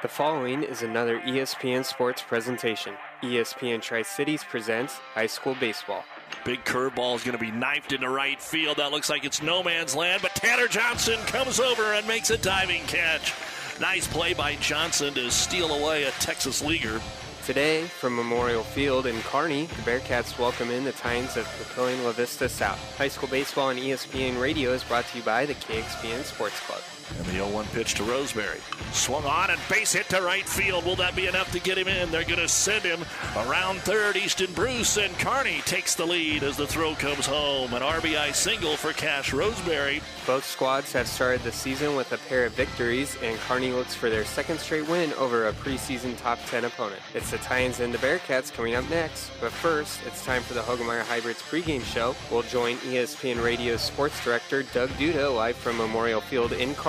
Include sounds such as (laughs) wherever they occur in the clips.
The following is another ESPN Sports presentation. ESPN Tri Cities presents high school baseball. Big curveball is going to be knifed into right field. That looks like it's no man's land, but Tanner Johnson comes over and makes a diving catch. Nice play by Johnson to steal away a Texas leaguer. Today, from Memorial Field in Kearney, the Bearcats welcome in the Titans of Papillion La Vista South. High school baseball on ESPN Radio is brought to you by the KXPN Sports Club. And the 0 1 pitch to Roseberry. Swung on and base hit to right field. Will that be enough to get him in? They're going to send him around third. Easton Bruce and Kearney takes the lead as the throw comes home. An RBI single for Cash Roseberry. Both squads have started the season with a pair of victories, and Kearney looks for their second straight win over a preseason top 10 opponent. It's the Titans and the Bearcats coming up next. But first, it's time for the Hoegemeyer Hybrids pregame show. We'll join ESPN Radio sports director Doug Duda live from Memorial Field in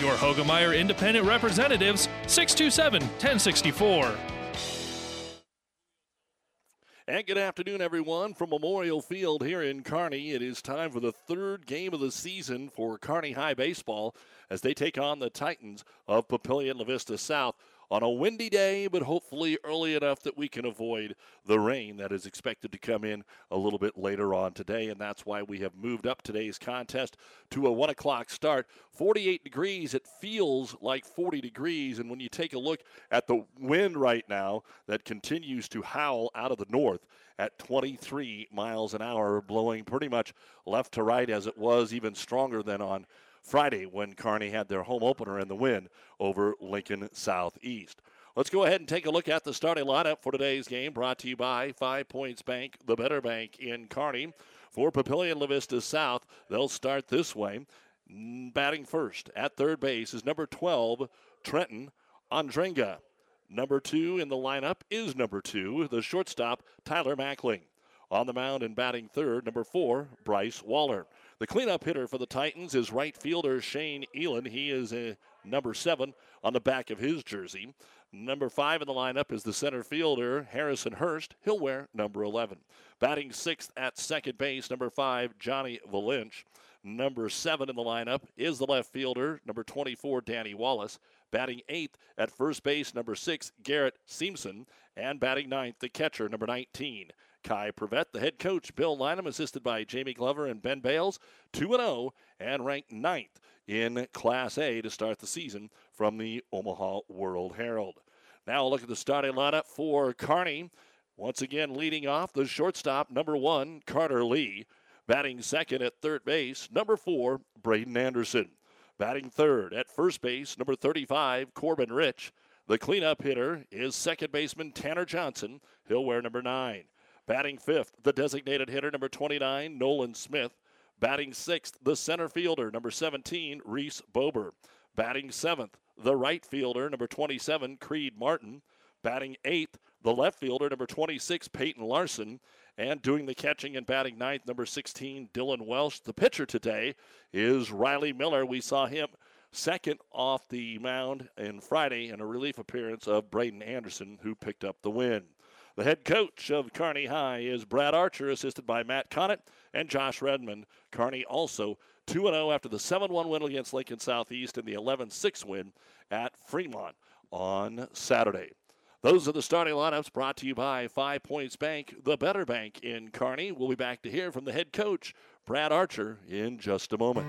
Your Hoegemeyer Independent Representatives, 627 1064. And good afternoon, everyone, from Memorial Field here in Kearney. It is time for the third game of the season for Kearney High Baseball as they take on the Titans of Papillion La Vista South on a windy day, but hopefully early enough that we can avoid the rain that is expected to come in a little bit later on today. And that's why we have moved up today's contest to a 1 o'clock start. 48 degrees, it feels like 40 degrees. And when you take a look at the wind right now that continues to howl out of the north, at 23 miles an hour, blowing pretty much left to right as it was, even stronger than on Friday when Kearney had their home opener in the win over Lincoln Southeast. Let's go ahead and take a look at the starting lineup for today's game, brought to you by Five Points Bank, the better bank in Kearney. For Papillion La Vista South, they'll start this way. Batting first at third base is number 12, Trenton Andrenga. Number two in the lineup is number two, the shortstop, Tyler Mackling. On the mound and batting third, number four, Bryce Waller. The cleanup hitter for the Titans is right fielder Shane Elan. He is a number seven on the back of his jersey. Number five in the lineup is the center fielder Harrison Hurst. He'll wear number 11. Batting sixth at second base, number five Johnny Valinch. Number seven in the lineup is the left fielder, number 24 Danny Wallace. Batting eighth at first base, number six Garrett Simpson. And batting ninth, the catcher, number 19 Kai Prevet, the head coach, Bill Lynham, assisted by Jamie Glover and Ben Bales, 2 0 and ranked ninth in Class A to start the season from the Omaha World Herald. Now a look at the starting lineup for Kearney. Once again, leading off the shortstop, number one, Carter Lee. Batting second at third base, number four, Braden Anderson. Batting third at first base, number 35, Corbin Rich. The cleanup hitter is second baseman Tanner Johnson. He'll wear number nine. Batting fifth, the designated hitter, number 29, Nolan Smith. Batting sixth, the center fielder, number 17, Reese Bober. Batting seventh, the right fielder, number 27, Creed Martin. Batting eighth, the left fielder, number 26, Peyton Larson. And doing the catching and batting ninth, number 16, Dylan Welsh. The pitcher today is Riley Miller. We saw him second off the mound in Friday in a relief appearance of Braden Anderson, who picked up the win. The head coach of Kearney High is Brad Archer, assisted by Matt Connett and Josh Redmond. Kearney also 2 0 after the 7 1 win against Lincoln Southeast and the 11 6 win at Fremont on Saturday. Those are the starting lineups brought to you by Five Points Bank, the better bank in Kearney. We'll be back to hear from the head coach, Brad Archer, in just a moment.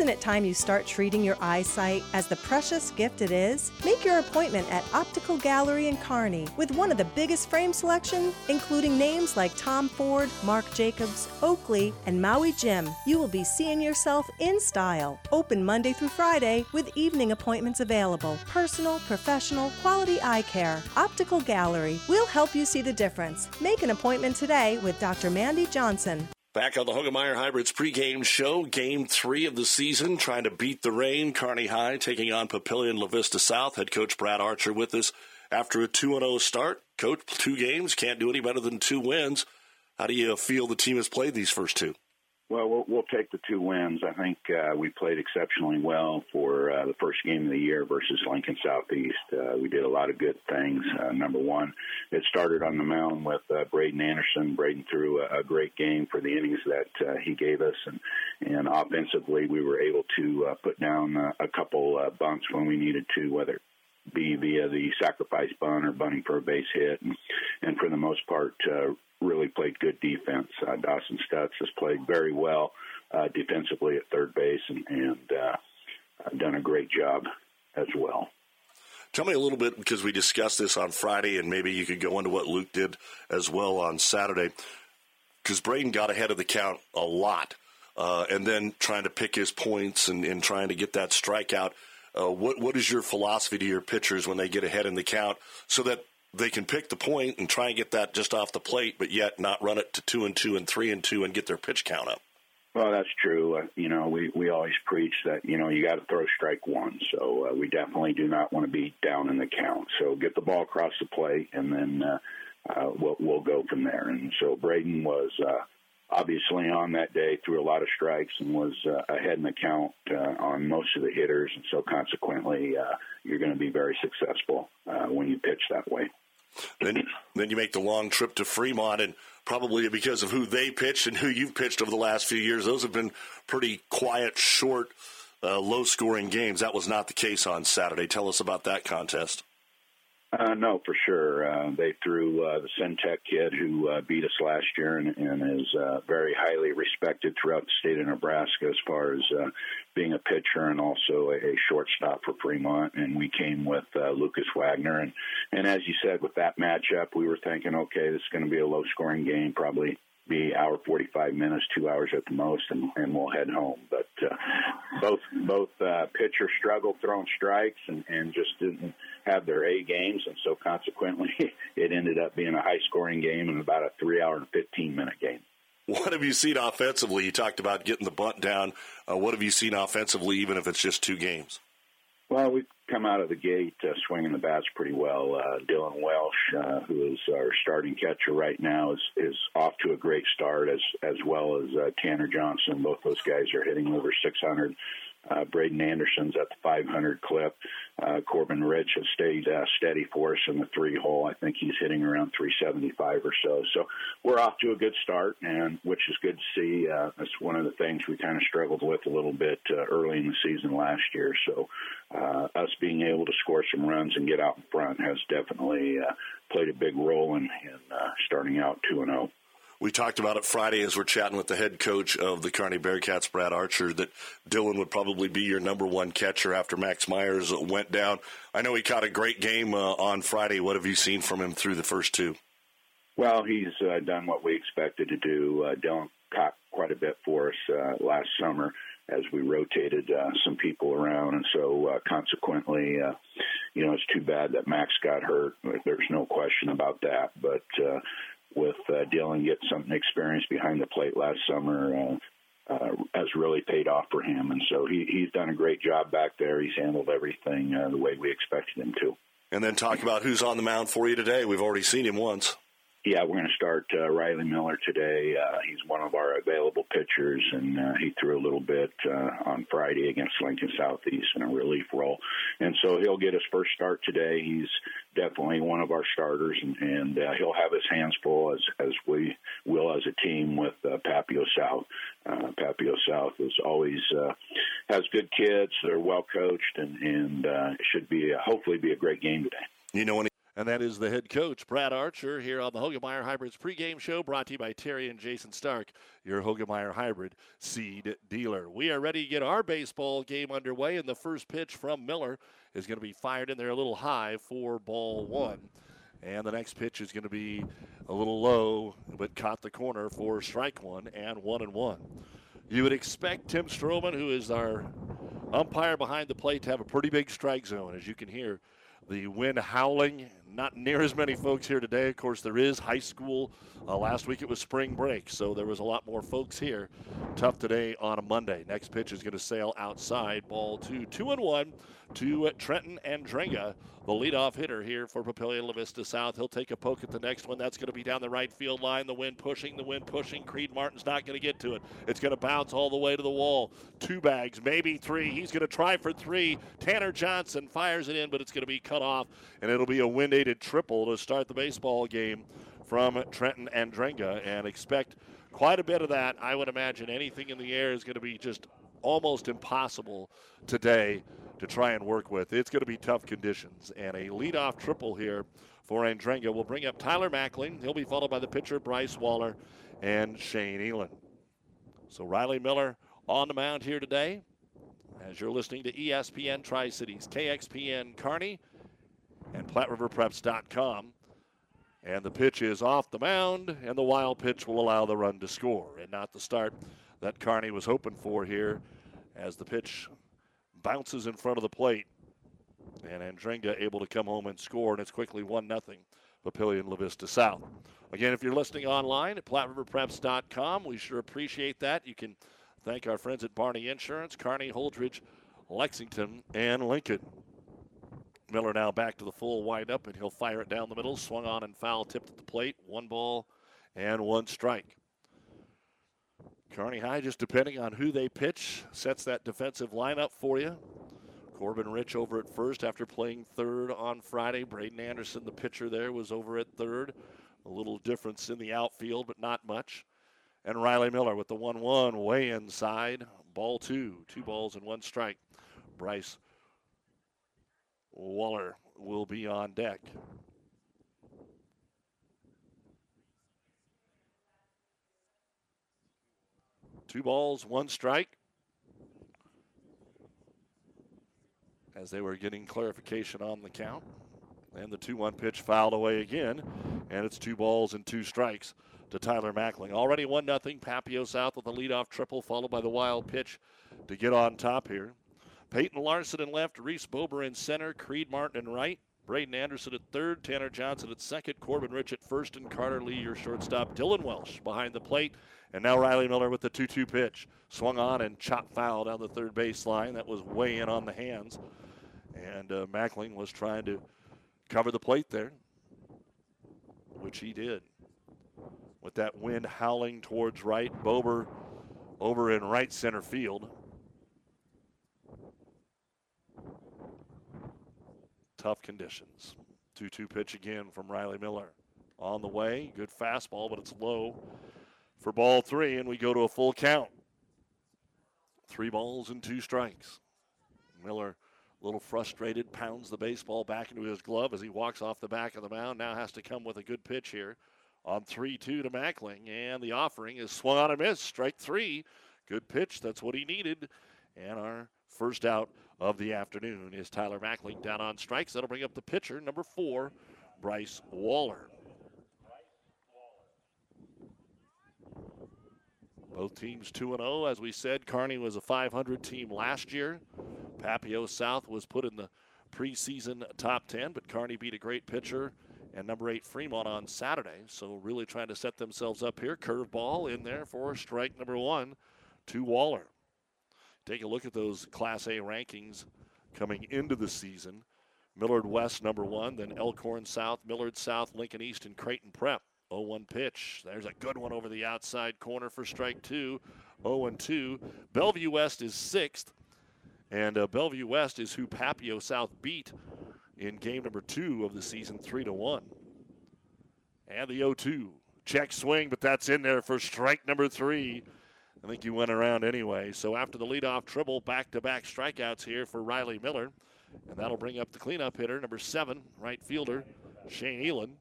Isn't it time you start treating your eyesight as the precious gift it is? Make your appointment at Optical Gallery in Kearney with one of the biggest frame selection, including names like Tom Ford, Marc Jacobs, Oakley, and Maui Jim. You will be seeing yourself in style. Open Monday through Friday with evening appointments available. Personal, professional, quality eye care. Optical Gallery. We'll help you see the difference. Make an appointment today with Dr. Mandy Johnson. Back on the Hoegemeyer Hybrids pregame show, game three of the season, trying to beat the rain. Kearney High taking on Papillion La Vista South. Head coach Brad Archer with us after a 2 0 start. Coach, two games, can't do any better than two wins. How do you feel the team has played these first two? Well, we'll, we'll take the two wins. I think uh, we played exceptionally well for uh, the first game of the year versus Lincoln Southeast. Uh, we did a lot of good things. Uh, number one, it started on the mound with uh, Braden Anderson. Braden threw a, a great game for the innings that uh, he gave us, and and offensively we were able to uh, put down uh, a couple uh, bunts when we needed to, whether be via the sacrifice bunt or bunting for a base hit, and, and for the most part, uh, really played good defense. Uh, Dawson Stutz has played very well uh, defensively at third base and, and uh, done a great job as well. Tell me a little bit because we discussed this on Friday, and maybe you could go into what Luke did as well on Saturday. Because Braden got ahead of the count a lot, uh, and then trying to pick his points and, and trying to get that strikeout. Uh, what what is your philosophy to your pitchers when they get ahead in the count, so that they can pick the point and try and get that just off the plate, but yet not run it to two and two and three and two and get their pitch count up. Well, that's true. Uh, you know, we, we always preach that, you know, you got to throw strike one. So uh, we definitely do not want to be down in the count. So get the ball across the plate, and then uh, uh, we'll, we'll go from there. And so Braden was uh, obviously on that day, threw a lot of strikes, and was uh, ahead in the count uh, on most of the hitters. And so consequently, uh, you're going to be very successful uh, when you pitch that way. Then, then you make the long trip to Fremont, and probably because of who they pitched and who you've pitched over the last few years, those have been pretty quiet, short, uh, low-scoring games. That was not the case on Saturday. Tell us about that contest. Uh, no, for sure. Uh, they threw uh, the Centec kid who uh, beat us last year and, and is uh, very highly respected throughout the state of Nebraska as far as uh, being a pitcher and also a, a shortstop for Fremont. And we came with uh, Lucas Wagner. And, and as you said, with that matchup, we were thinking, okay, this is going to be a low scoring game, probably be hour 45 minutes, two hours at the most, and, and we'll head home. But uh, both both uh, pitchers struggled throwing strikes and, and just didn't have their A games, and so consequently, (laughs) it ended up being a high scoring game and about a three hour and 15 minute game. What have you seen offensively? You talked about getting the bunt down. Uh, what have you seen offensively, even if it's just two games? Well, we've come out of the gate uh, swinging the bats pretty well. Uh, Dylan Welsh, uh, who is our starting catcher right now, is is off to a great start, as as well as uh, Tanner Johnson. Both those guys are hitting over 600 uh, Braden Anderson's at the 500 clip. Uh, Corbin Rich has stayed uh, steady for us in the three hole. I think he's hitting around 375 or so. So we're off to a good start, and which is good to see. Uh, that's one of the things we kind of struggled with a little bit uh, early in the season last year. So uh, us being able to score some runs and get out in front has definitely uh, played a big role in, in uh, starting out 2 and 0. We talked about it Friday as we're chatting with the head coach of the Kearney Bearcats, Brad Archer, that Dylan would probably be your number one catcher after Max Myers went down. I know he caught a great game uh, on Friday. What have you seen from him through the first two? Well, he's uh, done what we expected to do. Uh, Dylan caught quite a bit for us uh, last summer as we rotated uh, some people around, and so uh, consequently, uh, you know, it's too bad that Max got hurt. There's no question about that, but uh, with uh, Dylan getting some experience behind the plate last summer uh, uh, has really paid off for him. And so he, he's done a great job back there. He's handled everything uh, the way we expected him to. And then talk about who's on the mound for you today. We've already seen him once. Yeah, we're going to start uh, Riley Miller today. Uh, he's one of our available pitchers, and uh, he threw a little bit uh, on Friday against Lincoln Southeast in a relief role, and so he'll get his first start today. He's definitely one of our starters, and, and uh, he'll have his hands full as as we will as a team with uh, Papio South. Papio South is always has good kids. They're well coached, and and should be hopefully be a great game today. You know, when And that is the head coach, Brad Archer, here on the Hoegemeyer Hybrids pregame show, brought to you by Terry and Jason Stark, your Hoegemeyer Hybrid seed dealer. We are ready to get our baseball game underway, and the first pitch from Miller is going to be fired in there a little high for ball one. And the next pitch is going to be a little low, but caught the corner for strike one and one and one. You would expect Tim Stroman, who is our umpire behind the plate, to have a pretty big strike zone, as you can hear the wind howling. Not near as many folks here today. Of course, there is high school. Uh, last week it was spring break, so there was a lot more folks here. Tough today on a Monday. Next pitch is going to sail outside. Ball two, two and one to Trenton Andrenga, the leadoff hitter here for Papillion La Vista South. He'll take a poke at the next one. That's going to be down the right field line. The wind pushing, the wind pushing. Creed Martin's not going to get to it. It's going to bounce all the way to the wall. Two bags, maybe three. He's going to try for three. Tanner Johnson fires it in, but it's going to be cut off, and it'll be a wind triple to start the baseball game from Trenton Andrenga. And expect quite a bit of that. I would imagine anything in the air is going to be just almost impossible today to try and work with. It's going to be tough conditions. And a leadoff triple here for Andrenga will bring up Tyler Mackling. He'll be followed by the pitcher Bryce Waller and Shane Elan. So Riley Miller on the mound here today. As you're listening to ESPN Tri Cities, KXPN Kearney, and PlatteRiverPreps.com. And the pitch is off the mound, and the wild pitch will allow the run to score, and not the start that Kearney was hoping for here as the pitch bounces in front of the plate. And Andringa able to come home and score, and it's quickly 1 0 Papillion La Vista South. Again, if you're listening online at PlatteRiverPreps.com, we sure appreciate that. You can thank our friends at Barney Insurance, Kearney, Holdrege, Lexington, and Lincoln. Miller now back to the full windup, and he'll fire it down the middle. Swung on and foul, tipped at the plate. One ball and one strike. Kearney High, just depending on who they pitch, sets that defensive lineup for you. Corbin Rich over at first after playing third on Friday. Braden Anderson, the pitcher there, was over at third. A little difference in the outfield, but not much. And Riley Miller with the 1 1 way inside. Ball two. Two balls and one strike. Bryce Waller will be on deck. Two balls, one strike. As they were getting clarification on the count. And the 2 1 pitch fouled away again. And it's two balls and two strikes to Tyler Mackling. Already 1 0. Papio South with a leadoff triple, followed by the wild pitch to get on top here. Peyton Larson in left, Reese Bober in center, Creed Martin in right, Braden Anderson at third, Tanner Johnson at second, Corbin Rich at first, and Carter Lee, your shortstop. Dylan Welsh behind the plate. And now Riley Miller with the 2 2 pitch. Swung on and chopped foul down the third base line. That was way in on the hands. And uh, Mackling was trying to cover the plate there, which he did. With that wind howling towards right, Bober over in right center field. Tough conditions. 2 2 pitch again from Riley Miller. On the way, good fastball, but it's low for ball three, and we go to a full count. Three balls and two strikes. Miller, a little frustrated, pounds the baseball back into his glove as he walks off the back of the mound. Now has to come with a good pitch here on 3 2 to Mackling, and the offering is swung on a miss. Strike three. Good pitch. That's what he needed. And our first out of the afternoon is Tyler Mackling down on strikes. That'll bring up the pitcher, number four, Bryce Waller. Both teams 2 0. As we said, Kearney was a 500 team last year. Papio South was put in the preseason top 10, but Kearney beat a great pitcher and number eight Fremont on Saturday. So really trying to set themselves up here. Curveball in there for strike number one to Waller. Take a look at those Class A rankings coming into the season. Millard West number one, then Elkhorn South, Millard South, Lincoln East, and Creighton Prep. 0 1 pitch. There's a good one over the outside corner for strike two. 0 2. Bellevue West is sixth. And uh, Bellevue West is who Papio South beat in game number two of the season, 3 to 1. And the 0 2. Check swing, but that's in there for strike number three. I think you went around anyway. So after the leadoff triple, back to back strikeouts here for Riley Miller. And that'll bring up the cleanup hitter, number seven, right fielder, Shane Elin.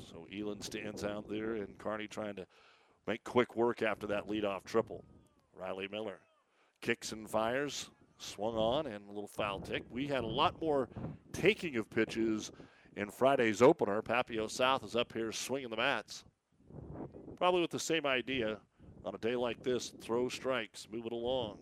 So Elin stands out there, and Kearney trying to make quick work after that leadoff triple. Riley Miller kicks and fires, swung on, and a little foul tick. We had a lot more taking of pitches in Friday's opener. Papio South is up here swinging the mats. Probably with the same idea. On a day like this, throw strikes, move it along.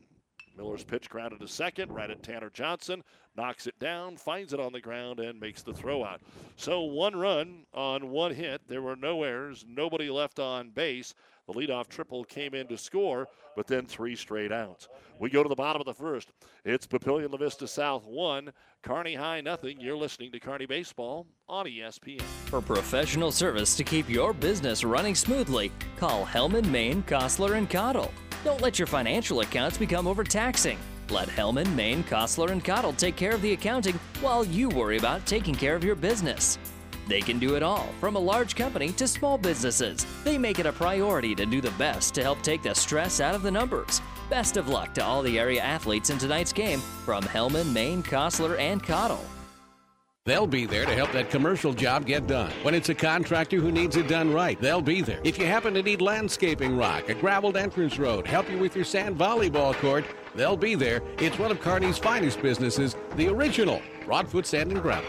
Miller's pitch grounded to second, right at Tanner Johnson, knocks it down, finds it on the ground, and makes the throw out. So one run on one hit. There were no errors, nobody left on base. The leadoff triple came in to score, but then three straight outs. We go to the bottom of the first. It's Papillion La Vista South 1, Kearney High nothing. You're listening to Kearney Baseball on ESPN. For professional service to keep your business running smoothly, call Hellman, Maine, Kostler, and Cottle. Don't let your financial accounts become overtaxing. Let Hellman, Maine, Kostler, and Cottle take care of the accounting while you worry about taking care of your business. They can do it all, from a large company to small businesses. They make it a priority to do the best to help take the stress out of the numbers. Best of luck to all the area athletes in tonight's game from Hellman, Maine, Kostler, and Cottle. They'll be there to help that commercial job get done. When it's a contractor who needs it done right, they'll be there. If you happen to need landscaping rock, a graveled entrance road, help you with your sand volleyball court, they'll be there. It's one of Kearney's finest businesses, the original Broadfoot Sand and Gravel.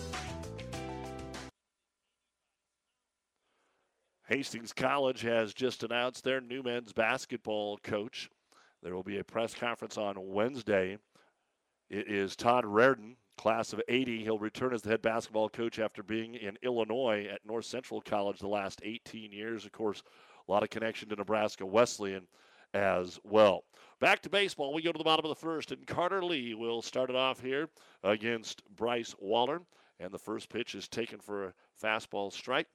Hastings College has just announced their new men's basketball coach. There will be a press conference on Wednesday. It is Todd Raridon, class of 80. He'll return as the head basketball coach after being in Illinois at North Central College the last 18 years. Of course, a lot of connection to Nebraska Wesleyan as well. Back to baseball. We go to the bottom of the first, and Carter Lee will start it off here against Bryce Waller. And the first pitch is taken for a fastball strike.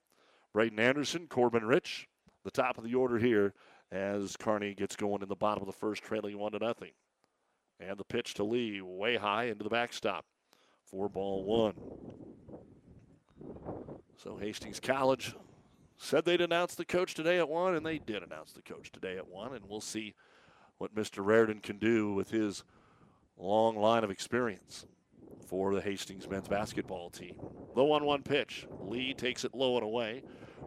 Braden Anderson, Corbin Rich, the top of the order here as Kearney gets going in the bottom of the first, trailing one to nothing. And the pitch to Lee, way high into the backstop. Four ball one. So Hastings College said they'd announce the coach today at one, and they did announce the coach today at one, and we'll see what Mr. Raridon can do with his long line of experience for the Hastings men's basketball team. The 1 1 pitch. Lee takes it low and away.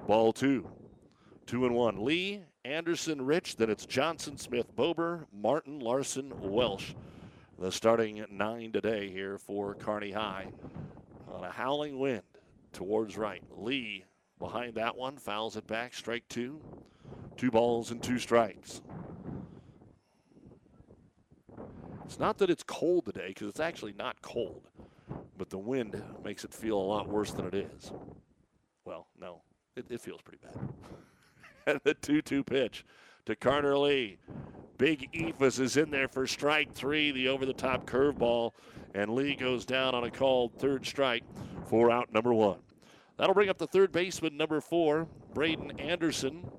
Ball two. Two and one. Lee, Anderson, Rich. Then it's Johnson, Smith, Bober, Martin, Larson, Welsh. The starting nine today here for Kearney High on a howling wind towards right. Lee behind that one fouls it back. Strike two. Two balls and two strikes. It's not that it's cold today because it's actually not cold, but the wind makes it feel a lot worse than it is. Well, no, it, it feels pretty bad. (laughs) and the 2 2 pitch to Carter Lee. Big Eephus is in there for strike three, the over the top curveball, and Lee goes down on a called third strike for out number one. That'll bring up the third baseman, number four, Braden Anderson.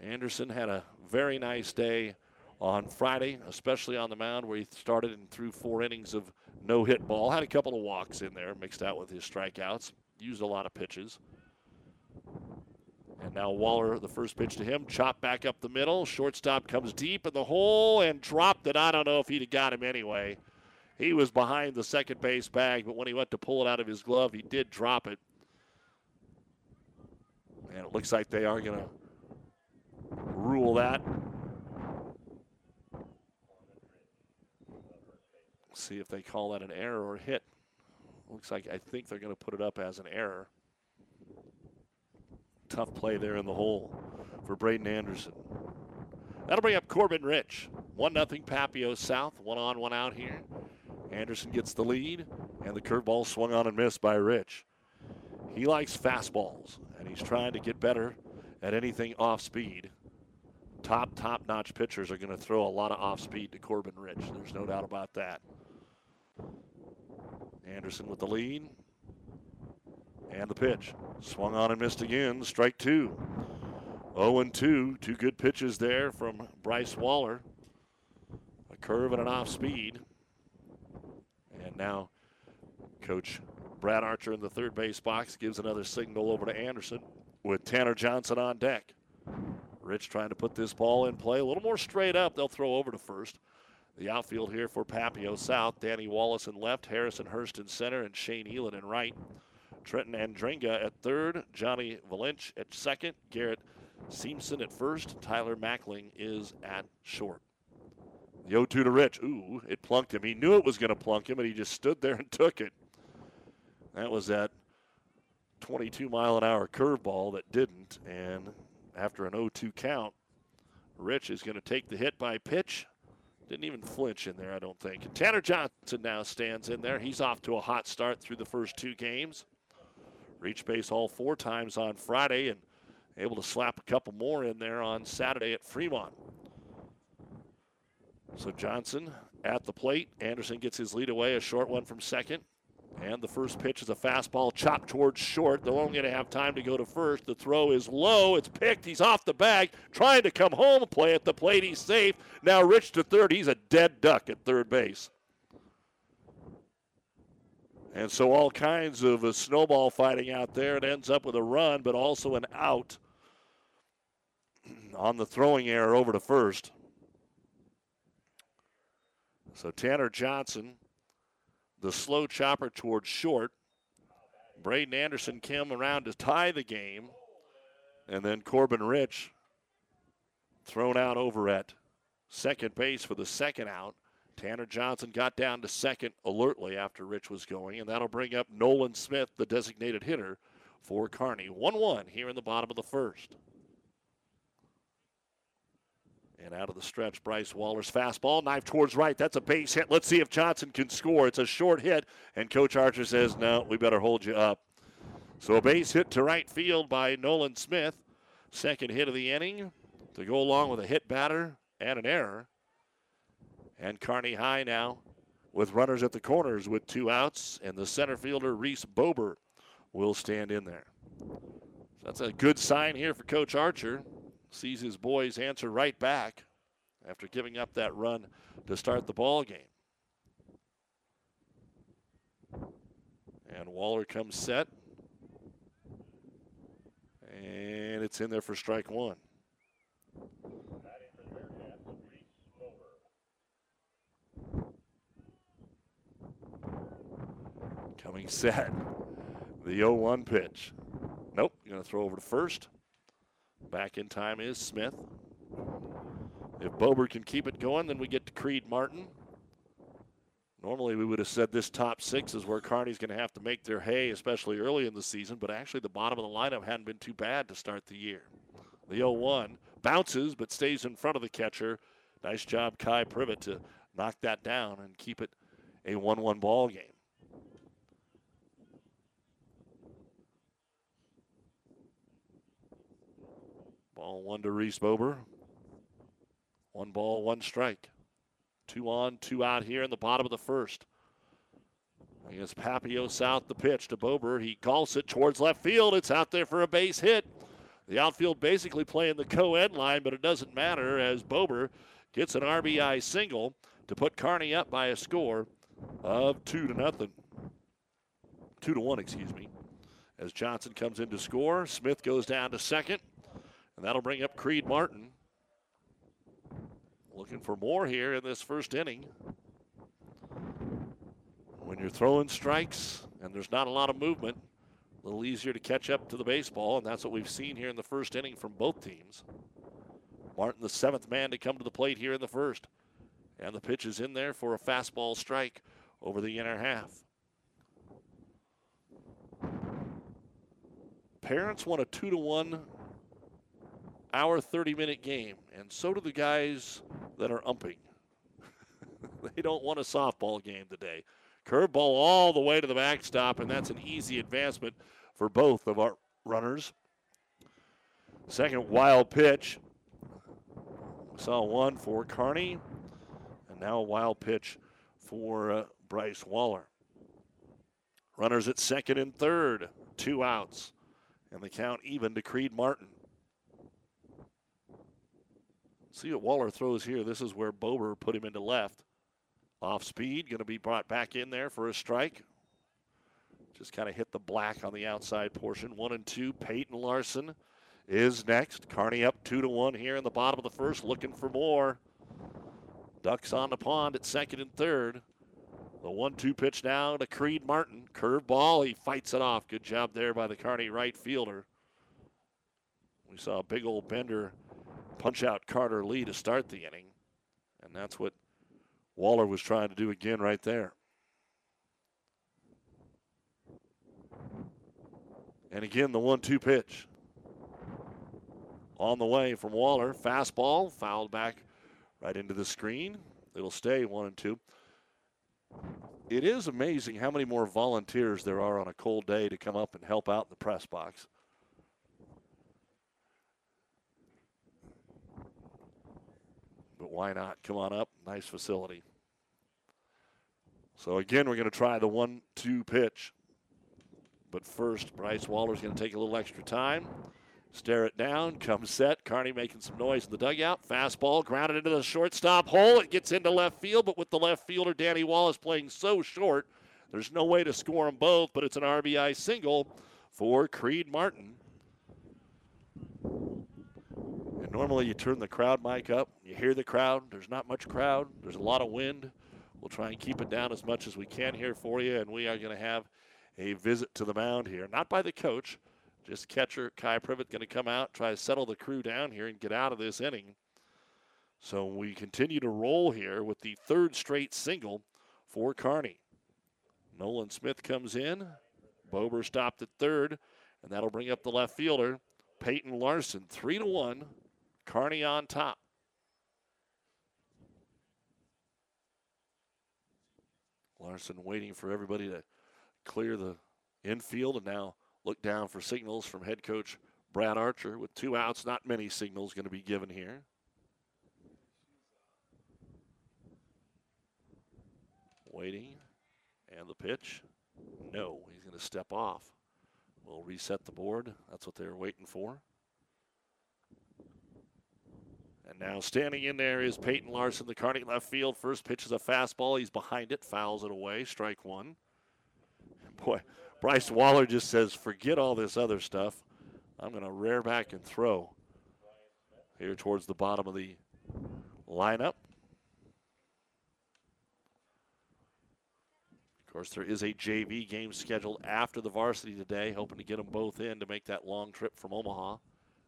Anderson had a very nice day on Friday, especially on the mound where he started and threw four innings of no hit ball. Had a couple of walks in there mixed out with his strikeouts. Used a lot of pitches. And now Waller, the first pitch to him, chopped back up the middle. Shortstop comes deep in the hole and dropped it. I don't know if he'd have got him anyway. He was behind the second base bag, but when he went to pull it out of his glove, he did drop it. And it looks like they are going to rule that see if they call that an error or hit. Looks like I think they're going to put it up as an error. Tough play there in the hole for Braden Anderson. That'll bring up Corbin Rich. 1 0 Papio South. One on, one out here. Anderson gets the lead, and the curveball swung on and missed by Rich. He likes fastballs, and he's trying to get better at anything off speed. Top, top notch pitchers are going to throw a lot of off speed to Corbin Rich. There's no doubt about that. Anderson with the lead. And the pitch. Swung on and missed again. Strike two. 0 and 2. Two good pitches there from Bryce Waller. A curve and an off speed. And now Coach Brad Archer in the third base box gives another signal over to Anderson with Tanner Johnson on deck. Rich trying to put this ball in play a little more straight up. They'll throw over to first. The outfield here for Papio South. Danny Wallace in left, Harrison Hurst in center, and Shane Elin in right. Trenton Andringa at third, Johnny Valench at second, Garrett Seamson at first, Tyler Mackling is at short. The 0 2 to Rich. Ooh, it plunked him. He knew it was going to plunk him, and he just stood there (laughs) and took it. That was that 22 mile an hour curveball that didn't. And after an 0 2 count, Rich is going to take the hit by pitch. Didn't even flinch in there, I don't think. Tanner Johnson now stands in there. He's off to a hot start through the first two games. Reached base all four times on Friday and able to slap a couple more in there on Saturday at Fremont. So Johnson at the plate. Anderson gets his lead away, a short one from second. And the first pitch is a fastball chopped towards short. They're only going to have time to go to first. The throw is low. It's picked. He's off the bag, trying to come home. Play at the plate. He's safe. Now Rich to third. He's a dead duck at third base. And so all kinds of a snowball fighting out there. It ends up with a run, but also an out (clears throat) on the throwing error over to first. So Tanner Johnson, the slow chopper towards short. Braden Anderson came around to tie the game. And then Corbin Rich thrown out over at second base for the second out. Tanner Johnson got down to second alertly after Rich was going, and that'll bring up Nolan Smith, the designated hitter for Kearney. 1 1 here in the bottom of the first. And out of the stretch, Bryce Waller's fastball, knife towards right. That's a base hit. Let's see if Johnson can score. It's a short hit, and Coach Archer says, no, we better hold you up. So a base hit to right field by Nolan Smith. Second hit of the inning to go along with a hit batter and an error. And Kearney High now with runners at the corners with two outs, and the center fielder, Reese Bober, will stand in there. So that's a good sign here for Coach Archer sees his boys answer right back after giving up that run to start the ball game. And Waller comes set. And it's in there for strike one. Coming set. The 0 1 pitch. Nope, going to throw over to first. Back in time is Smith. If Bober can keep it going, then we get to Creed Martin. Normally, we would have said this top six is where Kearney's going to have to make their hay, especially early in the season, but actually, the bottom of the lineup hadn't been too bad to start the year. The 0 1 bounces but stays in front of the catcher. Nice job, Kai Privet, to knock that down and keep it a 1 1 ball game. Ball one to Reese Bober. One ball, one strike. Two on, two out here in the bottom of the first. Against Papio South, the pitch to Bober. He calls it towards left field. It's out there for a base hit. The outfield basically playing the co-ed line, but it doesn't matter as Bober gets an RBI single to put Kearney up by a score of two to nothing. Two to one, excuse me. As Johnson comes in to score, Smith goes down to second. And that'll bring up Creed Martin. Looking for more here in this first inning. When you're throwing strikes and there's not a lot of movement, a little easier to catch up to the baseball, and that's what we've seen here in the first inning from both teams. Martin, the seventh man to come to the plate here in the first. And the pitch is in there for a fastball strike over the inner half. Parents want a two to one hour 30 minute game, and so do the guys that are umping. (laughs) they don't want a softball game today. Curveball all the way to the backstop, and that's an easy advancement for both of our runners. Second wild pitch. We saw one for Kearney, and now a wild pitch for uh, Bryce Waller. Runners at second and third, two outs, and the count even to Creed Martin. See what Waller throws here. This is where Bober put him into left. Off speed, going to be brought back in there for a strike. Just kind of hit the black on the outside portion. One and two. Peyton Larson is next. Kearney up two to one here in the bottom of the first, looking for more. Ducks on the pond at second and third. The one-two pitch now to Creed Martin. Curve ball. He fights it off. Good job there by the Kearney right fielder. We saw a big old bender punch out Carter Lee to start the inning, and that's what Waller was trying to do again right there. And again, the one-two pitch on the way from Waller. Fastball fouled back right into the screen. It'll stay one and two. It is amazing how many more volunteers there are on a cold day to come up and help out in the press box. Why not? Come on up. Nice facility. So again, we're going to try the one-two pitch. But first, Bryce Waller's going to take a little extra time. Stare it down. Comes set. Kearney making some noise in the dugout. Fastball grounded into the shortstop hole. It gets into left field, but with the left fielder, Danny Wallace, playing so short, there's no way to score them both, but it's an RBI single for Creed Martin. And normally you turn the crowd mic up. You hear the crowd. There's not much crowd. There's a lot of wind. We'll try and keep it down as much as we can here for you, and we are going to have a visit to the mound here. Not by the coach, just catcher Kai Privet going to come out, try to settle the crew down here and get out of this inning. So we continue to roll here with the third straight single for Kearney. Nolan Smith comes in. Bober stopped at third, and that'll bring up the left fielder, Peyton Larson. Three to one. Kearney on top. Larson waiting for everybody to clear the infield and now Look down for signals from head coach Brad Archer with two outs. Not many signals going to be given here. Waiting. And the pitch. No, he's going to step off. We'll reset the board. That's what they were waiting for. And now standing in there is Peyton Larson, the Kearney left field. First pitch is a fastball. He's behind it, fouls it away. Strike one. Boy, Bryce Waller just says, forget all this other stuff. I'm going to rear back and throw here towards the bottom of the lineup. Of course, there is a JV game scheduled after the varsity today, hoping to get them both in to make that long trip from Omaha.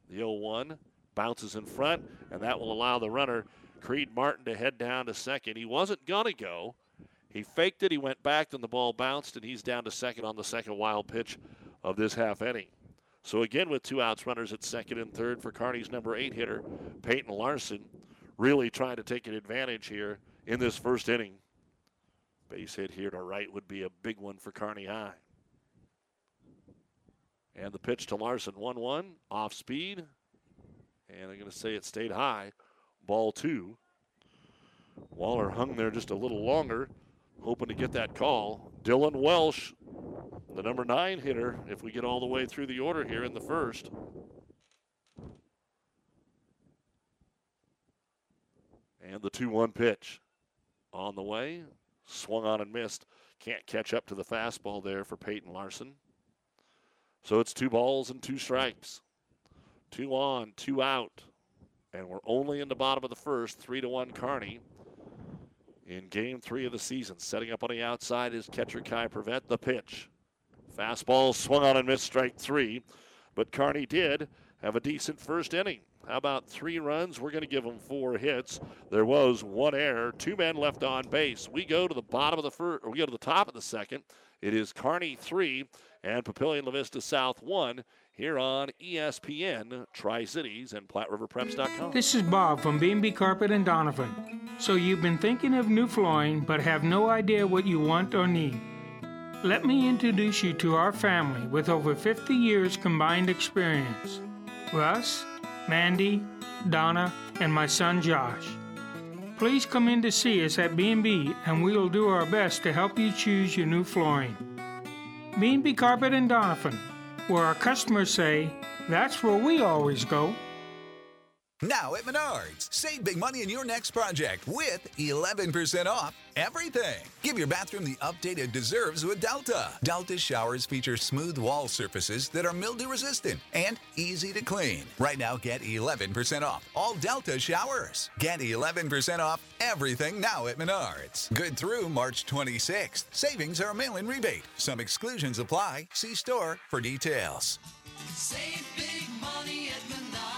The 0 1 bounces in front, and that will allow the runner, Creed Martin, to head down to second. He wasn't going to go. He faked it, he went back, then the ball bounced, and he's down to second on the second wild pitch of this half inning. So again, with two outs, runners at second and third for Kearney's number eight hitter, Peyton Larson, really trying to take an advantage here in this first inning. Base hit here to right would be a big one for Kearney High. And the pitch to Larson, 1 1, off speed. And I'm going to say it stayed high. Ball two. Waller hung there just a little longer hoping to get that call. Dylan Welsh, the number nine hitter, if we get all the way through the order here in the first. And the 2 1 pitch on the way. Swung on and missed. Can't catch up to the fastball there for Peyton Larson. So it's two balls and two strikes. Two on, two out. And we're only in the bottom of the first, three to one Kearney. in game three of the season. Setting up on the outside is catcher Kai Prevent the pitch. Fastball swung on and missed strike three, but Kearney did have a decent first inning. How about three runs? We're going to give them four hits. There was one error, two men left on base. We go to the bottom of the first, we go to the top of the second. It is Kearney three and Papillion La Vista South one here on ESPN Tri Cities and PlatteRiverPreps.com. This is Bob from B&B Carpet and Donovan. So you've been thinking of new flooring but have no idea what you want or need. Let me introduce you to our family with over 50 years combined experience. Russ, Mandy, Donna, and my son Josh. Please come in to see us at B&B and we will do our best to help you choose your new flooring. B&B Carpet and Donovan, where our customers say, that's where we always go. Now at Menards, save big money in your next project with 11% off everything. Give your bathroom the update it deserves with Delta. Delta showers feature smooth wall surfaces that are mildew resistant and easy to clean. Right now, get 11% off all Delta showers. Get 11% off everything now at Menards. Good through March 26th. Savings are a mail in rebate. Some exclusions apply. See store for details. Save big money at Menards.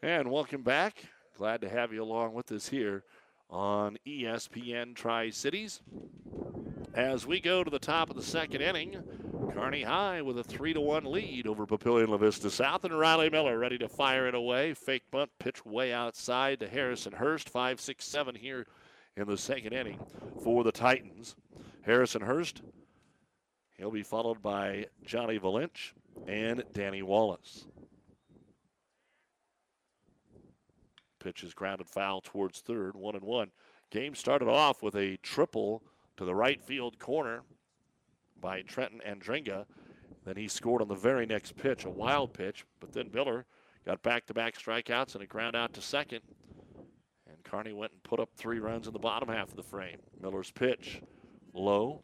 And welcome back. Glad to have you along with us here on ESPN Tri Cities. As we go to the top of the second inning, Kearney High with a 3 to 1 lead over Papillion La Vista South, and Riley Miller ready to fire it away. Fake bunt, pitch way outside to Harrison Hurst. 5 6 7 here in the second inning for the Titans. Harrison Hurst, he'll be followed by Johnny Valench and Danny Wallace. Pitch is grounded foul towards third, one and one. Game started off with a triple to the right field corner by Trenton Andringa. Then he scored on the very next pitch, a wild pitch, but then Miller got back to back strikeouts and a ground out to second. And Kearney went and put up three runs in the bottom half of the frame. Miller's pitch, low.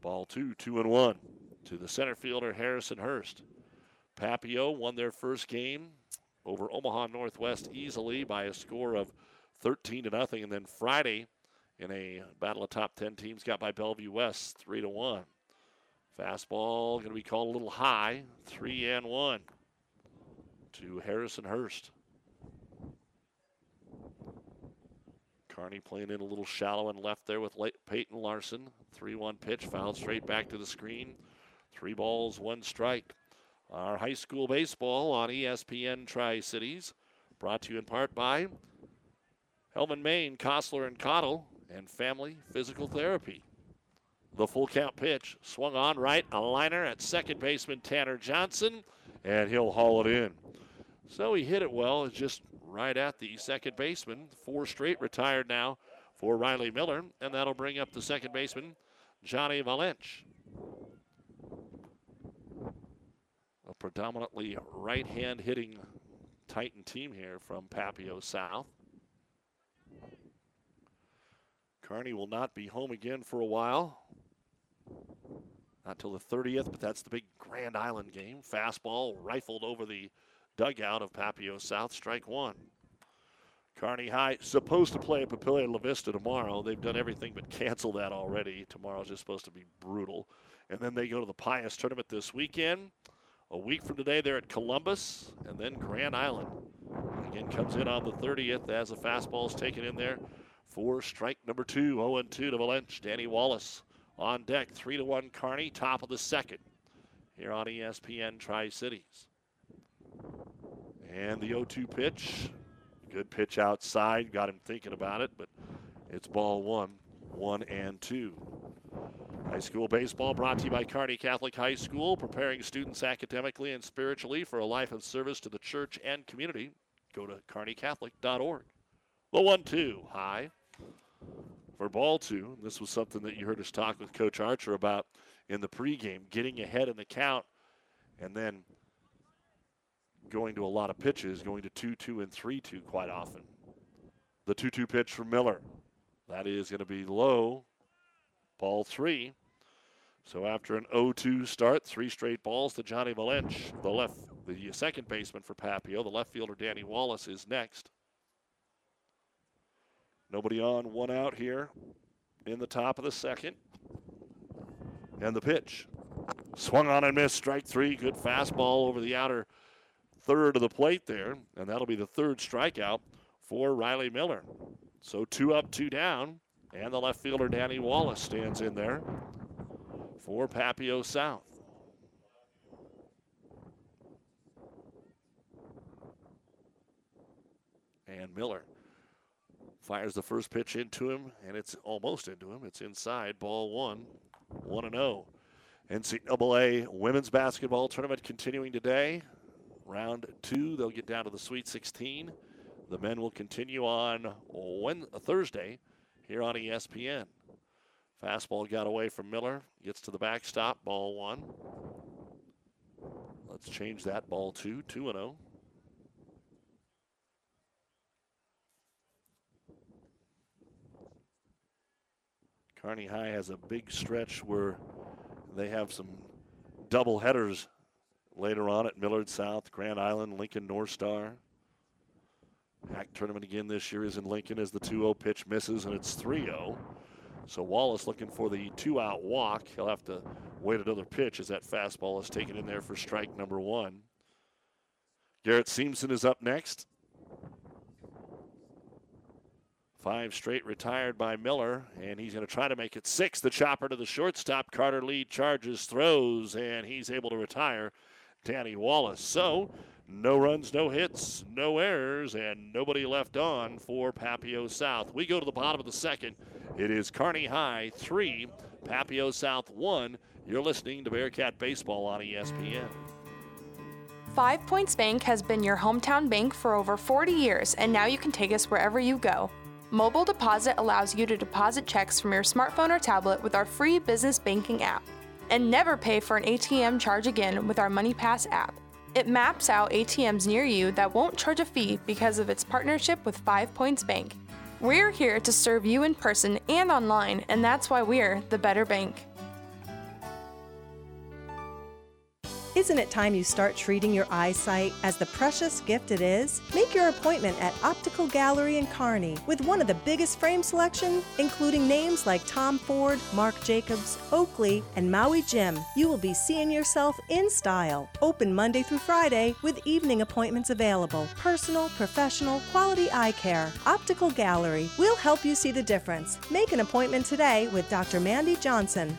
Ball two, two and one to the center fielder Harrison Hurst. Papio won their first game over Omaha Northwest easily by a score of 13 to nothing. And then Friday, in a battle of top 10 teams, got by Bellevue West 3 to 1. Fastball going to be called a little high, 3 and 1 to Harrison Hurst. Kearney playing in a little shallow and left there with Peyton Larson. 3 1 pitch, fouled straight back to the screen. Three balls, one strike. Our high school baseball on ESPN Tri Cities, brought to you in part by Hellman, Maine, Kostler and Cottle, and Family Physical Therapy. The full count pitch swung on right, a liner at second baseman Tanner Johnson, and he'll haul it in. So he hit it well, just right at the second baseman. Four straight retired now for Riley Miller, and that'll bring up the second baseman, Johnny Valench. a predominantly right hand hitting Titan team here from Papio South. Kearney will not be home again for a while. Not till the 30th, but that's the big Grand Island game. Fastball rifled over the dugout of Papio South, strike one. Kearney High supposed to play at Papillion La Vista tomorrow. They've done everything but cancel that already. Tomorrow's just supposed to be brutal. And then they go to the Pius tournament this weekend. A week from today, they're at Columbus and then Grand Island. Again, comes in on the 30th as the fastball is taken in there for strike number two. 0 2 to Valench. Danny Wallace on deck. 3 to 1 Kearney, top of the second here on ESPN Tri Cities. And the 0 2 pitch. Good pitch outside. Got him thinking about it, but it's ball one, one and two. High school baseball brought to you by Kearney Catholic High School, preparing students academically and spiritually for a life of service to the church and community. Go to kearneycatholic.org. The 1 2 high for ball two. This was something that you heard us talk with Coach Archer about in the pregame, getting ahead in the count and then going to a lot of pitches, going to 2 2 and 3 2 quite often. The 2 2 pitch from Miller. That is going to be low. Ball three. So after an 0-2 start, three straight balls to Johnny Valench, the left, the second baseman for Papio. The left fielder Danny Wallace is next. Nobody on, one out here in the top of the second. And the pitch. Swung on and missed, strike three. Good fastball over the outer third of the plate there. And that'll be the third strikeout for Riley Miller. So two up, two down. And the left fielder, Danny Wallace, stands in there for Papio South. And Miller fires the first pitch into him, and it's almost into him. It's inside, ball one, 1 0. NCAA women's basketball tournament continuing today. Round two, they'll get down to the Sweet 16. The men will continue on when, Thursday here on ESPN. Fastball got away from Miller, gets to the backstop, ball one. Let's change that ball two, 2 0. Kearney High has a big stretch where they have some double headers later on at Millard South, Grand Island, Lincoln North Star. HAC tournament again this year is in Lincoln as the 2 0 pitch misses and it's 3 0. So Wallace looking for the two out walk. He'll have to wait another pitch as that fastball is taken in there for strike number one. Garrett Seamson is up next. Five straight retired by Miller, and he's going to try to make it six. The chopper to the shortstop. Carter Lee charges, throws, and he's able to retire Danny Wallace. So, no runs, no hits, no errors, and nobody left on for Papio South. We go to the bottom of the second. It is Kearney High 3, Papio South 1. You're listening to Bearcat Baseball on ESPN. Five Points Bank has been your hometown bank for over 40 years, and now you can take us wherever you go. Mobile Deposit allows you to deposit checks from your smartphone or tablet with our free business banking app. And never pay for an ATM charge again with our MoneyPass app. It maps out ATMs near you that won't charge a fee because of its partnership with Five Points Bank. We're here to serve you in person and online, and that's why we're the better bank. Isn't it time you start treating your eyesight as the precious gift it is? Make your appointment at Optical Gallery in Kearney with one of the biggest frame selection, including names like Tom Ford, Marc Jacobs, Oakley, and Maui Jim. You will be seeing yourself in style. Open Monday through Friday with evening appointments available. Personal, professional, quality eye care. Optical Gallery. We'll help you see the difference. Make an appointment today with Dr. Mandy Johnson.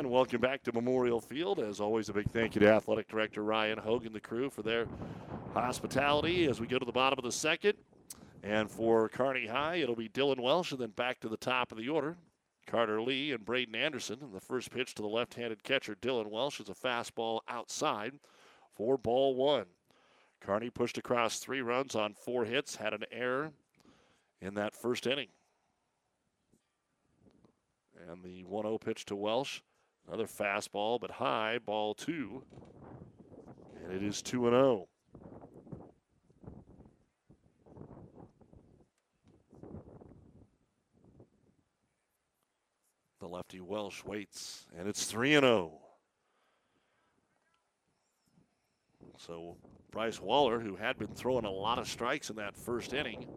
And welcome back to Memorial Field. As always, a big thank you to Athletic Director Ryan Hogan, the crew, for their hospitality as we go to the bottom of the second. And for Kearney High, it'll be Dylan Welsh, and then back to the top of the order. Carter Lee and Braden Anderson. And the first pitch to the left handed catcher, Dylan Welsh, is a fastball outside for ball one. Kearney pushed across three runs on four hits, had an error in that first inning. And the 1 0 pitch to Welsh. Another fastball, but high, ball two. And it is 2 0. The lefty Welsh waits, and it's 3 0. So Bryce Waller, who had been throwing a lot of strikes in that first inning,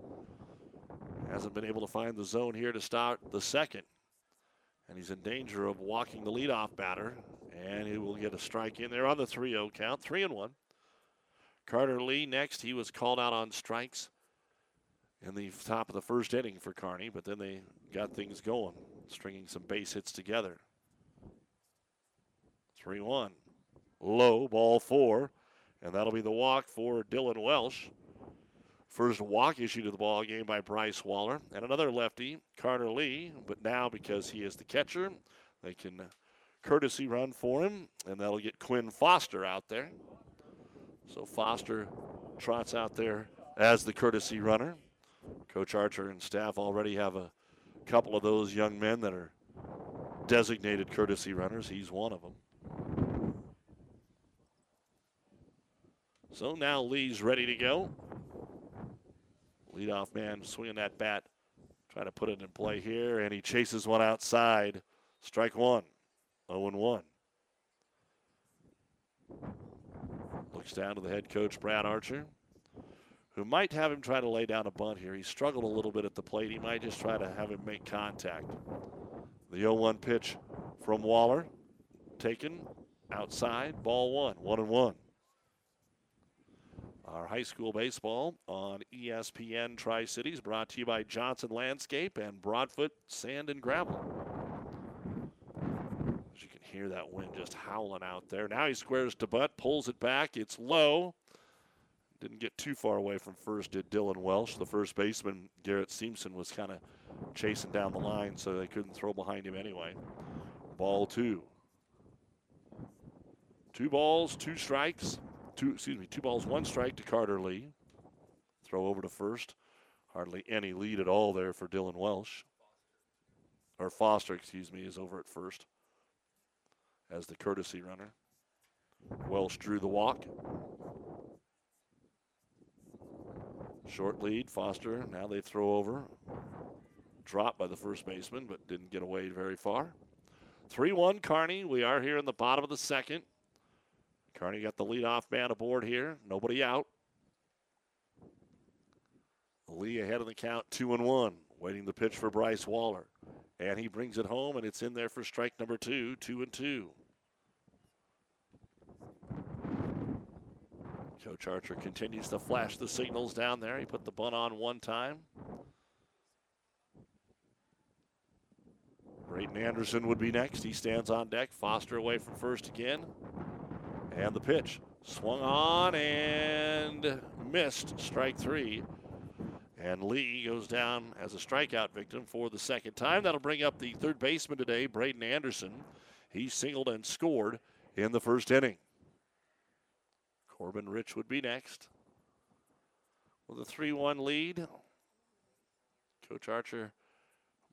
hasn't been able to find the zone here to start the second. And he's in danger of walking the leadoff batter. And he will get a strike in there on the 3 0 count. 3 and 1. Carter Lee next. He was called out on strikes in the top of the first inning for Kearney, but then they got things going, stringing some base hits together. 3 1. Low, ball four. And that'll be the walk for Dylan Welsh. First walk issued to the ball game by Bryce Waller. And another lefty, Carter Lee. But now, because he is the catcher, they can courtesy run for him, and that'll get Quinn Foster out there. So Foster trots out there as the courtesy runner. Coach Archer and staff already have a couple of those young men that are designated courtesy runners. He's one of them. So now Lee's ready to go. Leadoff man swinging that bat, trying to put it in play here, and he chases one outside. Strike one. 0 1. Looks down to the head coach, Brad Archer, who might have him try to lay down a bunt here. He struggled a little bit at the plate. He might just try to have him make contact. The 0 1 pitch from Waller, taken outside, ball one, 1 and 1. Our high school baseball on ESPN Tri Cities, brought to you by Johnson Landscape and Broadfoot Sand and Gravel. As you can hear that wind just howling out there. Now he squares to butt, pulls it back. It's low. Didn't get too far away from first, did Dylan Welsh. The first baseman, Garrett Simpson, was kind of chasing down the line, so they couldn't throw behind him anyway. Ball two. Two balls, two strikes. Two, excuse me, two balls, one strike to Carter Lee. Throw over to first. Hardly any lead at all there for Dylan Welsh. Or Foster, excuse me, is over at first as the courtesy runner. Welsh drew the walk. Short lead, Foster. Now they throw over. Dropped by the first baseman, but didn't get away very far. 3 1 Kearney. We are here in the bottom of the second. Kearney got the leadoff man aboard here. Nobody out. Lee ahead of the count, 2 and 1. Waiting the pitch for Bryce Waller. And he brings it home, and it's in there for strike number two, 2 and 2. Coach Archer continues to flash the signals down there. He put the bunt on one time. Braden Anderson would be next. He stands on deck. Foster away from first again. And the pitch swung on and missed strike three. And Lee goes down as a strikeout victim for the second time. That'll bring up the third baseman today, Braden Anderson. He singled and scored in the first inning. Corbin Rich would be next. With a 3 1 lead, Coach Archer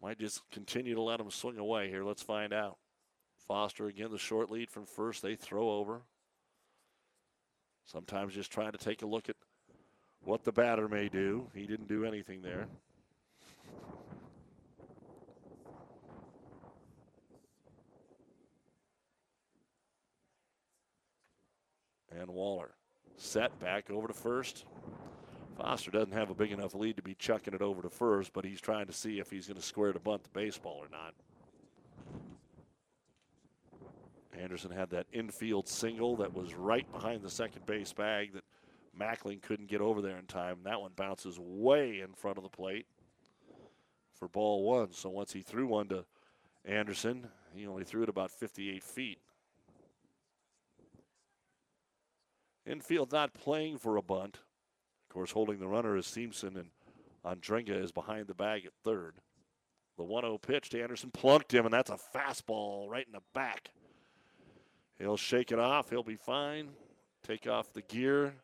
might just continue to let him swing away here. Let's find out. Foster again, the short lead from first. They throw over. Sometimes just trying to take a look at what the batter may do. He didn't do anything there. And Waller set back over to first. Foster doesn't have a big enough lead to be chucking it over to first, but he's trying to see if he's going to square to bunt the baseball or not. Anderson had that infield single that was right behind the second base bag that Mackling couldn't get over there in time. That one bounces way in front of the plate for ball one. So once he threw one to Anderson, he only threw it about 58 feet. Infield not playing for a bunt. Of course, holding the runner is Simpson, and Andrenga is behind the bag at third. The 1 0 pitch to Anderson plunked him, and that's a fastball right in the back. He'll shake it off. He'll be fine. Take off the gear.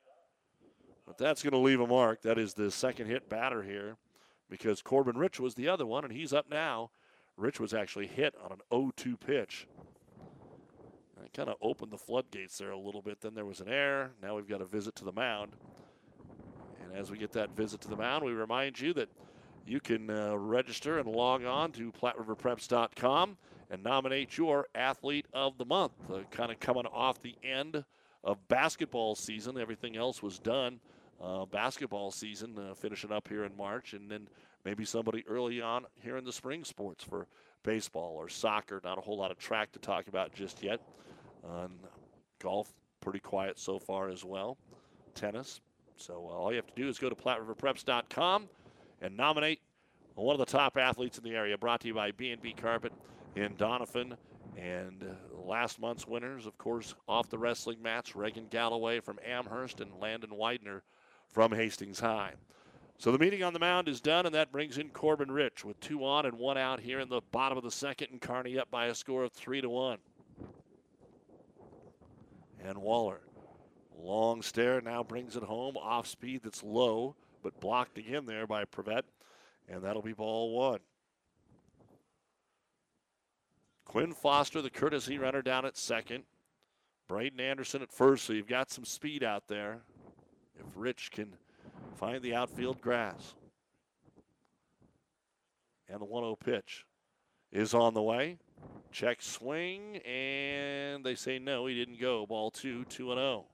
But that's going to leave a mark. That is the second hit batter here because Corbin Rich was the other one, and he's up now. Rich was actually hit on an 0 2 pitch. That kind of opened the floodgates there a little bit. Then there was an error. Now we've got a visit to the mound. And as we get that visit to the mound, we remind you that you can uh, register and log on to PlatteRiverPreps.com and nominate your athlete of the month. Uh, kind of coming off the end of basketball season, everything else was done. Uh, basketball season uh, finishing up here in March, and then maybe somebody early on here in the spring sports for baseball or soccer. Not a whole lot of track to talk about just yet. golf, pretty quiet so far as well. Tennis. So uh, all you have to do is go to PlatteRiverPreps.com and nominate one of the top athletes in the area. Brought to you by B&B Carpet in Doniphan. And last month's winners, of course, off the wrestling mats, Reagan Galloway from Amherst and Landon Widener from Hastings High. So the meeting on the mound is done, and that brings in Corbin Rich with two on and one out here in the bottom of the second, and Kearney up by a score of three to one. And Waller, long stare, now brings it home off speed that's low, but blocked again there by Prevet, and that'll be ball one. Quinn Foster, the courtesy runner down at second. Braden Anderson at first, so you've got some speed out there. If Rich can find the outfield grass. And the 1 0 pitch is on the way. Check swing, and they say no, he didn't go. Ball two, 2 and 0.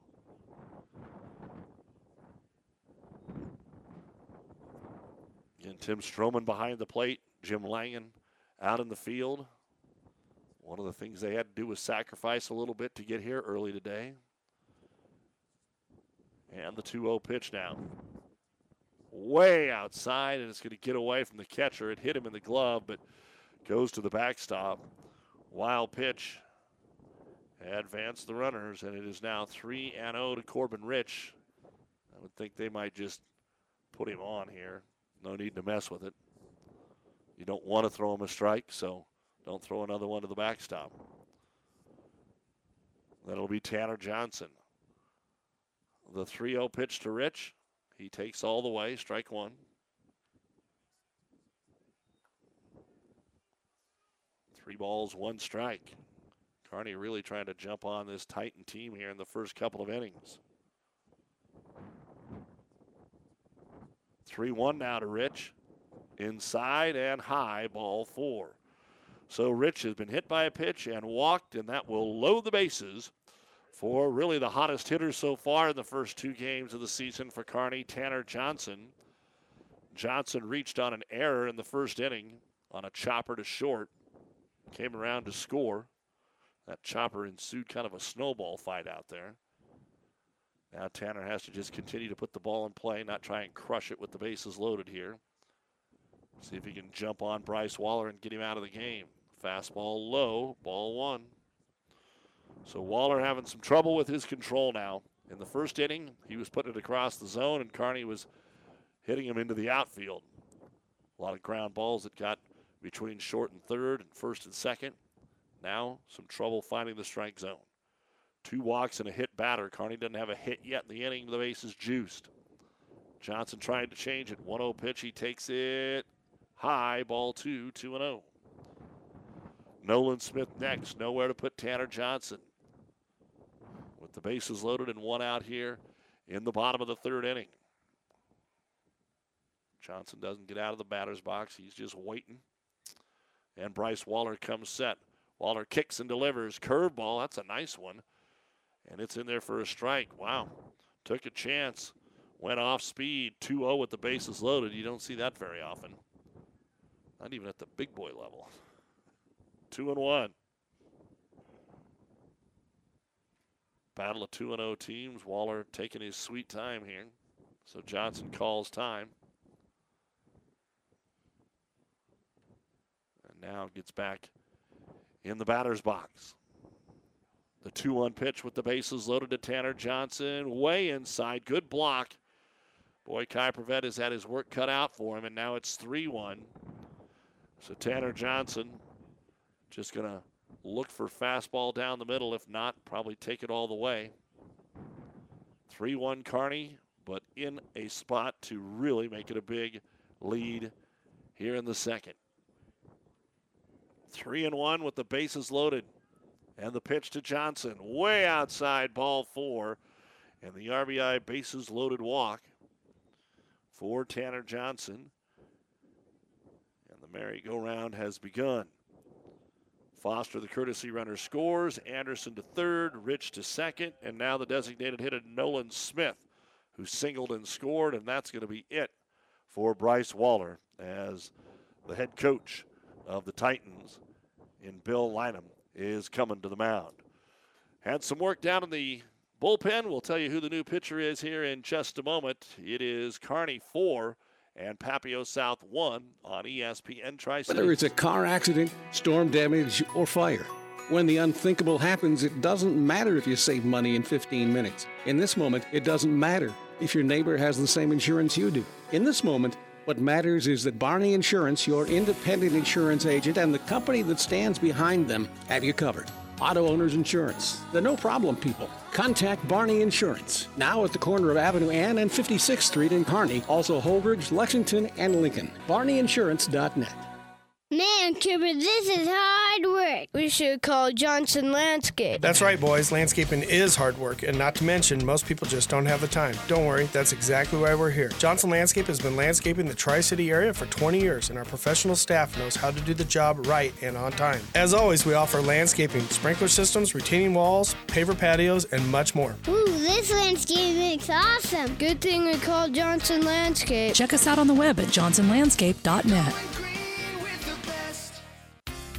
Again, Tim Stroman behind the plate. Jim Langen out in the field. One of the things they had to do was sacrifice a little bit to get here early today. And the 2 0 pitch now. Way outside, and it's going to get away from the catcher. It hit him in the glove, but goes to the backstop. Wild pitch. Advance the runners, and it is now 3 0 to Corbin Rich. I would think they might just put him on here. No need to mess with it. You don't want to throw him a strike, so don't throw another one to the backstop. That'll be Tanner Johnson. The 3 0 pitch to Rich. He takes all the way, strike one. Three balls, one strike. Kearney really trying to jump on this Titan team here in the first couple of innings. 3 1 now to Rich. Inside and high, ball four. So Rich has been hit by a pitch and walked, and that will load the bases for really the hottest hitter so far in the first two games of the season for Kearney, Tanner Johnson. Johnson reached on an error in the first inning on a chopper to short, came around to score. That chopper ensued kind of a snowball fight out there. Now Tanner has to just continue to put the ball in play, not try and crush it with the bases loaded here. See if he can jump on Bryce Waller and get him out of the game. Fastball low, ball one. So Waller having some trouble with his control now. In the first inning, he was putting it across the zone, and Kearney was hitting him into the outfield. A lot of ground balls that got between short and third and first and second. Now, some trouble finding the strike zone. Two walks and a hit batter. Kearney doesn't have a hit yet in the inning. The base is juiced. Johnson trying to change it. 1 0 pitch. He takes it high. Ball two, 2 0. Nolan Smith next. Nowhere to put Tanner Johnson. With the bases loaded and one out here in the bottom of the third inning. Johnson doesn't get out of the batter's box. He's just waiting. And Bryce Waller comes set. Waller kicks and delivers. Curveball. That's a nice one. And it's in there for a strike. Wow. Took a chance. Went off speed. 2 0 with the bases loaded. You don't see that very often. Not even at the big boy level. Two and one. Battle of 2 and 0 teams. Waller taking his sweet time here. So Johnson calls time. And now gets back in the batter's box. The 2 1 pitch with the bases loaded to Tanner Johnson. Way inside. Good block. Boy, Kai Prevet has had his work cut out for him, and now it's 3 1. So Tanner Johnson just going to look for fastball down the middle. If not, probably take it all the way. 3 1 Kearney, but in a spot to really make it a big lead here in the second. 3 and 1 with the bases loaded. And the pitch to Johnson, way outside, ball four. And the RBI bases loaded walk for Tanner Johnson. And the merry-go-round has begun. Foster, the courtesy runner, scores. Anderson to third, Rich to second, and now the designated hitter, Nolan Smith, who singled and scored, and that's going to be it for Bryce Waller as the head coach of the Titans in Bill Lynham is coming to the mound. Had some work down in the bullpen. We'll tell you who the new pitcher is here in just a moment. It is Kearney 4 and Papio South 1 on ESPN Tri Whether it's a car accident, storm damage, or fire. When the unthinkable happens, it doesn't matter if you save money in 15 minutes. In this moment, it doesn't matter if your neighbor has the same insurance you do. In this moment, what matters is that Barney Insurance, your independent insurance agent, and the company that stands behind them have you covered. Auto Owners Insurance, the no problem people. Contact Barney Insurance, now at the corner of Avenue Ann and 56th Street in Kearney, also Holdrege, Lexington, and Lincoln. BarneyInsurance.net. Man, Cooper, this is hard work. We should call Johnson Landscape. That's right, boys. Landscaping is hard work, and not to mention, most people just don't have the time. Don't worry, that's exactly why we're here. Johnson Landscape has been landscaping the Tri City area for 20 years, and our professional staff knows how to do the job right and on time. As always, we offer landscaping, sprinkler systems, retaining walls, paver patios, and much more. Ooh, this landscaping looks awesome. Good thing we called Johnson Landscape. Check us out on the web at johnsonlandscape.net.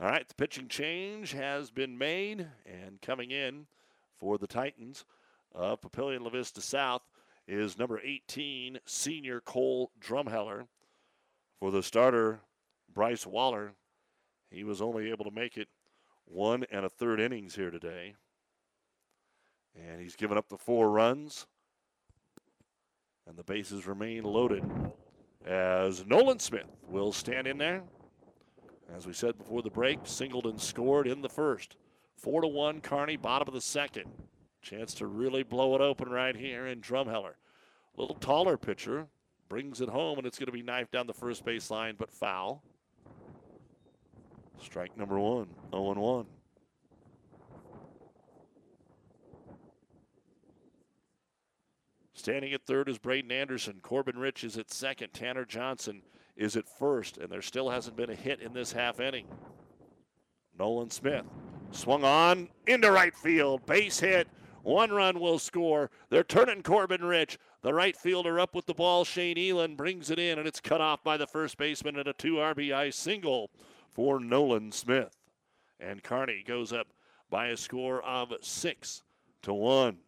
All right, the pitching change has been made, and coming in for the Titans of Papillion La Vista South is number 18, senior Cole Drumheller. For the starter, Bryce Waller, he was only able to make it one and a third innings here today. And he's given up the four runs, and the bases remain loaded as Nolan Smith will stand in there. As we said before the break, Singleton scored in the first. Four to one, Kearney, bottom of the second. Chance to really blow it open right here in Drumheller. A little taller pitcher brings it home, and it's going to be knifed down the first base line, but foul. Strike number one, 0 1. Standing at third is Braden Anderson. Corbin Rich is at second. Tanner Johnson is at first, and there still hasn't been a hit in this half inning. Nolan Smith swung on into right field. Base hit. One run will score. They're turning Corbin Rich. The right fielder up with the ball. Shane Elan brings it in, and it's cut off by the first baseman and a two RBI single for Nolan Smith. And Kearney goes up by a score of six to one.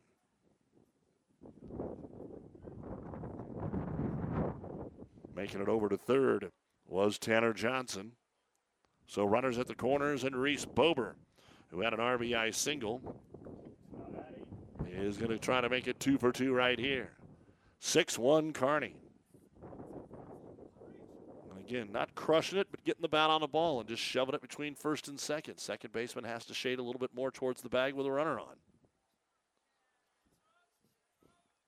Making it over to third was Tanner Johnson. So runners at the corners and Reese Bober, who had an RBI single, is going to try to make it two for two right here. 6 1 Kearney. And again, not crushing it, but getting the bat on the ball and just shoving it between first and second. Second baseman has to shade a little bit more towards the bag with a runner on.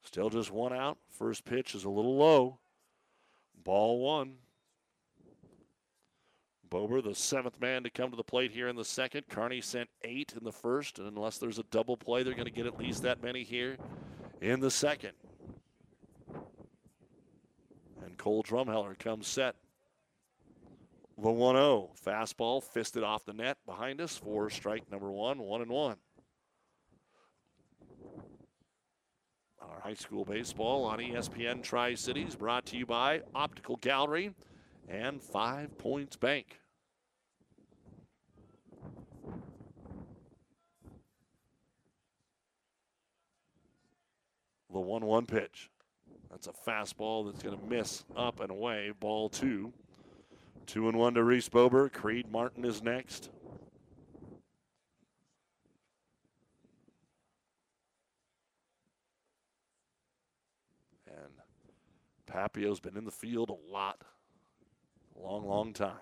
Still just one out. First pitch is a little low. Ball one. Bober, the seventh man to come to the plate here in the second. Kearney sent eight in the first, and unless there's a double play, they're going to get at least that many here in the second. And Cole Drumheller comes set. The 1 0. Fastball fisted off the net behind us for strike number one, one and one. Our high school baseball on ESPN Tri Cities brought to you by Optical Gallery and Five Points Bank. The 1 1 pitch. That's a fastball that's going to miss up and away. Ball two. Two and one to Reese Bober. Creed Martin is next. And Papio's been in the field a lot. a Long, long time.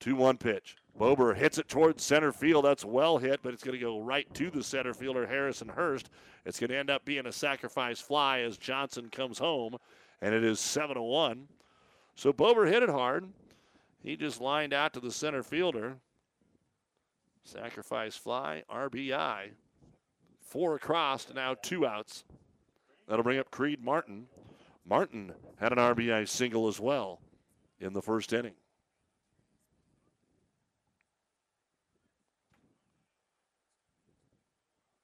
2 1 pitch. Bober hits it towards center field. That's well hit, but it's going to go right to the center fielder, Harrison Hurst. It's going to end up being a sacrifice fly as Johnson comes home, and it is 7 1. So Bober hit it hard. He just lined out to the center fielder. Sacrifice fly, RBI. Four across, now two outs. That'll bring up Creed Martin. Martin had an RBI single as well in the first inning.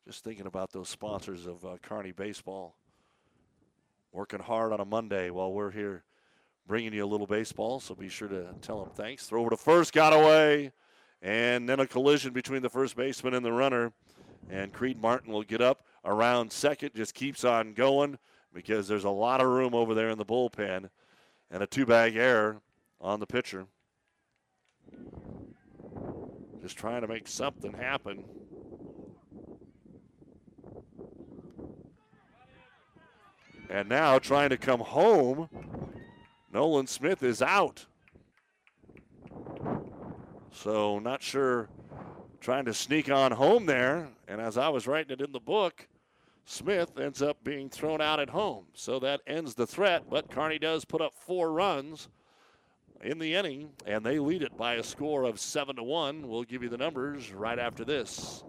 Just thinking about those sponsors of uh, Kearney baseball. working hard on a Monday while we're here bringing you a little baseball. So be sure to tell them thanks. Throw over to first, got away, and then a collision between the first baseman and the runner. And Creed Martin will get up around second, just keeps on going because there's a lot of room over there in the bullpen, and a two bag error on the pitcher. Just trying to make something happen. And now trying to come home. Nolan Smith is out. So, not sure trying to sneak on home there. And as I was writing it in the book, Smith ends up being thrown out at home. So that ends the threat, but Kearney does put up four runs in the inning, and they lead it by a score of seven to one. We'll give you the numbers right after this.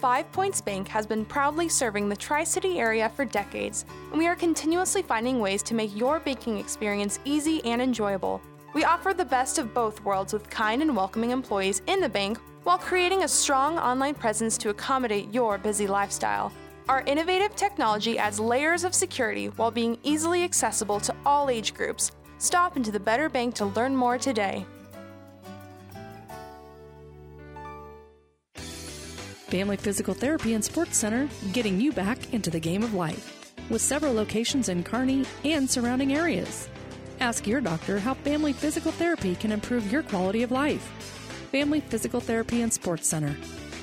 Five Points Bank has been proudly serving the Tri City area for decades, and we are continuously finding ways to make your banking experience easy and enjoyable. We offer the best of both worlds with kind and welcoming employees in the bank while creating a strong online presence to accommodate your busy lifestyle. Our innovative technology adds layers of security while being easily accessible to all age groups. Stop into the Better Bank to learn more today. Family Physical Therapy and Sports Center, getting you back into the game of life. With several locations in Kearney and surrounding areas. Ask your doctor how family physical therapy can improve your quality of life. Family Physical Therapy and Sports Center.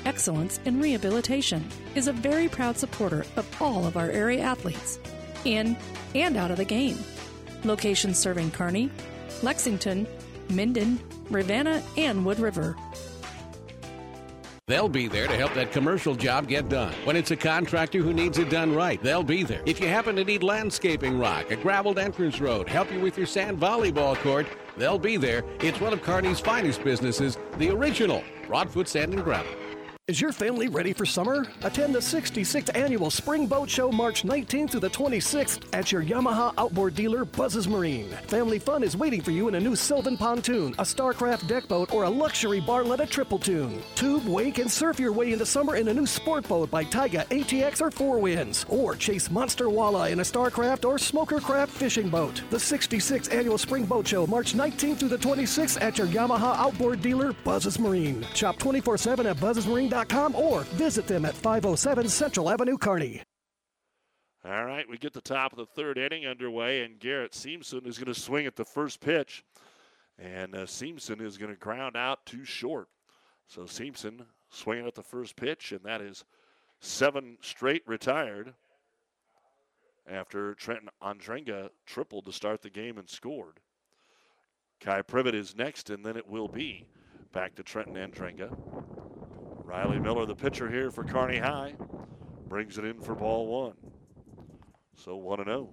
Excellence in Rehabilitation is a very proud supporter of all of our area athletes, in and out of the game. Locations serving Kearney, Lexington, Minden, Ravenna, and Wood River. They'll be there to help that commercial job get done. When it's a contractor who needs it done right, they'll be there. If you happen to need landscaping rock, a graveled entrance road, help you with your sand volleyball court, they'll be there. It's one of Kearney's finest businesses, the original Broadfoot Sand and Gravel. Is your family ready for summer? Attend the 66th annual Spring Boat Show March 19th through the 26th at your Yamaha outboard dealer, Buzz's Marine. Family fun is waiting for you in a new Sylvan pontoon, a Starcraft deck boat, or a luxury Barletta triple tune. Tube, wake, and surf your way into summer in a new sport boat by Taiga ATX or Four Winns. Or chase monster walleye in a Starcraft or Smokercraft fishing boat. The 66th annual Spring Boat Show March 19th through the 26th at your Yamaha outboard dealer, Buzz's Marine. Shop 24 7 at or visit them at 507 Central Avenue, Kearney. All right, we get the top of the third inning underway, and Garrett Seamson is going to swing at the first pitch. And uh, Seamson is going to ground out too short. So Seamson swinging at the first pitch, and that is seven straight retired after Trenton Andrenga tripled to start the game and scored. Kai Privet is next, and then it will be back to Trenton Andrenga. Riley Miller, the pitcher here for Kearney High, brings it in for ball one. So 1 0.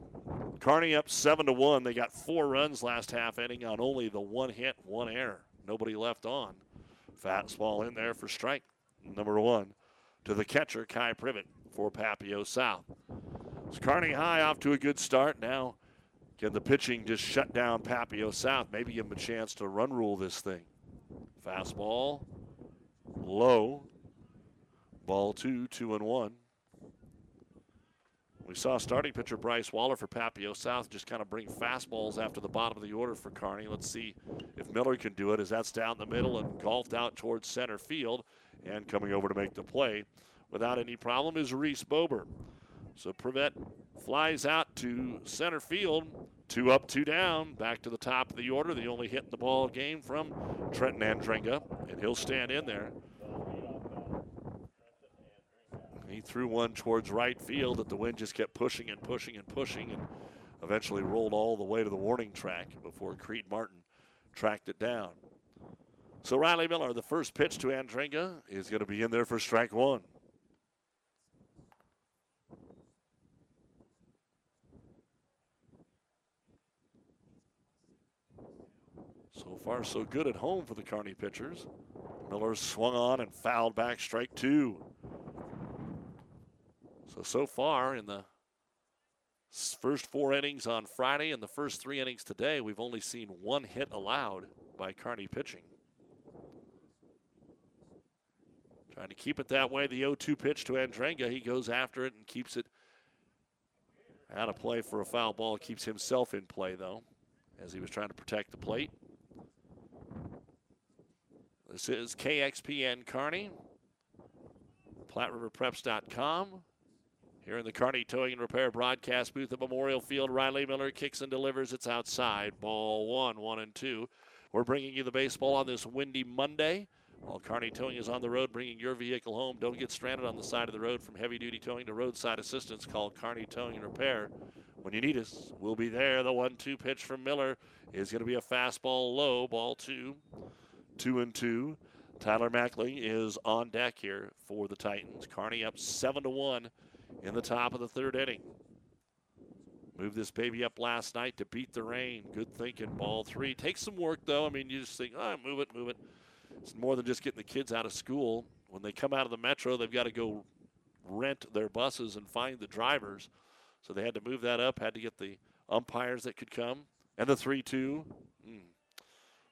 Kearney up 7 to 1. They got four runs last half inning on only the one hit, one error. Nobody left on. Fastball in there for strike number one to the catcher, Kai Privet for Papio South. It's Kearney High off to a good start. Now, can the pitching just shut down Papio South? Maybe give them a chance to run rule this thing. Fastball low. Ball two, two and one. We saw starting pitcher Bryce Waller for Papio South just kind of bring fastballs after the bottom of the order for Kearney. Let's see if Miller can do it as that's down the middle and golfed out towards center field. And coming over to make the play without any problem is Reese Bober. So Privet flies out to center field. Two up, two down. Back to the top of the order. The only hit in the ball game from Trenton Andrenga. And he'll stand in there. He threw one towards right field that the wind just kept pushing and pushing and pushing and eventually rolled all the way to the warning track before Creed Martin tracked it down. So Riley Miller, the first pitch to Andrenga, is going to be in there for strike one. So far, so good at home for the Kearney pitchers. Miller swung on and fouled back strike two. So, so far in the first four innings on Friday and the first three innings today, we've only seen one hit allowed by Kearney pitching. Trying to keep it that way. The 0 2 pitch to Andrenga. He goes after it and keeps it Out of play for a foul ball. Keeps himself in play, though, as he was trying to protect the plate. This is KXPN Kearney, PlatteRiverPreps.com. Here in the Kearney Towing and Repair broadcast booth at Memorial Field, Riley Miller kicks and delivers. It's outside. Ball one, one and two. We're bringing you the baseball on this windy Monday. While Kearney Towing is on the road bringing your vehicle home, don't get stranded on the side of the road from heavy duty towing to roadside assistance. Call Kearney Towing and Repair. When you need us, we'll be there. The 1 2 pitch from Miller is going to be a fastball low, ball two. Two and two. Tyler Mackling is on deck here for the Titans. Kearney up 7 to 1 in the top of the third inning. Moved this baby up last night to beat the rain. Good thinking. Ball three. Takes some work, though. I mean, you just think, oh, move it, move it. It's more than just getting the kids out of school. When they come out of the metro, they've got to go rent their buses and find the drivers. So they had to move that up, had to get the umpires that could come. And the 3 2. Mm.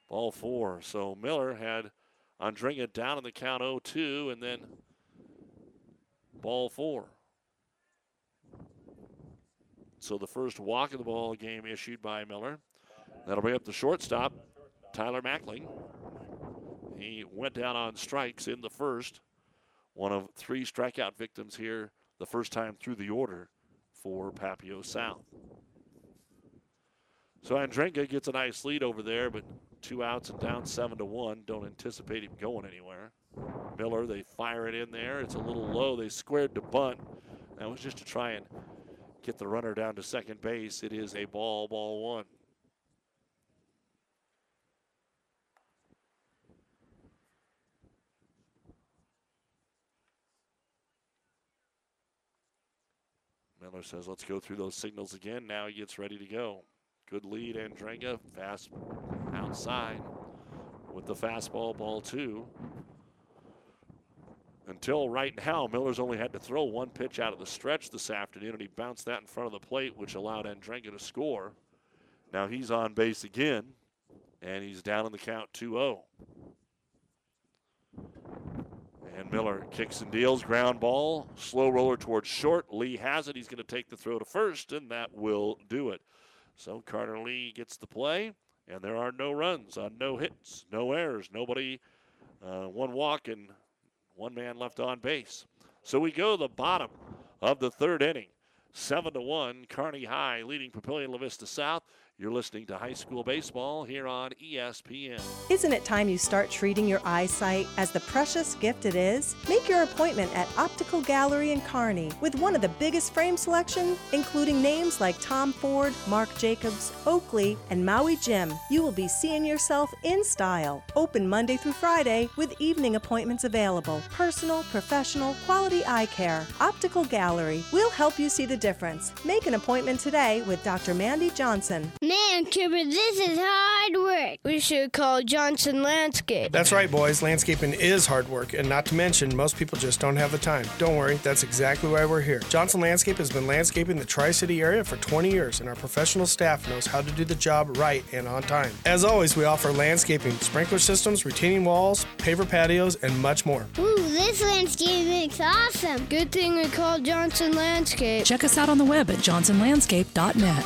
Ball four. So Miller had Andringa down in the count 0 2, and then ball four. So the first walk of the ball game issued by Miller. That'll bring up the shortstop, Tyler Mackling. He went down on strikes in the first. One of three strikeout victims here the first time through the order for Papio South. So Andrenga gets a nice lead over there, but two outs and down seven to one. Don't anticipate him going anywhere. Miller, they fire it in there. It's a little low. They squared to bunt. That was just to try and get the runner down to second base. It is a ball, ball one. Miller says, let's go through those signals again. Now he gets ready to go. Good lead, Andrenga. Fast outside with the fastball, ball two. Until right now, Miller's only had to throw one pitch out of the stretch this afternoon, and he bounced that in front of the plate, which allowed Andrenga to score. Now he's on base again, and he's down in the count 2 0. And Miller kicks and deals, ground ball, slow roller towards short. Lee has it. He's going to take the throw to first, and that will do it. So Carter Lee gets the play, and there are no runs on no hits, no errors, nobody, uh, one walk, and one man left on base. So we go to the bottom of the third inning. Seven to one, Kearney High leading Papillion La Vista South. You're listening to high school baseball here on ESPN. Isn't it time you start treating your eyesight as the precious gift it is? Make your appointment at Optical Gallery in Kearney with one of the biggest frame selection, including names like Tom Ford, Marc Jacobs, Oakley, and Maui Jim. You will be seeing yourself in style. Open Monday through Friday with evening appointments available. Personal, professional, quality eye care. Optical Gallery. We'll help you see the difference. Make an appointment today with Dr. Mandy Johnson. Man, Cooper, this is hard work. We should call Johnson Landscape. That's right, boys. Landscaping is hard work, and not to mention, most people just don't have the time. Don't worry, that's exactly why we're here. Johnson Landscape has been landscaping the Tri City area for 20 years, and our professional staff knows how to do the job right and on time. As always, we offer landscaping, sprinkler systems, retaining walls, paver patios, and much more. Ooh, this landscape looks awesome. Good thing we called Johnson Landscape. Check us out on the web at johnsonlandscape.net.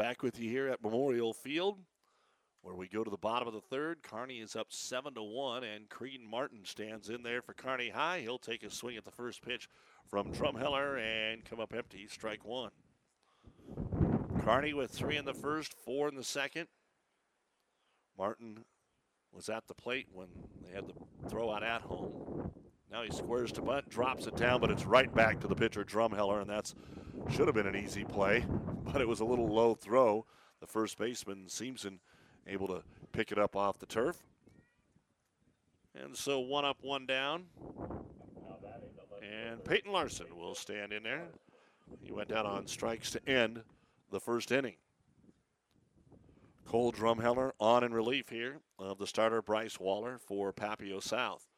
Back with you here at Memorial Field, where we go to the bottom of the third. Kearney is up seven to one, and Creedon Martin stands in there for Kearney High. He'll take a swing at the first pitch from Drumheller and come up empty. Strike one. Kearney with three in the first, four in the second. Martin was at the plate when they had the throw out at home. Now he squares to bunt, drops it down, but it's right back to the pitcher Drumheller, and that's should have been an easy play, (laughs) but it was a little low throw. The first baseman Seamson able to pick it up off the turf. And so one up, one down. And Peyton Larson will stand in there. He went down on strikes to end the first inning. Cole Drumheller on in relief here of the starter Bryce Waller for Papio South.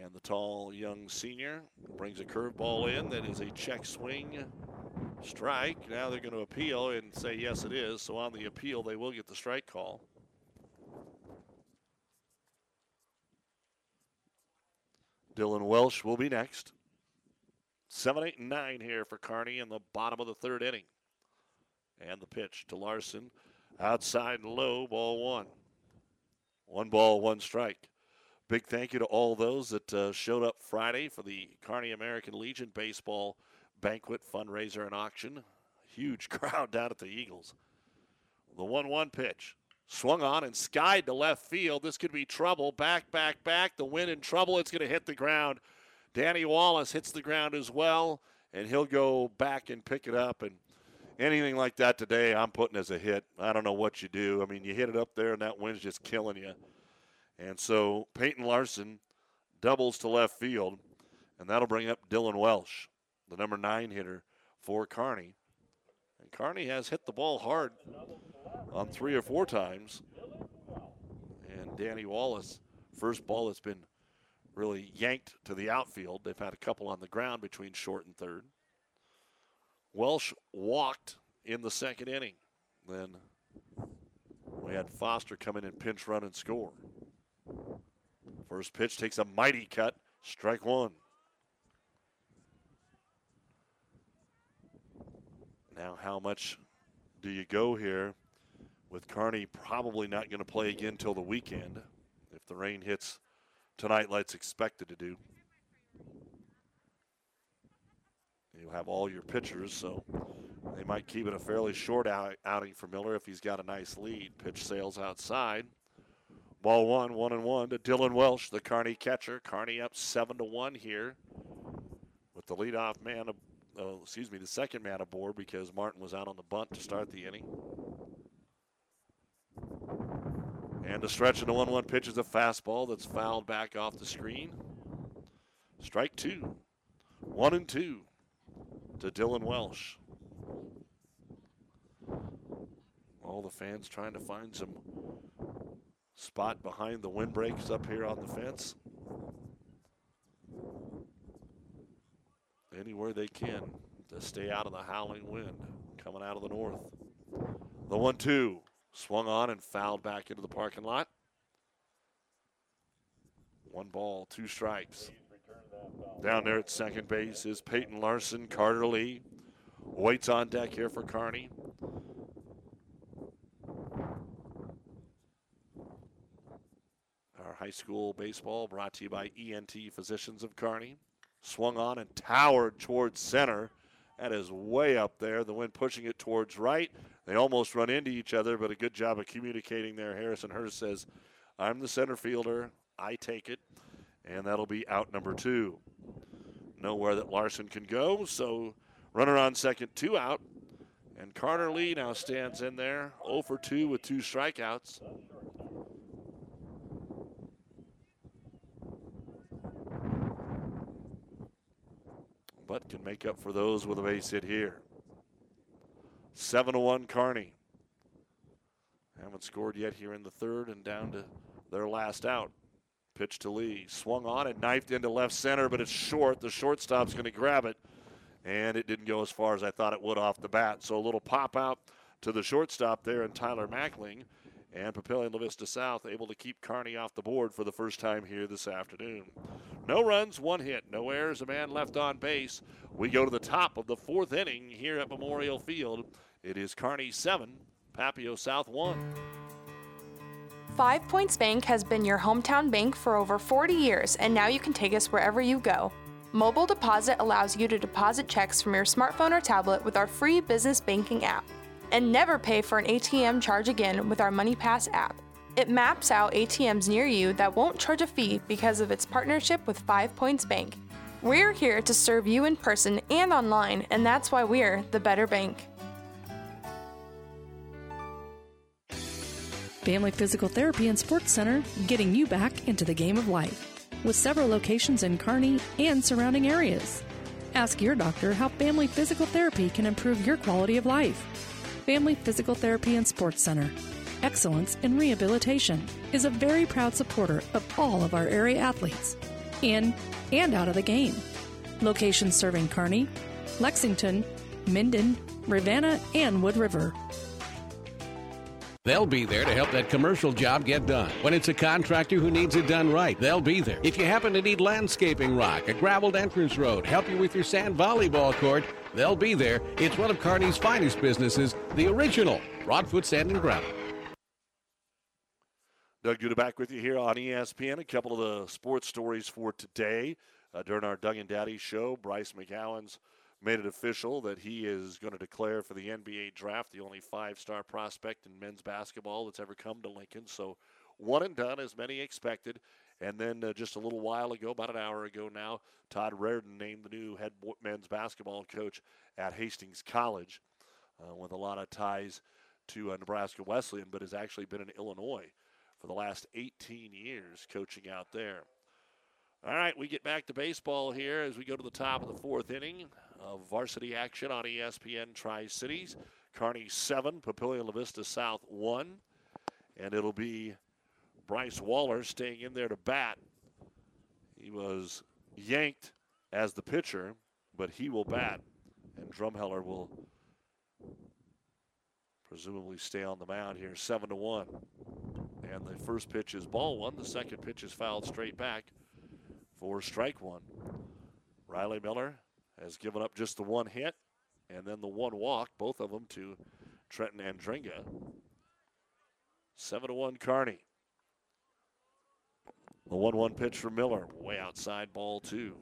And the tall young senior brings a curveball in that is a check swing strike. Now they're going to appeal and say yes, it is. So on the appeal, they will get the strike call. Dylan Welsh will be next. Seven, eight, and nine here for Kearney in the bottom of the third inning. And the pitch to Larson. Outside low, ball one. One ball, one strike. Big thank you to all those that uh, showed up Friday for the Kearney American Legion baseball banquet fundraiser and auction. Huge (laughs) crowd down at the Eagles. The 1 1 pitch. Swung on and skied to left field. This could be trouble. Back, back, back. The wind in trouble. It's going to hit the ground. Danny Wallace hits the ground as well, and he'll go back and pick it up. And anything like that today, I'm putting as a hit. I don't know what you do. I mean, you hit it up there, and that wind's just killing you. And so Peyton Larson doubles to left field, and that'll bring up Dylan Welsh, the number nine hitter for Kearney. And Kearney has hit the ball hard on three or four times. And Danny Wallace, first ball that's been really yanked to the outfield. They've had a couple on the ground between short and third. Welsh walked in the second inning. Then we had Foster come in and pinch run and score. First pitch takes a mighty cut, strike one. Now, how much do you go here with Kearney probably not going to play again till the weekend if the rain hits tonight like it's expected to do? You'll have all your pitchers, so they might keep it a fairly short out- outing for Miller if he's got a nice lead. Pitch sails outside. Ball one, one and one to Dylan Welsh, the Kearney catcher. Kearney up seven to one here with the leadoff man, uh, excuse me, the second man aboard because Martin was out on the bunt to start the inning. And the stretch in the 1 1 pitch is a fastball that's fouled back off the screen. Strike two. One and two to Dylan Welsh. All the fans trying to find some spot behind the windbreaks up here on the fence. Anywhere they can to stay out of the howling wind coming out of the north. The 1 2 swung on and fouled back into the parking lot. One ball, two strikes. Down there at second base is Peyton Larson. Carter Lee waits on deck here for Kearney. Our high school baseball brought to you by ENT Physicians of Kearney. Swung on and towered towards center. That is way up there. The wind pushing it towards right. They almost run into each other, but a good job of communicating there. Harrison Hurst says, I'm the center fielder. I take it. And that'll be out number two. Nowhere that Larson can go, so runner on second, two out. And Carter Lee now stands in there, 0 for 2 with two strikeouts. But can make up for those with a base hit here. 7 to 1 Kearney. Haven't scored yet here in the third and down to their last out. Pitch to Lee. Swung on and knifed into left center, but it's short. The shortstop's going to grab it. And it didn't go as far as I thought it would off the bat. So a little pop out to the shortstop there and Tyler Mackling. And Papillion La Vista South able to keep Kearney off the board for the first time here this afternoon. No runs, one hit, no errors, a man left on base. We go to the top of the fourth inning here at Memorial Field. It is Kearney 7, Papio South 1. Five Points Bank has been your hometown bank for over 40 years, and now you can take us wherever you go. Mobile Deposit allows you to deposit checks from your smartphone or tablet with our free business banking app. And never pay for an ATM charge again with our MoneyPass app. It maps out ATMs near you that won't charge a fee because of its partnership with Five Points Bank. We're here to serve you in person and online, and that's why we're the better bank. Family Physical Therapy and Sports Center, getting you back into the game of life. with several locations in Kearney and surrounding areas. Ask your doctor how Family Physical Therapy can improve your quality of life. Family Physical Therapy and Sports Center. Excellence in Rehabilitation is a very proud supporter of all of our area athletes, in and out of the game. Locations serving Kearney, Lexington, Minden, Ravenna, and Wood River. They'll be there to help that commercial job get done. When it's a contractor who needs it done right, they'll be there. If you happen to need landscaping rock, a graveled entrance road, help you with your sand volleyball court, they'll be there. It's one of Kearney's finest businesses, the original Broadfoot Sand and Gravel. Doug Duda back with you here on ESPN. A couple of the sports stories for today. Uh, during our Doug and Daddy show, Bryce McGowens made it official that he is going to declare for the NBA draft, the only five star prospect in men's basketball that's ever come to Lincoln. So, one and done, as many expected. And then uh, just a little while ago, about an hour ago now, Todd Reardon named the new head men's basketball coach at Hastings College uh, with a lot of ties to uh, Nebraska Wesleyan, but has actually been in Illinois for the last 18 years coaching out there. All right, we get back to baseball here as we go to the top of the fourth inning of varsity action on ESPN Tri Cities. Kearney 7, Papillion La Vista South 1. And it'll be Bryce Waller staying in there to bat. He was yanked as the pitcher, but he will bat. And Drumheller will presumably stay on the mound here, 7 to 1. And the first pitch is ball one. The second pitch is fouled straight back for strike one. Riley Miller has given up just the one hit and then the one walk, both of them to Trenton Andringa. 7 to 1 Kearney. The 1 1 pitch for Miller, way outside ball two.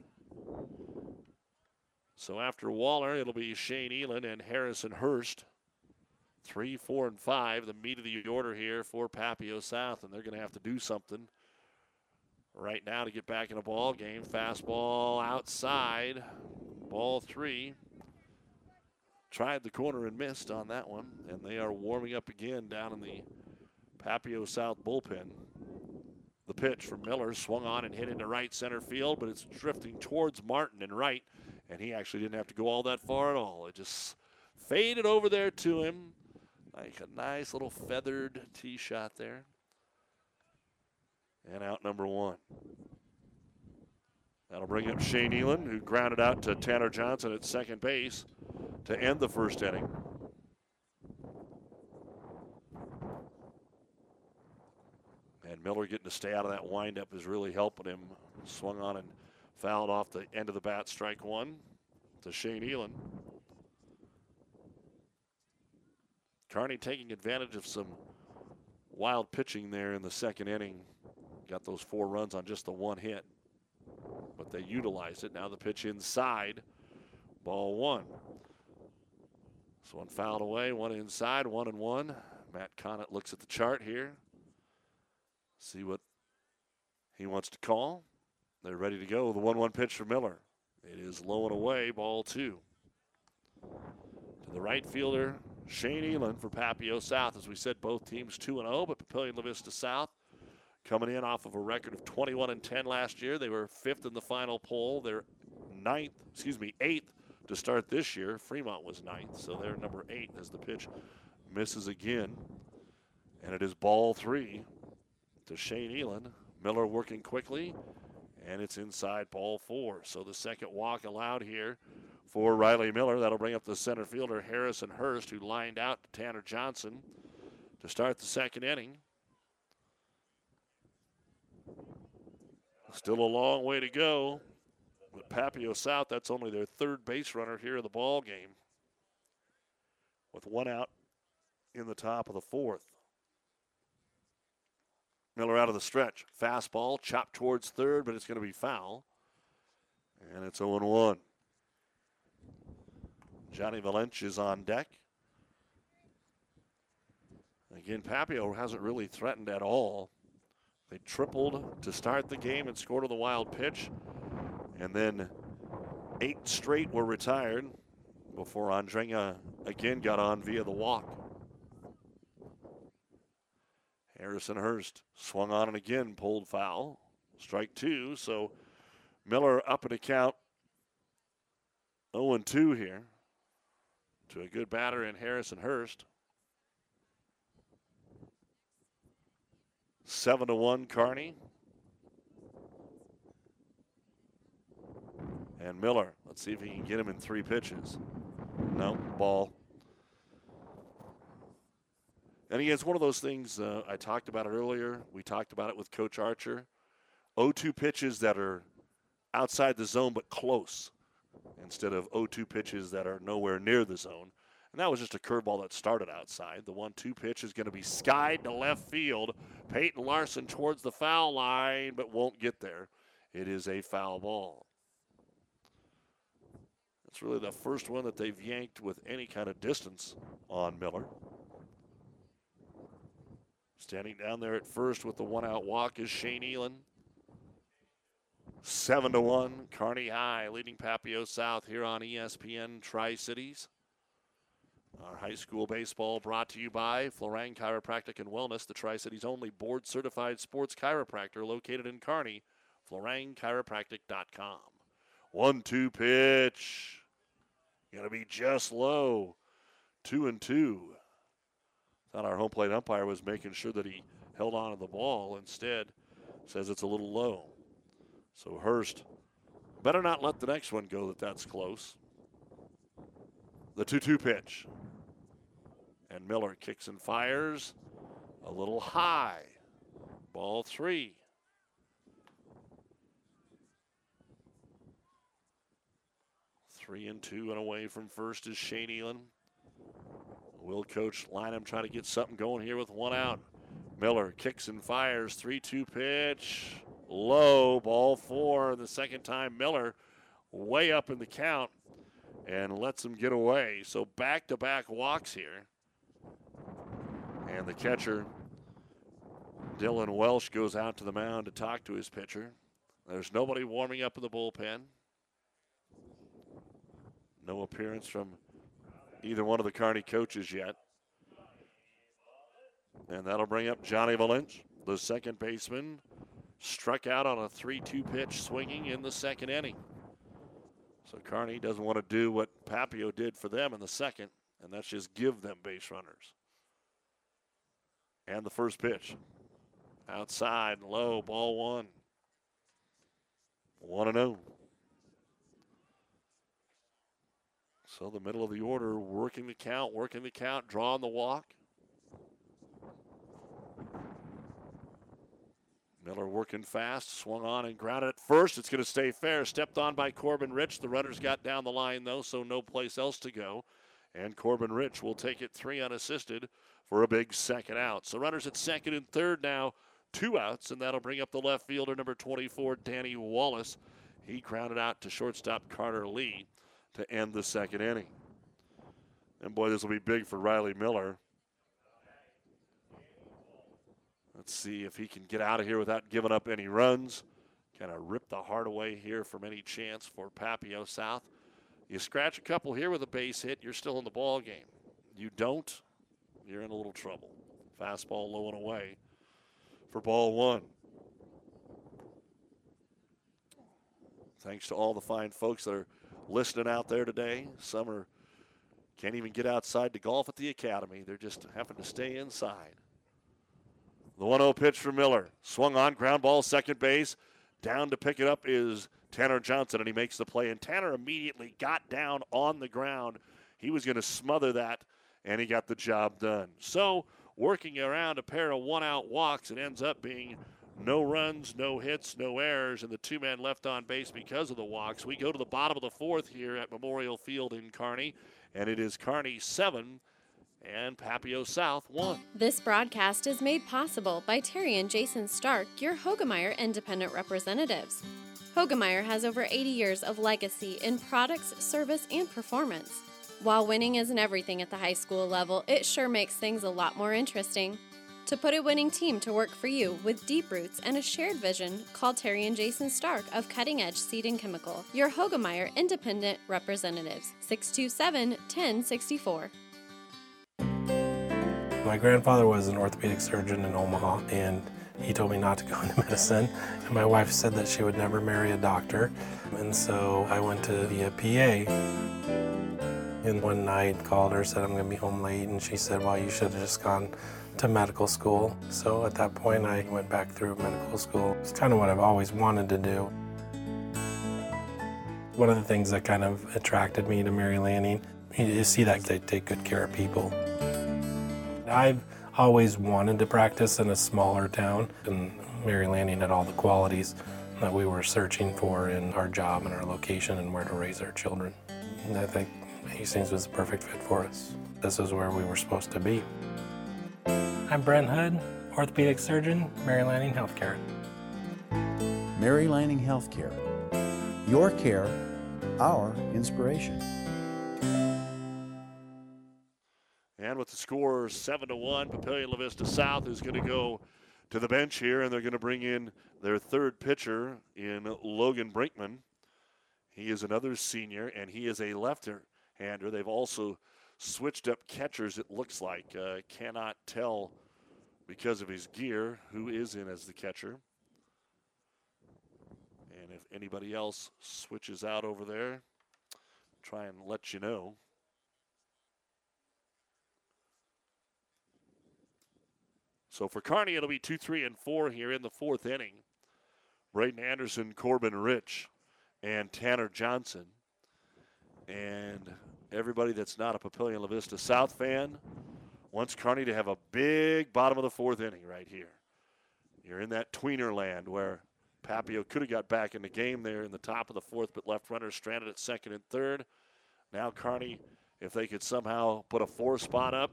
So after Waller, it'll be Shane Elan and Harrison Hurst. Three, four, and five, the meat of the order here for Papio South, and they're going to have to do something right now to get back in a ball game. Fastball outside, ball three. Tried the corner and missed on that one, and they are warming up again down in the Papio South bullpen. The pitch from Miller swung on and hit into right center field, but it's drifting towards Martin and right, and he actually didn't have to go all that far at all. It just faded over there to him like a nice little feathered tee shot there. And out number one. That'll bring up Shane Elan, who grounded out to Tanner Johnson at second base to end the first inning. And Miller getting to stay out of that windup is really helping him. Swung on and fouled off the end of the bat, strike one to Shane Elan. Kearney taking advantage of some wild pitching there in the second inning. Got those four runs on just the one hit, but they utilized it. Now the pitch inside, ball one. This one fouled away, one inside, one and one. Matt Connett looks at the chart here, see what he wants to call. They're ready to go. The 1 1 pitch for Miller. It is low and away, ball two. To the right fielder, Shane Elan for Papio South. As we said, both teams 2 0, but Papillion La Vista South coming in off of a record of 21 and 10 last year. They were fifth in the final poll. They're ninth, excuse me, eighth to start this year. Fremont was ninth, so they're number eight as the pitch misses again. And it is ball three to Shane Elan. Miller working quickly, and it's inside ball four. So the second walk allowed here for Riley Miller. That'll bring up the center fielder Harrison Hurst, who lined out to Tanner Johnson to start the second inning. Still a long way to go. But Papio South, that's only their third base runner here in the ball game. With one out in the top of the fourth. Miller out of the stretch. Fastball chopped towards third, but it's going to be foul. And it's 0 1. Johnny Valench is on deck. Again, Papio hasn't really threatened at all. They tripled to start the game and scored on the wild pitch. And then eight straight were retired before Andrenga again got on via the walk. Harrison Hurst swung on and again pulled foul. Strike two, so Miller up an account 0 2 here to a good batter in Harrison Hurst. 7 to 1 Kearney. And Miller, let's see if he can get him in three pitches. No, ball. And again, it's one of those things uh, I talked about it earlier. We talked about it with Coach Archer. 0 2 pitches that are outside the zone but close instead of 0 2 pitches that are nowhere near the zone. And that was just a curveball that started outside. The 1 2 pitch is going to be skied to left field. Peyton Larson towards the foul line, but won't get there. It is a foul ball. It's really the first one that they've yanked with any kind of distance on Miller. Standing down there at first with the one out walk is Shane Elan. Seven to one, Kearney High leading Papio South here on ESPN Tri Cities. Our high school baseball brought to you by Florang Chiropractic and Wellness, the Tri Cities only board certified sports chiropractor located in Kearney. FlorangChiropractic.com. One two pitch. Gonna be just low. Two and two. Thought our home plate umpire was making sure that he held on to the ball. Instead, says it's a little low. So Hurst better not let the next one go that that's close. The 2 2 pitch. And Miller kicks and fires a little high. Ball three. Three and two and away from first is Shane Elan. Will coach Lynham try to get something going here with one out? Miller kicks and fires. 3 2 pitch. Low. Ball four. The second time, Miller way up in the count and lets him get away. So back to back walks here. And the catcher, Dylan Welsh, goes out to the mound to talk to his pitcher. There's nobody warming up in the bullpen. No appearance from either one of the Kearney coaches yet. And that'll bring up Johnny Valench, the second baseman. Struck out on a 3 2 pitch swinging in the second inning. So Kearney doesn't want to do what Papio did for them in the second, and that's just give them base runners. And the first pitch. Outside, low, ball one. 1 0. So the middle of the order, working the count, working the count, drawing the walk. Miller working fast, swung on and grounded at first. It's going to stay fair. Stepped on by Corbin Rich. The runners got down the line, though, so no place else to go. And Corbin Rich will take it three unassisted for a big second out. So runners at second and third now, two outs, and that'll bring up the left fielder, number 24, Danny Wallace. He grounded out to shortstop Carter Lee to end the second inning. And boy, this will be big for Riley Miller. Let's see if he can get out of here without giving up any runs. Kind of rip the heart away here from any chance for Papio South. You scratch a couple here with a base hit, you're still in the ball game. You don't, you're in a little trouble. Fastball low and away for ball one. Thanks to all the fine folks that are listening out there today. Some are can't even get outside to golf at the academy. They're just having to stay inside. The 1 0 pitch for Miller. Swung on, ground ball, second base. Down to pick it up is Tanner Johnson, and he makes the play. And Tanner immediately got down on the ground. He was going to smother that, and he got the job done. So, working around a pair of one out walks, it ends up being no runs, no hits, no errors, and the two men left on base because of the walks. We go to the bottom of the fourth here at Memorial Field in Kearney, and it is Kearney 7 and Papio South 1. This broadcast is made possible by Terry and Jason Stark, your Hoegemeyer independent representatives. Hoegemeyer has over 80 years of legacy in products, service, and performance. While winning isn't everything at the high school level, it sure makes things a lot more interesting. To put a winning team to work for you with deep roots and a shared vision, call Terry and Jason Stark of Cutting Edge Seed and Chemical, your Hoegemeyer independent representatives. 627 1064. My grandfather was an orthopedic surgeon in Omaha, and He told me not to go into medicine. And my wife said that she would never marry a doctor. And so I went to be a PA. And one night called her, said I'm going to be home late. And she said, well, you should have just gone to medical school. So at that point, I went back through medical school. It's kind of what I've always wanted to do. One of the things that kind of attracted me to Mary Lanning, you see that they take good care of people. I've always wanted to practice in a smaller town, and Mary Lanning had all the qualities that we were searching for in our job and our location and where to raise our children. And I think Hastings was the perfect fit for us. This is where we were supposed to be. I'm Brent Hood, orthopedic surgeon, Mary Lanning Healthcare. Mary Lanning Healthcare. Your care, our inspiration. And with the score seven to one, Papillion La Vista South is going to go to the bench here, and they're going to bring in their third pitcher in Logan Brinkman. He is another senior, and he is a left-hander. They've also switched up catchers. It looks like uh, cannot tell because of his gear who is in as the catcher. And if anybody else switches out over there, try and let you know. So for Kearney, it'll be two, three, and four here in the fourth inning. Braden Anderson, Corbin Rich, and Tanner Johnson. And everybody that's not a Papillion La Vista South fan wants Kearney to have a big bottom of the fourth inning right here. You're in that tweener land where Papio could have got back in the game there in the top of the fourth, but left runners stranded at second and third. Now Kearney, if they could somehow put a four spot up,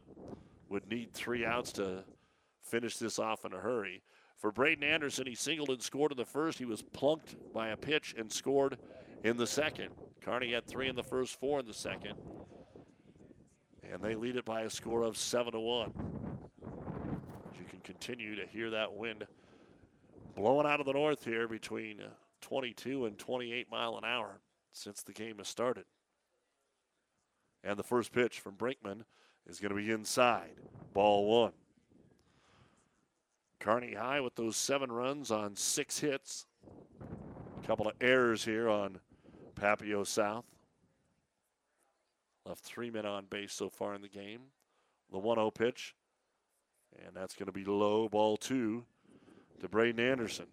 would need three outs to finish this off in a hurry. For Braden Anderson, he singled and scored in the first. He was plunked by a pitch and scored in the second. Kearney had three in the first, four in the second. And they lead it by a score of seven to one. You can continue to hear that wind blowing out of the north here between uh, 22 and 28 mile an hour since the game has started. And the first pitch from Brinkman is going to be inside. Ball one. Kearney High with those seven runs on six hits. A couple of errors here on Papio South. Left three men on base so far in the game. The 1 0 pitch. And that's going to be low, ball two to Braden Anderson.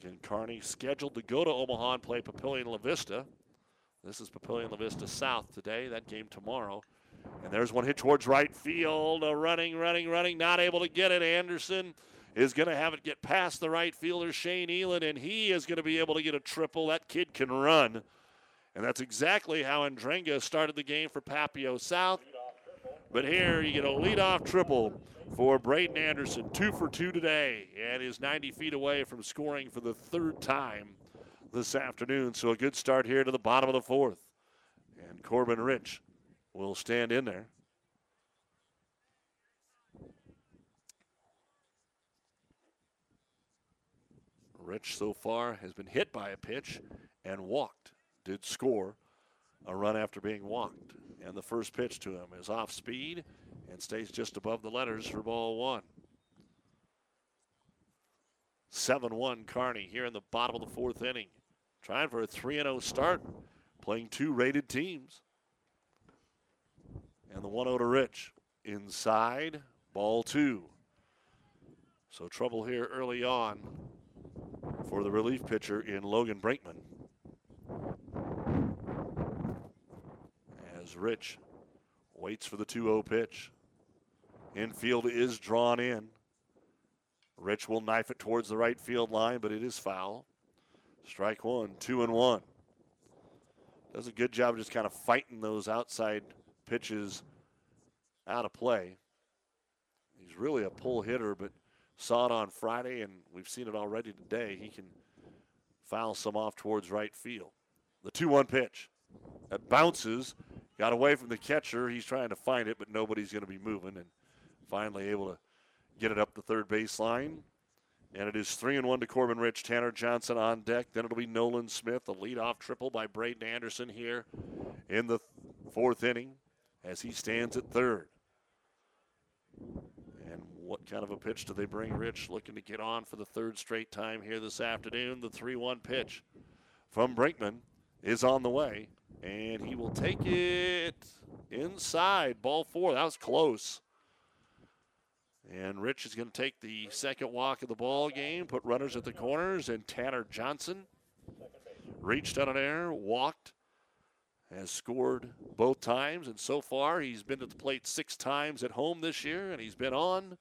Again, Kearney scheduled to go to Omaha and play Papillion La Vista. This is Papillion La Vista South today. That game tomorrow. And there's one hit towards right field. A running, running, running. Not able to get it. Anderson is going to have it get past the right fielder, Shane Elan, and he is going to be able to get a triple. That kid can run. And that's exactly how Andrenga started the game for Papio South. But here you get a leadoff triple for Braden Anderson. Two for two today and is 90 feet away from scoring for the third time this afternoon. So a good start here to the bottom of the fourth. And Corbin Rich will stand in there. Rich so far has been hit by a pitch and walked. Did score a run after being walked. And the first pitch to him is off speed and stays just above the letters for ball one. 7 1 Kearney here in the bottom of the fourth inning. Trying for a 3 0 start, playing two rated teams. And the 1 0 to Rich. Inside, ball two. So trouble here early on for the relief pitcher in Logan Brinkman. As Rich waits for the 2 0 pitch. Infield is drawn in. Rich will knife it towards the right field line, but it is foul. Strike one, two and one. Does a good job of just kind of fighting those outside pitches out of play. He's really a pull hitter, but saw it on Friday, and we've seen it already today. He can foul some off towards right field. The 2 1 pitch. That bounces, got away from the catcher. He's trying to find it, but nobody's going to be moving, and finally able to get it up the third baseline. And it is 3 and 1 to Corbin Rich. Tanner Johnson on deck. Then it'll be Nolan Smith, a leadoff triple by Braden Anderson here in the fourth inning as he stands at third. What kind of a pitch do they bring Rich looking to get on for the third straight time here this afternoon? The 3 1 pitch from Brinkman is on the way, and he will take it inside. Ball four. That was close. And Rich is going to take the second walk of the ball game, put runners at the corners, and Tanner Johnson reached out an air, walked, has scored both times, and so far he's been to the plate six times at home this year, and he's been on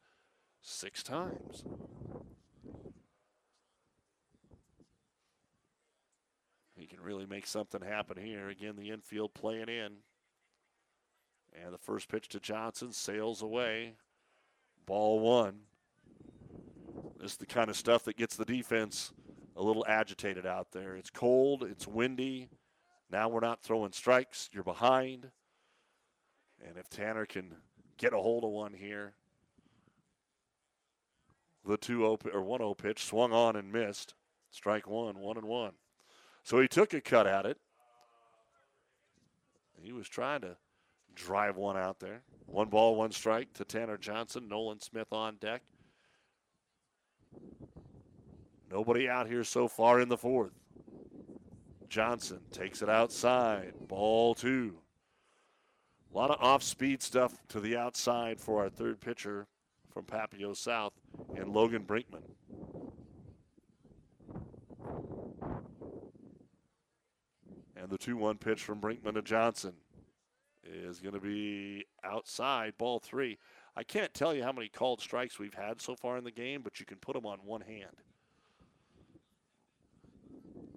six times. He can really make something happen here. Again, the infield playing in. And the first pitch to Johnson sails away. Ball one. This is the kind of stuff that gets the defense a little agitated out there. It's cold, it's windy. Now we're not throwing strikes. You're behind. And if Tanner can get a hold of one here, the 2 0 or 1 0 pitch swung on and missed. Strike one, one and one. So he took a cut at it. He was trying to drive one out there. One ball, one strike to Tanner Johnson. Nolan Smith on deck. Nobody out here so far in the fourth. Johnson takes it outside. Ball two. A lot of off speed stuff to the outside for our third pitcher from Papio South and Logan Brinkman. And the 2 1 pitch from Brinkman to Johnson is going to be outside, ball three. I can't tell you how many called strikes we've had so far in the game, but you can put them on one hand.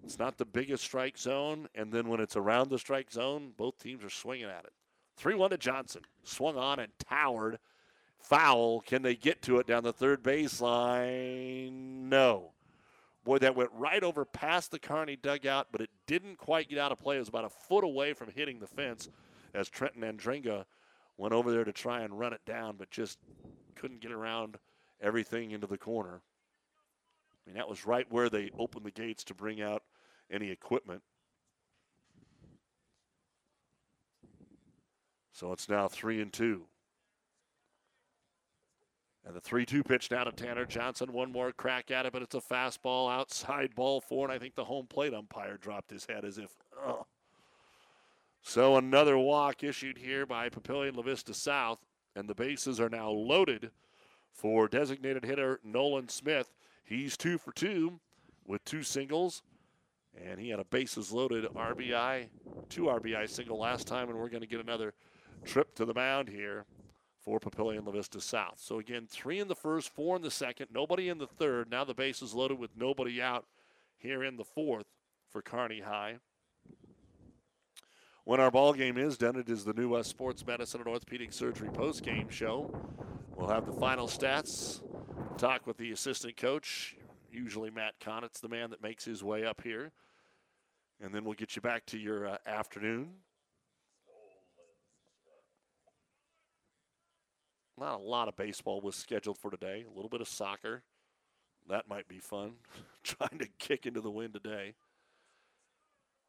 It's not the biggest strike zone, and then when it's around the strike zone, both teams are swinging at it. 3 1 to Johnson. Swung on and towered. Foul. Can they get to it down the third baseline? No. Boy, that went right over past the Kearney dugout, but it didn't quite get out of play. It was about a foot away from hitting the fence as Trenton Andringa went over there to try and run it down, but just couldn't get around everything into the corner. I mean, that was right where they opened the gates to bring out any equipment. So it's now three and two. And the 3 2 pitch now to Tanner Johnson. One more crack at it, but it's a fastball outside ball four. And I think the home plate umpire dropped his head as if. So another walk issued here by Papillion La Vista South. And the bases are now loaded for designated hitter Nolan Smith. He's two for two with two singles. And he had a bases loaded RBI, two RBI single last time. And we're going to get another trip to the mound here for Papillion La Vista South. So again, three in the first, four in the second, nobody in the third. Now the bases loaded with nobody out here in the fourth for Kearney High. When our ball game is done, it is the New West Sports Medicine and Orthopedic Surgery post game show. We'll have the final stats, talk with the assistant coach, usually Matt Connett's the man that makes his way up here, and then we'll get you back to your uh, afternoon. Not a lot of baseball was scheduled for today. A little bit of soccer. That might be fun. (laughs) Trying to kick into the wind today.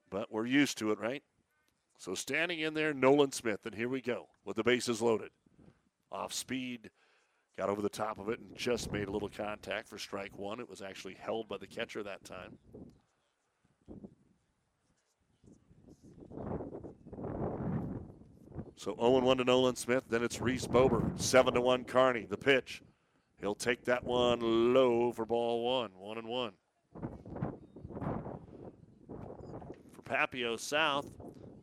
But we're used to it, right? So standing in there, Nolan Smith, and here we go with the bases loaded. Off speed, got over the top of it, and just made a little contact for strike one. It was actually held by the catcher that time. So 0 1 to Nolan Smith. Then it's Reese Bober. 7 to 1 Kearney. The pitch. He'll take that one low for ball one. 1 and 1. For Papio South,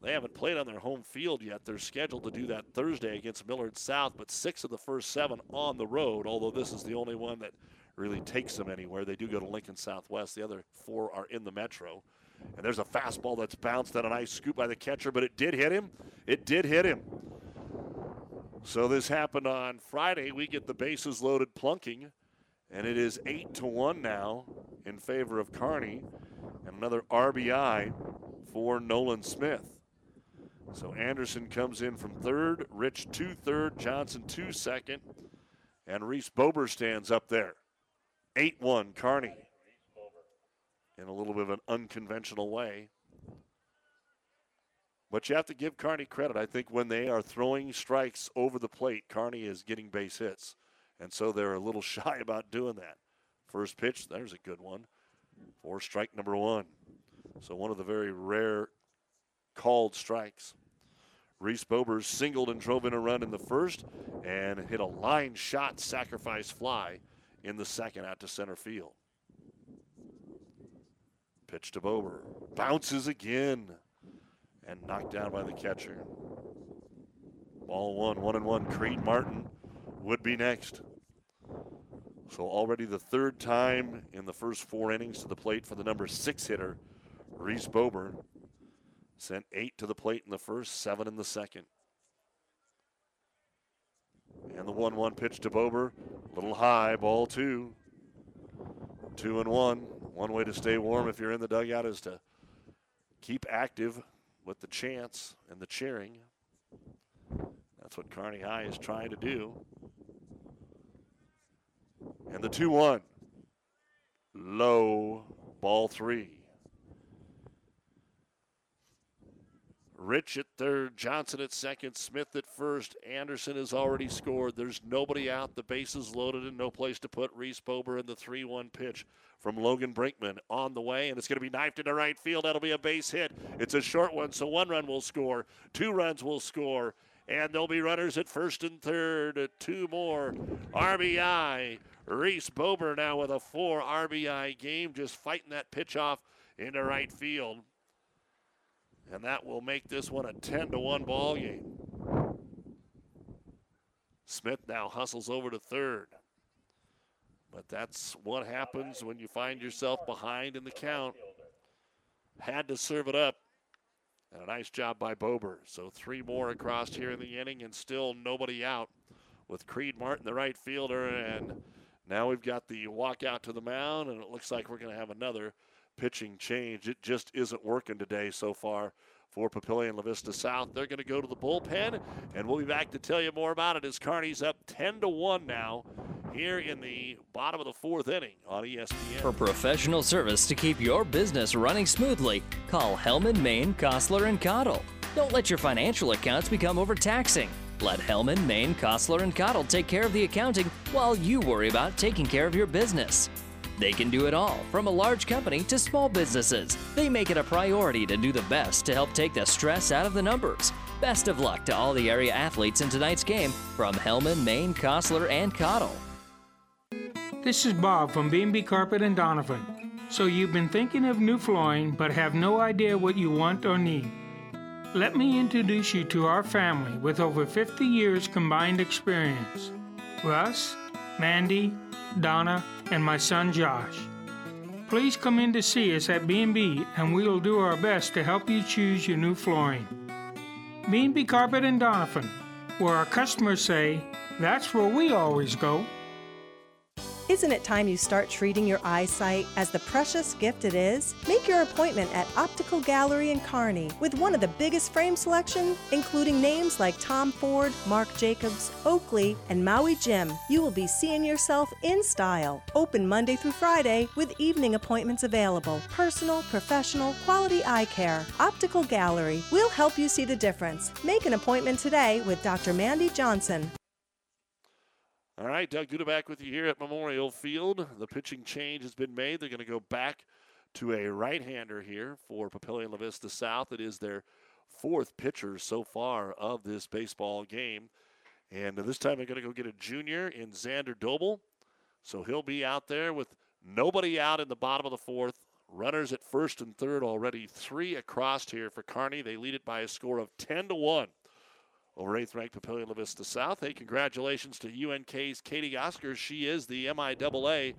they haven't played on their home field yet. They're scheduled to do that Thursday against Millard South, but six of the first seven on the road, although this is the only one that really takes them anywhere. They do go to Lincoln Southwest. The other four are in the metro. And there's a fastball that's bounced on a nice scoop by the catcher, but it did hit him. It did hit him. So this happened on Friday. We get the bases loaded plunking, and it is eight to one now in favor of Kearney, and another RBI for Nolan Smith. So Anderson comes in from third, Rich two third, Johnson two second, and Reese Bober stands up there. 8 1 Kearney in a little bit of an unconventional way. But you have to give Kearney credit. I think when they are throwing strikes over the plate, Kearney is getting base hits. And so they're a little (laughs) shy about doing that. First pitch, there's a good one for strike number one. So one of the very rare called strikes. Reese Bobers singled and drove in a run in the first and hit a line shot sacrifice fly in the second out to center field. Pitch to Bober. Bounces again and knocked down by the catcher. Ball one, one and one. Creed Martin would be next. So already the third time in the first four innings to the plate for the number six hitter, Reese Bober. Sent eight to the plate in the first, seven in the second. And the 1 1 pitch to Bober. Little high, ball two. Two and one. One way to stay warm if you're in the dugout is to keep active with the chants and the cheering. That's what Kearney High is trying to do. And the 2 1. Low, ball three. Rich at third, Johnson at second, Smith at first. Anderson has already scored. There's nobody out. The bases loaded and no place to put Reese Bober in the 3 1 pitch from Logan Brinkman on the way, and it's going to be knifed into right field. That'll be a base hit. It's a short one, so one run will score, two runs will score, and there'll be runners at first and third. Two more RBI. Reese Bober now with a four RBI game, just fighting that pitch off into right field. And that will make this one a 10 to 1 ball game. Smith now hustles over to third. But that's what happens when you find yourself behind in the count. Had to serve it up. And a nice job by Bober. So three more across here in the inning and still nobody out with Creed Martin, the right fielder. And now we've got the walk out to the mound, and it looks like we're going to have another pitching change. It just isn't working today so far for Papillion La Vista South. They're going to go to the bullpen, and we'll be back to tell you more about it as Kearney's up 10 to 1 now here in the bottom of the fourth inning on ESPN. For professional service to keep your business running smoothly, call Hellman, Maine, Kostler, and Cottle. Don't let your financial accounts become overtaxing. Let Hellman, Maine, Kostler, and Cottle take care of the accounting while you worry about taking care of your business. They can do it all, from a large company to small businesses. They make it a priority to do the best to help take the stress out of the numbers. Best of luck to all the area athletes in tonight's game from Hellman, Maine, Kostler, and Cottle. This is Bob from B&B Carpet and Donovan. So you've been thinking of new flooring but have no idea what you want or need. Let me introduce you to our family with over 50 years combined experience. Russ, Mandy, Donna, and my son Josh. Please come in to see us at B&B and we will do our best to help you choose your new flooring. B&B Carpet and Donovan, where our customers say, that's where we always go. Isn't it time you start treating your eyesight as the precious gift it is? Make your appointment at Optical Gallery in Kearney with one of the biggest frame selection, including names like Tom Ford, Marc Jacobs, Oakley, and Maui Jim. You will be seeing yourself in style. Open Monday through Friday with evening appointments available. Personal, professional, quality eye care. Optical Gallery. We'll help you see the difference. Make an appointment today with Dr. Mandy Johnson. All right, Doug Duda back with you here at Memorial Field. The pitching change has been made. They're going to go back to a right-hander here for Papillion La Vista South. It is their fourth pitcher so far of this baseball game. And this time they're going to go get a junior in Xander Doble. So he'll be out there with nobody out in the bottom of the fourth. Runners at first and third already. Three across here for Kearney. They lead it by a score of 10 to 1 over eighth ranked Papillion La Vista South. Hey, congratulations to UNK's Katie Oscar. She is the MIAA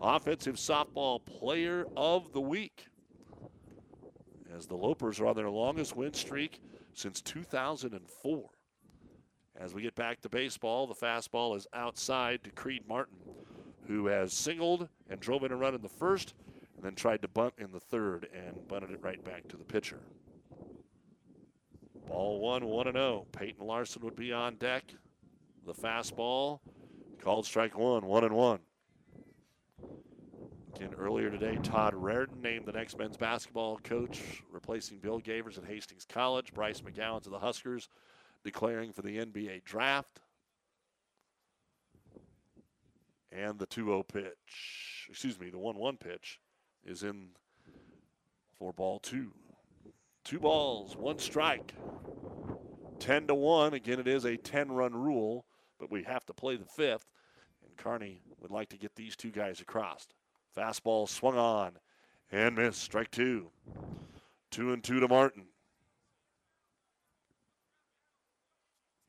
Offensive Softball Player of the Week. As the Lopers are on their longest win streak since 2004. As we get back to baseball, the fastball is outside to Creed Martin, who has singled and drove in a run in the first, and then tried to bunt in the third and bunted it right back to the pitcher. Ball one, 1 0. Peyton Larson would be on deck. The fastball called strike one, 1 and 1. Again, earlier today, Todd Raridon named the next men's basketball coach, replacing Bill Gavers at Hastings College. Bryce McGowens to the Huskers, declaring for the NBA draft. And the 2 0 pitch, excuse me, the 1 1 pitch is in for ball two. Two balls, one strike. 10 to 1. Again, it is a 10 run rule, but we have to play the fifth. And Kearney would like to get these two guys across. Fastball swung on and missed. Strike two. Two and two to Martin.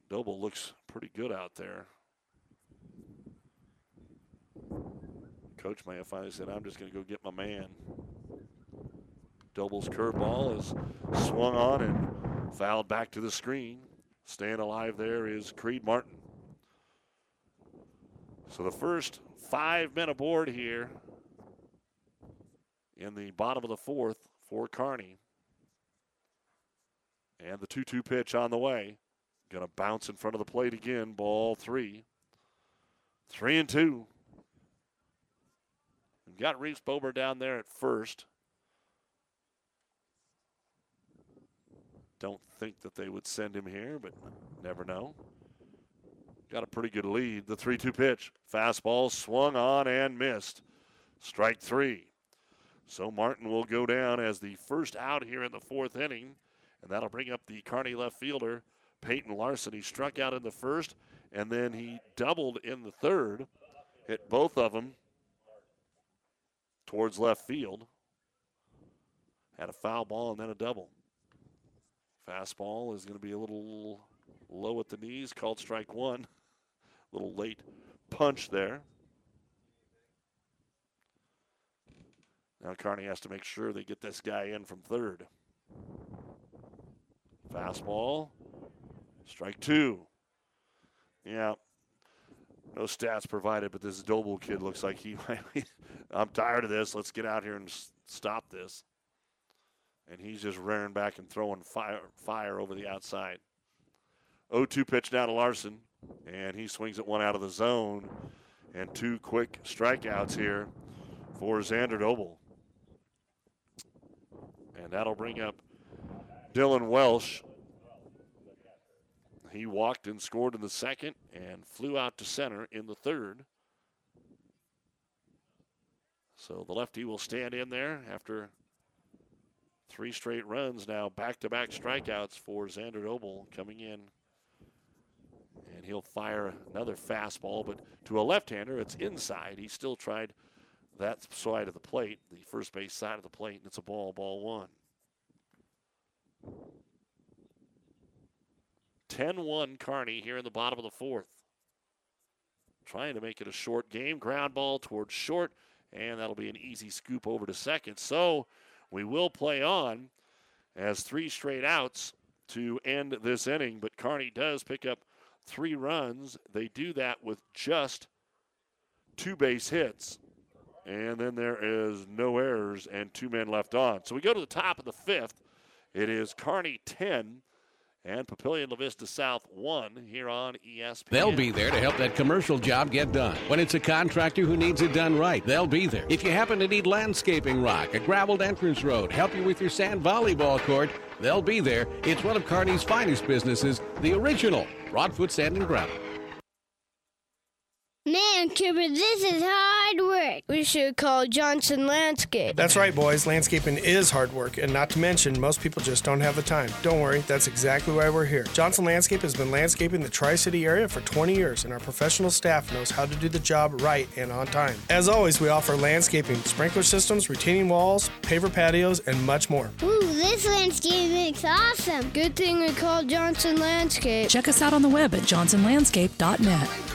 Doble looks pretty good out there. Coach may have finally said, I'm just going to go get my man. Doble's curveball is swung on and fouled back to the screen. Staying alive there is Creed Martin. So the first five men aboard here in the bottom of the fourth for Kearney. And the 2 2 pitch on the way. Going to bounce in front of the plate again. Ball three. Three and two. We've got Reese Bober down there at first. Don't think that they would send him here, but never know. Got a pretty good lead. The 3 2 pitch. Fastball swung on and missed. Strike three. So Martin will go down as the first out here in the fourth inning, and that'll bring up the Kearney left fielder, Peyton Larson. He struck out in the first, and then he doubled in the third, hit both of them towards left field. Had a foul ball and then a double. Fastball is going to be a little low at the knees, called strike one. A (laughs) little late punch there. Now Kearney has to make sure they get this guy in from third. Fastball, strike two. Yeah, no stats provided, but this Doble kid looks like he (laughs) might be. I'm tired of this. Let's get out here and stop this. And he's just rearing back and throwing fire, fire over the outside. 0 2 pitch down to Larson, and he swings it one out of the zone. And two quick strikeouts here for Xander Doble. And that'll bring up Dylan Welsh. He walked and scored in the second and flew out to center in the third. So the lefty will stand in there after three straight runs now, back to back strikeouts for Xander Doble coming in. And he'll fire another fastball, but to a left hander, it's inside. He still tried that side of the plate, the first base side of the plate, and it's a ball, ball one. 10 1 Kearney here in the bottom of the fourth. Trying to make it a short game. Ground ball towards short, and that'll be an easy scoop over to second. So we will play on as three straight outs to end this inning, but Kearney does pick up three runs. They do that with just two base hits. And then there is no errors and two men left on. So we go to the top of the fifth. It is Kearney 10 and Papillion La Vista South 1 here on ESPN. They'll be there to help that commercial job get done. When it's a contractor who needs it done right, they'll be there. If you happen to need landscaping rock, a graveled entrance road, help you with your sand volleyball court, they'll be there. It's one of Kearney's finest businesses, the original Broadfoot Sand and Gravel. Man, Cooper, this is hard work. We should call Johnson Landscape. That's right, boys. Landscaping is hard work, and not to mention, most people just don't have the time. Don't worry, that's exactly why we're here. Johnson Landscape has been landscaping the Tri City area for 20 years, and our professional staff knows how to do the job right and on time. As always, we offer landscaping, sprinkler systems, retaining walls, paver patios, and much more. Ooh, this landscaping's awesome. Good thing we called Johnson Landscape. Check us out on the web at johnsonlandscape.net.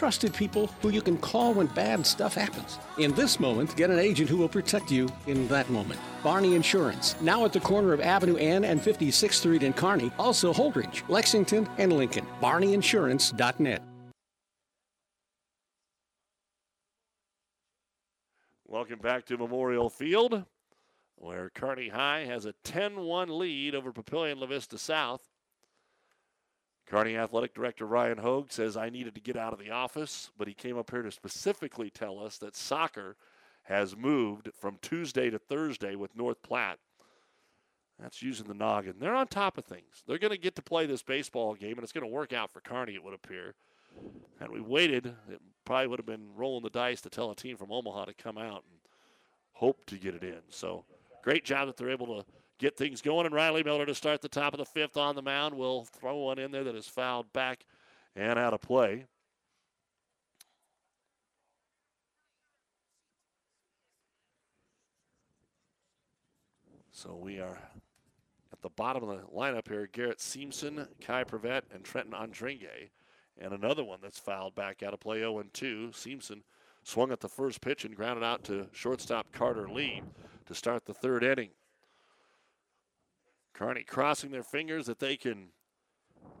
Trusted people who you can call when bad stuff happens. In this moment, get an agent who will protect you in that moment. Barney Insurance, now at the corner of Avenue N and 56th Street in Kearney, also Holdrege, Lexington, and Lincoln. BarneyInsurance.net. Welcome back to Memorial Field, where Kearney High has a 10 1 lead over Papillion La Vista South. Kearney Athletic Director Ryan Hogue says, I needed to get out of the office, but he came up here to specifically tell us that soccer has moved from Tuesday to Thursday with North Platte. That's using the noggin. They're on top of things. They're going to get to play this baseball game, and it's going to work out for Kearney, it would appear. Had we waited, it probably would have been rolling the dice to tell a team from Omaha to come out and hope to get it in. So great job that they're able to get things going. And Riley Miller to start the top of the fifth on the mound will throw one in there that is fouled back and out of play. So we are at the bottom of the lineup here. Garrett Seamson, Kai Prevet, and Trenton Andringe. And another one that's fouled back out of play 0 2. Seamson swung at the first pitch and grounded out to shortstop Carter Lee to start the third inning. Kearney crossing their fingers that they can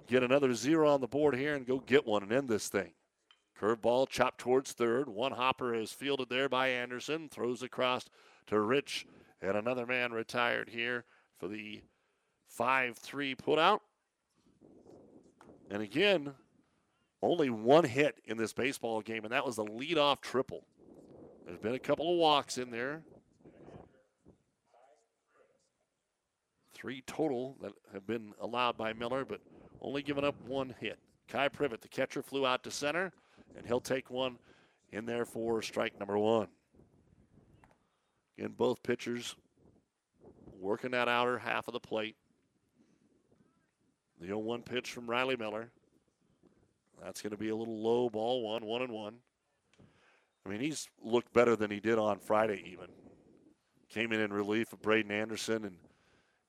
get another zero on the board here and go get one and end this thing. Curveball chopped towards third. One hopper is fielded there by Anderson. Throws across to Rich. And another man retired here for the 5 3 putout. And again, only one hit in this baseball game, and that was the leadoff triple. There's been a couple of walks in there. Three total that have been allowed by Miller, but only given up one hit. Kai Privet, the catcher, flew out to center, and he'll take one in there for strike number one. Again, both pitchers working that outer half of the plate. The 0 1 pitch from Riley Miller. That's going to be a little low ball one, one and one. I mean, he's looked better than he did on Friday, even. Came in in relief of Braden Anderson, and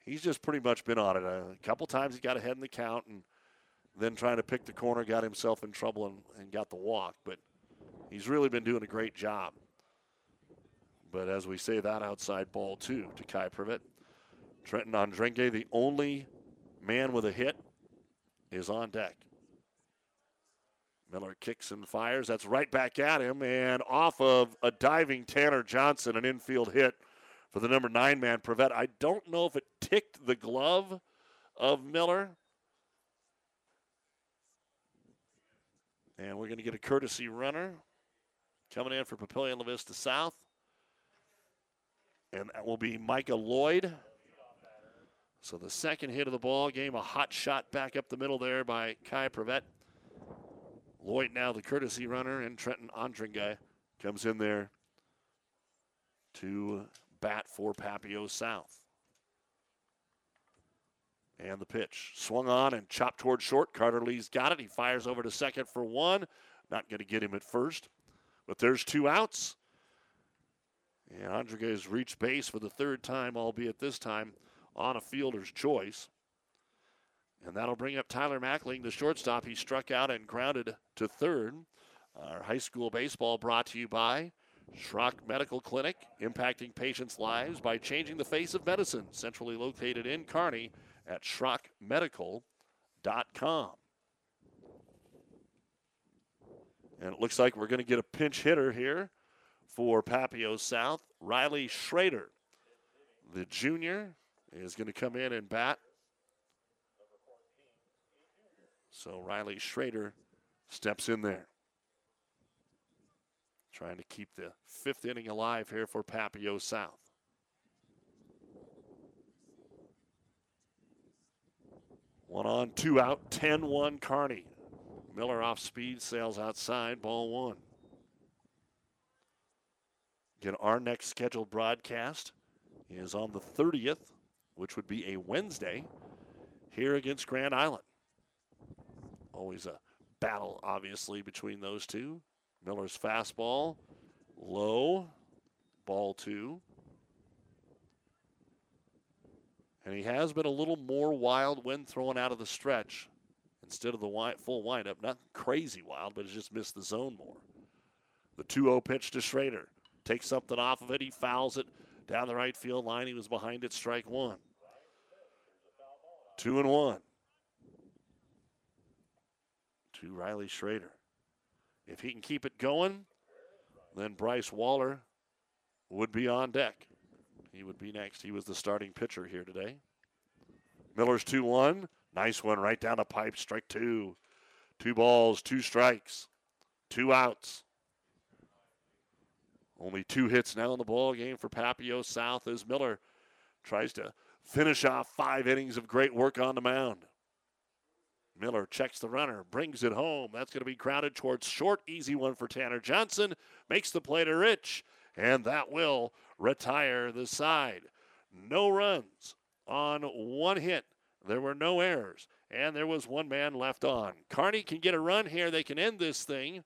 he's just pretty much been on it. A couple times he got ahead in the count, and then trying to pick the corner, got himself in trouble and, and got the walk. But he's really been doing a great job. But as we say, that outside ball, too, to Kai Privet. Trenton Andrenke, the only man with a hit, is on deck. Miller kicks and fires. That's right back at him and off of a diving Tanner Johnson, an infield hit for the number nine man, Privet. I don't know if it ticked the glove of Miller. And we're going to get a courtesy runner coming in for Papillion La Vista South. And that will be Micah Lloyd. So the second hit of the ball game, a hot shot back up the middle there by Kai Privet. Lloyd now the courtesy runner, and Trenton Andringa comes in there to bat for Papio South. And the pitch swung on and chopped toward short. Carter Lee's got it. He fires over to second for one. Not going to get him at first. But there's two outs. And has reached base for the third time, albeit this time on a fielder's choice. And that'll bring up Tyler Mackling, the shortstop. He struck out and grounded to third. Our high school baseball brought to you by Schrock Medical Clinic, impacting patients' lives by changing the face of medicine. Centrally located in Kearney at schrockmedical.com. And it looks like we're going to get a pinch hitter here for Papio South. Riley Schrader, the junior, is going to come in and bat. So Riley Schrader steps in there. Trying to keep the fifth inning alive here for Papio South. One on, two out, 10 1 Kearney. Miller off speed, sails outside, ball one. Again, our next scheduled broadcast is on the 30th, which would be a Wednesday, here against Grand Island. Always a battle, obviously, between those two. Miller's fastball, low, ball two. And he has been a little more wild when thrown out of the stretch instead of the full windup. Not crazy wild, but has just missed the zone more. The 2 0 pitch to Schrader. Takes something off of it. He fouls it down the right field line. He was behind it, strike one. Two and one. To Riley Schrader. If he can keep it going, then Bryce Waller would be on deck. He would be next. He was the starting pitcher here today. Miller's 2 1. Nice one right down the pipe. Strike two. Two balls, two strikes, two outs. Only two hits now in the ball game for Papio South as Miller tries to finish off five innings of great work on the mound. Miller checks the runner, brings it home. That's going to be crowded towards short. Easy one for Tanner Johnson. Makes the play to Rich, and that will retire the side. No runs on one hit. There were no errors, and there was one man left on. Kearney can get a run here. They can end this thing.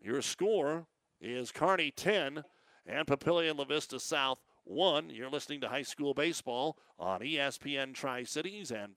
Your score is Kearney 10 and Papillion La Vista South 1. You're listening to high school baseball on ESPN Tri Cities and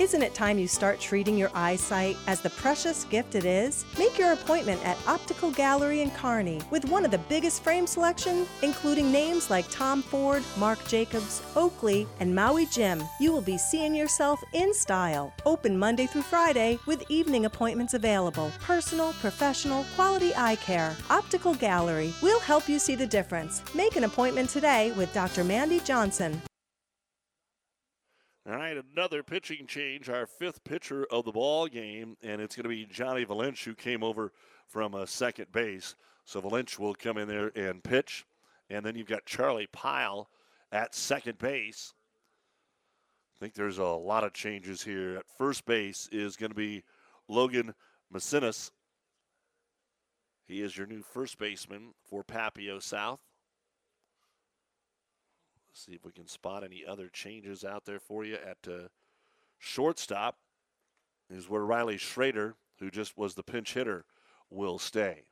Isn't it time you start treating your eyesight as the precious gift it is? Make your appointment at Optical Gallery in Kearney with one of the biggest frame selection, including names like Tom Ford, Marc Jacobs, Oakley, and Maui Jim. You will be seeing yourself in style. Open Monday through Friday with evening appointments available. Personal, professional, quality eye care. Optical Gallery. We'll help you see the difference. Make an appointment today with Dr. Mandy Johnson. All right, another pitching change. Our fifth pitcher of the ball game, and it's going to be Johnny Valench, who came over from uh, second base. So Valench will come in there and pitch, and then you've got Charlie Pyle at second base. I think there's a lot of changes here. At first base is going to be Logan Macinas. He is your new first baseman for Papio South. See if we can spot any other changes out there for you at uh, shortstop. Is where Riley Schrader, who just was the pinch hitter, will stay.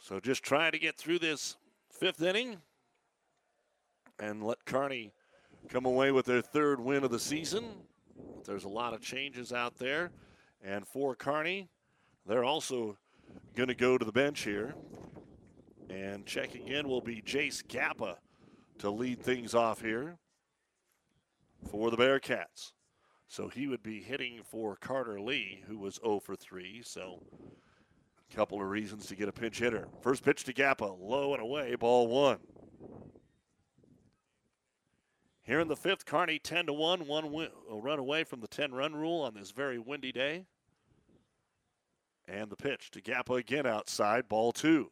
So just trying to get through this fifth inning and let Kearney come away with their third win of the season. There's a lot of changes out there. And for Kearney, they're also going to go to the bench here. And checking in will be Jace Kappa to lead things off here for the Bearcats. So he would be hitting for Carter Lee, who was 0 for 3. So a couple of reasons to get a pinch hitter. First pitch to Kappa, low and away, ball one. Here in the fifth, Kearney 10 to 1, one win, a run away from the 10 run rule on this very windy day. And the pitch to Kappa again outside, ball two.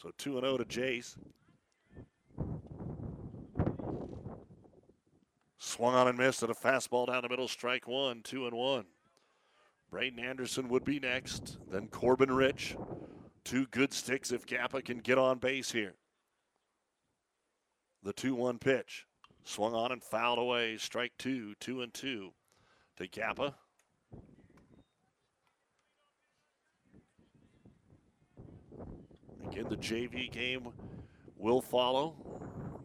So 2 0 to Jace. Swung on and missed at a fastball down the middle, strike one, 2 and 1. Braden Anderson would be next, then Corbin Rich. Two good sticks if Kappa can get on base here. The 2 1 pitch. Swung on and fouled away. Strike two, 2 and 2 to Kappa. Again, the JV game will follow.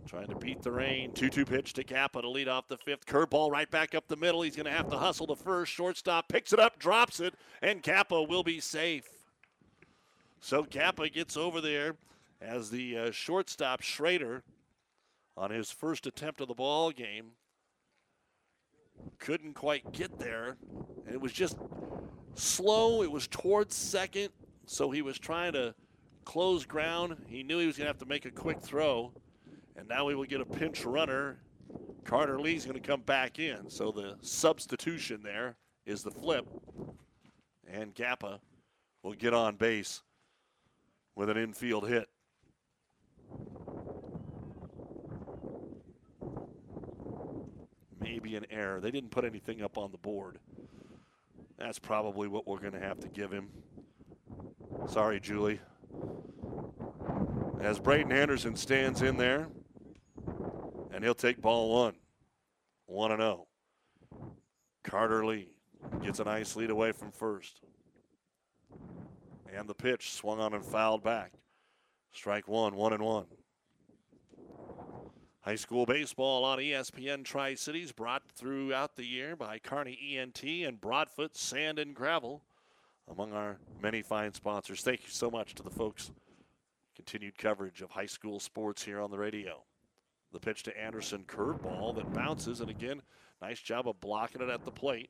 Trying to beat the rain. 2 2 pitch to Kappa to lead off the fifth. Curveball right back up the middle. He's going to have to hustle the first. Shortstop picks it up, drops it, and Kappa will be safe. So Kappa gets over there as the uh, shortstop Schrader on his first attempt of the ball game couldn't quite get there. And it was just slow. It was towards second, so he was trying to close ground. He knew he was going to have to make a quick throw. And now we will get a pinch runner. Carter Lee's going to come back in. So the substitution there is the flip. And Kappa will get on base with an infield hit. Maybe an error. They didn't put anything up on the board. That's probably what we're going to have to give him. Sorry, Julie. As Braden Anderson stands in there, and he'll take ball one. 1 0. Carter Lee gets a nice lead away from first. And the pitch swung on and fouled back. Strike one, one and one. High school baseball on ESPN Tri Cities, brought throughout the year by Kearney ENT and Broadfoot Sand and Gravel, among our many fine sponsors. Thank you so much to the folks. Continued coverage of high school sports here on the radio. The pitch to Anderson, curveball that bounces, and again, nice job of blocking it at the plate.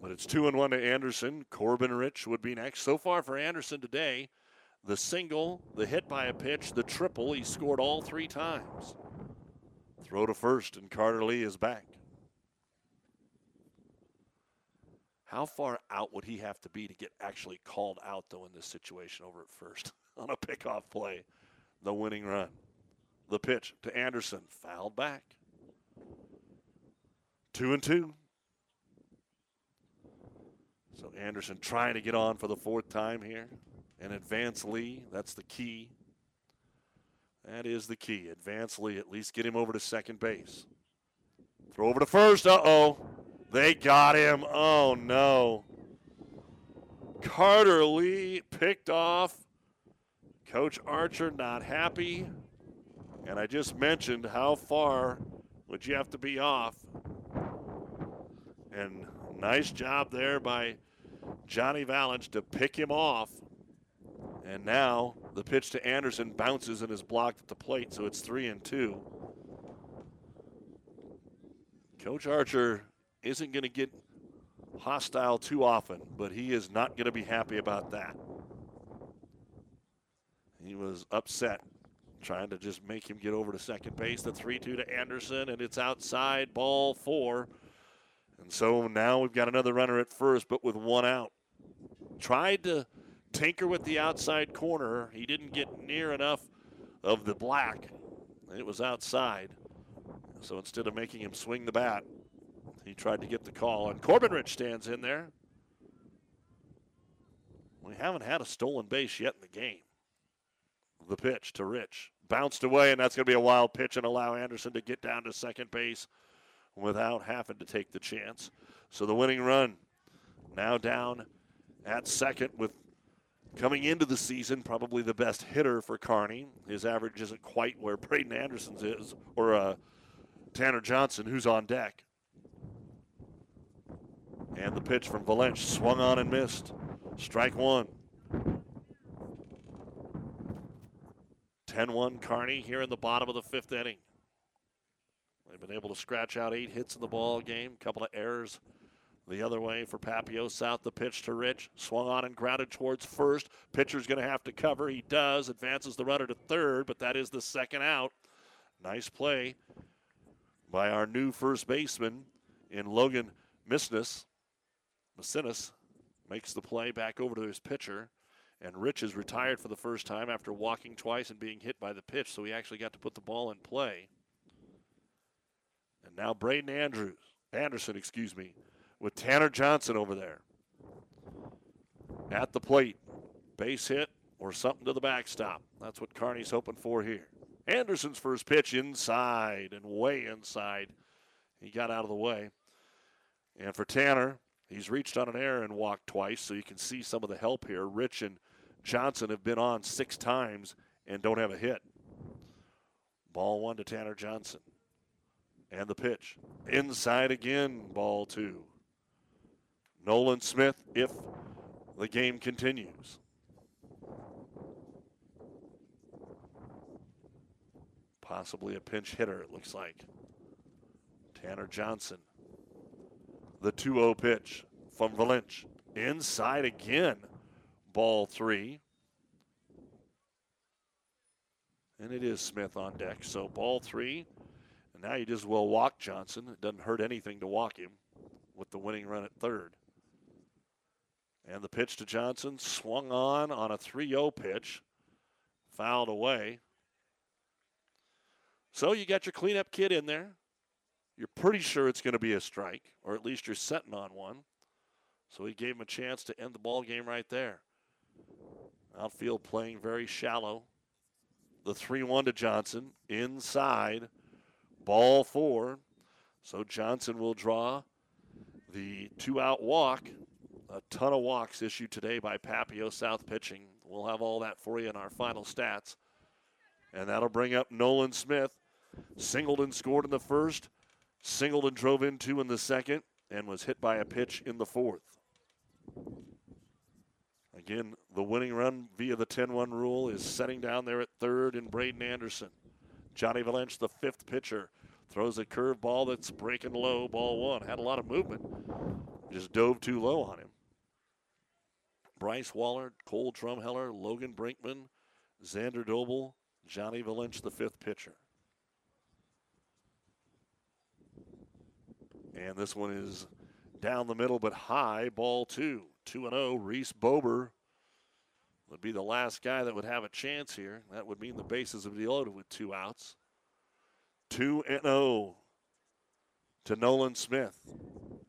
But it's two and one to Anderson. Corbin Rich would be next. So far for Anderson today, the single, the hit by a pitch, the triple. He scored all three times. Throw to first, and Carter Lee is back. How far out would he have to be to get actually called out, though, in this situation over at first (laughs) on a pickoff play? The winning run. The pitch to Anderson, fouled back. Two and two. So Anderson trying to get on for the fourth time here and advance Lee. That's the key. That is the key. Advance Lee, at least get him over to second base. Throw over to first. Uh oh. They got him. Oh no. Carter Lee picked off. Coach Archer not happy. And I just mentioned how far would you have to be off. And nice job there by Johnny Valence to pick him off. And now the pitch to Anderson bounces and is blocked at the plate, so it's three and two. Coach Archer isn't going to get hostile too often, but he is not going to be happy about that. He was upset trying to just make him get over to second base. The 3 2 to Anderson, and it's outside, ball four. And so now we've got another runner at first, but with one out. Tried to tinker with the outside corner. He didn't get near enough of the black. It was outside. So instead of making him swing the bat, he tried to get the call. And Corbin Rich stands in there. We haven't had a stolen base yet in the game. The pitch to Rich. Bounced away, and that's going to be a wild pitch and allow Anderson to get down to second base without having to take the chance. So the winning run now down at second with coming into the season probably the best hitter for Kearney. His average isn't quite where Braden Anderson's is, or uh, Tanner Johnson, who's on deck. And the pitch from Valench swung on and missed. Strike one. 10 1 Kearney here in the bottom of the fifth inning. They've been able to scratch out eight hits in the ball game, a couple of errors the other way for Papio South. The pitch to Rich. Swung on and grounded towards first. Pitcher's going to have to cover. He does. Advances the runner to third, but that is the second out. Nice play by our new first baseman in Logan Misness. Massinis makes the play back over to his pitcher. And Rich is retired for the first time after walking twice and being hit by the pitch, so he actually got to put the ball in play. And now Braden Andrews, Anderson, excuse me, with Tanner Johnson over there. At the plate. Base hit or something to the backstop. That's what Kearney's hoping for here. Anderson's first pitch inside and way inside. He got out of the way. And for Tanner, He's reached on an error and walked twice, so you can see some of the help here. Rich and Johnson have been on six times and don't have a hit. Ball one to Tanner Johnson. And the pitch. Inside again, ball two. Nolan Smith, if the game continues. Possibly a pinch hitter, it looks like. Tanner Johnson the 2 0 pitch from Valench. Inside again. Ball three. And it is Smith on deck. So ball three. And now you just will walk Johnson. It doesn't hurt anything to walk him with the winning run at third. And the pitch to Johnson swung on on a 3 0 pitch, fouled away. So you got your cleanup kid in there. You're pretty sure it's going to be a strike, or at least you're setting on one. So he gave him a chance to end the ball game right there. Outfield playing very shallow. The 3 1 to Johnson inside. Ball four. So Johnson will draw the two out walk. A ton of walks issued today by Papio South pitching. We'll have all that for you in our final stats. And that'll bring up Nolan Smith. Singleton scored in the first. Singleton drove in two in the second and was hit by a pitch in the fourth. Again, the winning run via the 10 1 rule is setting down there at third in Braden Anderson. Johnny Valench, the fifth pitcher, throws a curveball that's breaking low, ball one. Had a lot of movement, just dove too low on him. Bryce Waller, Cole Drumheller, Logan Brinkman, Xander Doble, Johnny Valench, the fifth pitcher. And this one is down the middle, but high, ball two. 2 0. Reese Bober would be the last guy that would have a chance here. That would mean the bases would be loaded with two outs. 2 0 to Nolan Smith.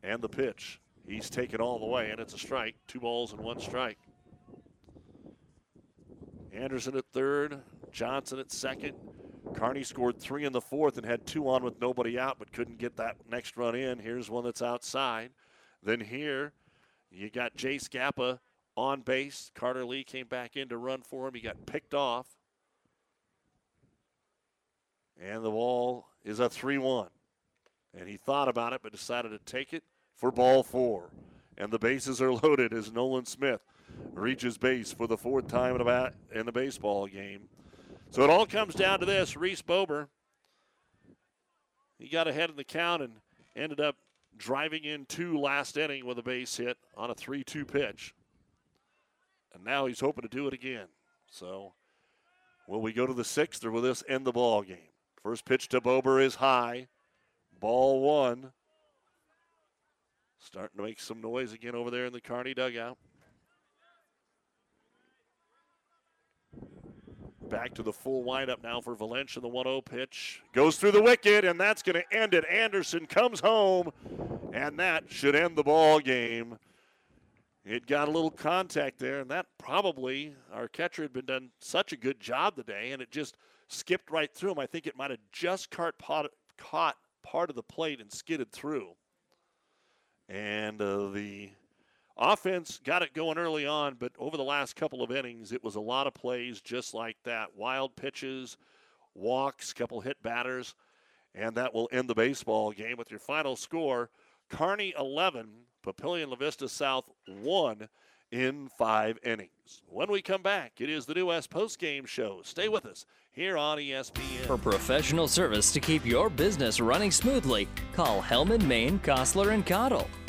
And the pitch. He's taken all the way, and it's a strike. Two balls and one strike. Anderson at third, Johnson at second. Kearney scored three in the fourth and had two on with nobody out, but couldn't get that next run in. Here's one that's outside. Then here, you got Jace Kappa on base. Carter Lee came back in to run for him. He got picked off. And the ball is a 3 1. And he thought about it, but decided to take it for ball four. And the bases are (laughs) loaded as Nolan Smith reaches base for the fourth time in, in the baseball game. So it all comes down to this Reese Bober. He got ahead in the count and ended up driving in two last inning with a base hit on a 3 2 pitch. And now he's hoping to do it again. So will we go to the sixth or will this end the ball game? First pitch to Bober is high. Ball one. Starting to make some noise again over there in the Kearney dugout. Back to the full windup now for Valencia. The 1 0 pitch goes through the wicket, and that's going to end it. Anderson comes home, and that should end the ball game. It got a little contact there, and that probably our catcher had been done such a good job today, and it just skipped right through him. I think it might have just caught, caught part of the plate and skidded through. And uh, the offense got it going early on, but over the last couple of innings, it was a lot of plays just like that wild pitches, walks, couple hit batters, and that will end the baseball game with your final score Kearney 11, Papillion La Vista South 1 in five innings. When we come back, it is the New West Postgame Show. Stay with us here on ESPN. For professional service to keep your business running smoothly, call Hellman, Maine, Kostler, and Cottle.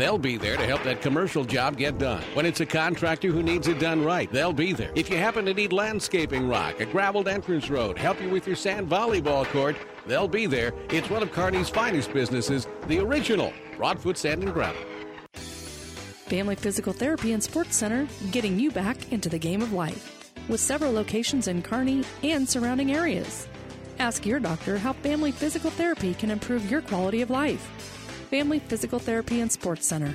They'll be there to help that commercial job get done. When it's a contractor who needs it done right, they'll be there. If you happen to need landscaping rock, a graveled entrance road, help you with your sand volleyball court, they'll be there. It's one of Kearney's finest businesses, the original Broadfoot Sand and Gravel. Family Physical Therapy and Sports Center, getting you back into the game of life. With several locations in Kearney and surrounding areas. Ask your doctor how family physical therapy can improve your quality of life. Family Physical Therapy and Sports Center.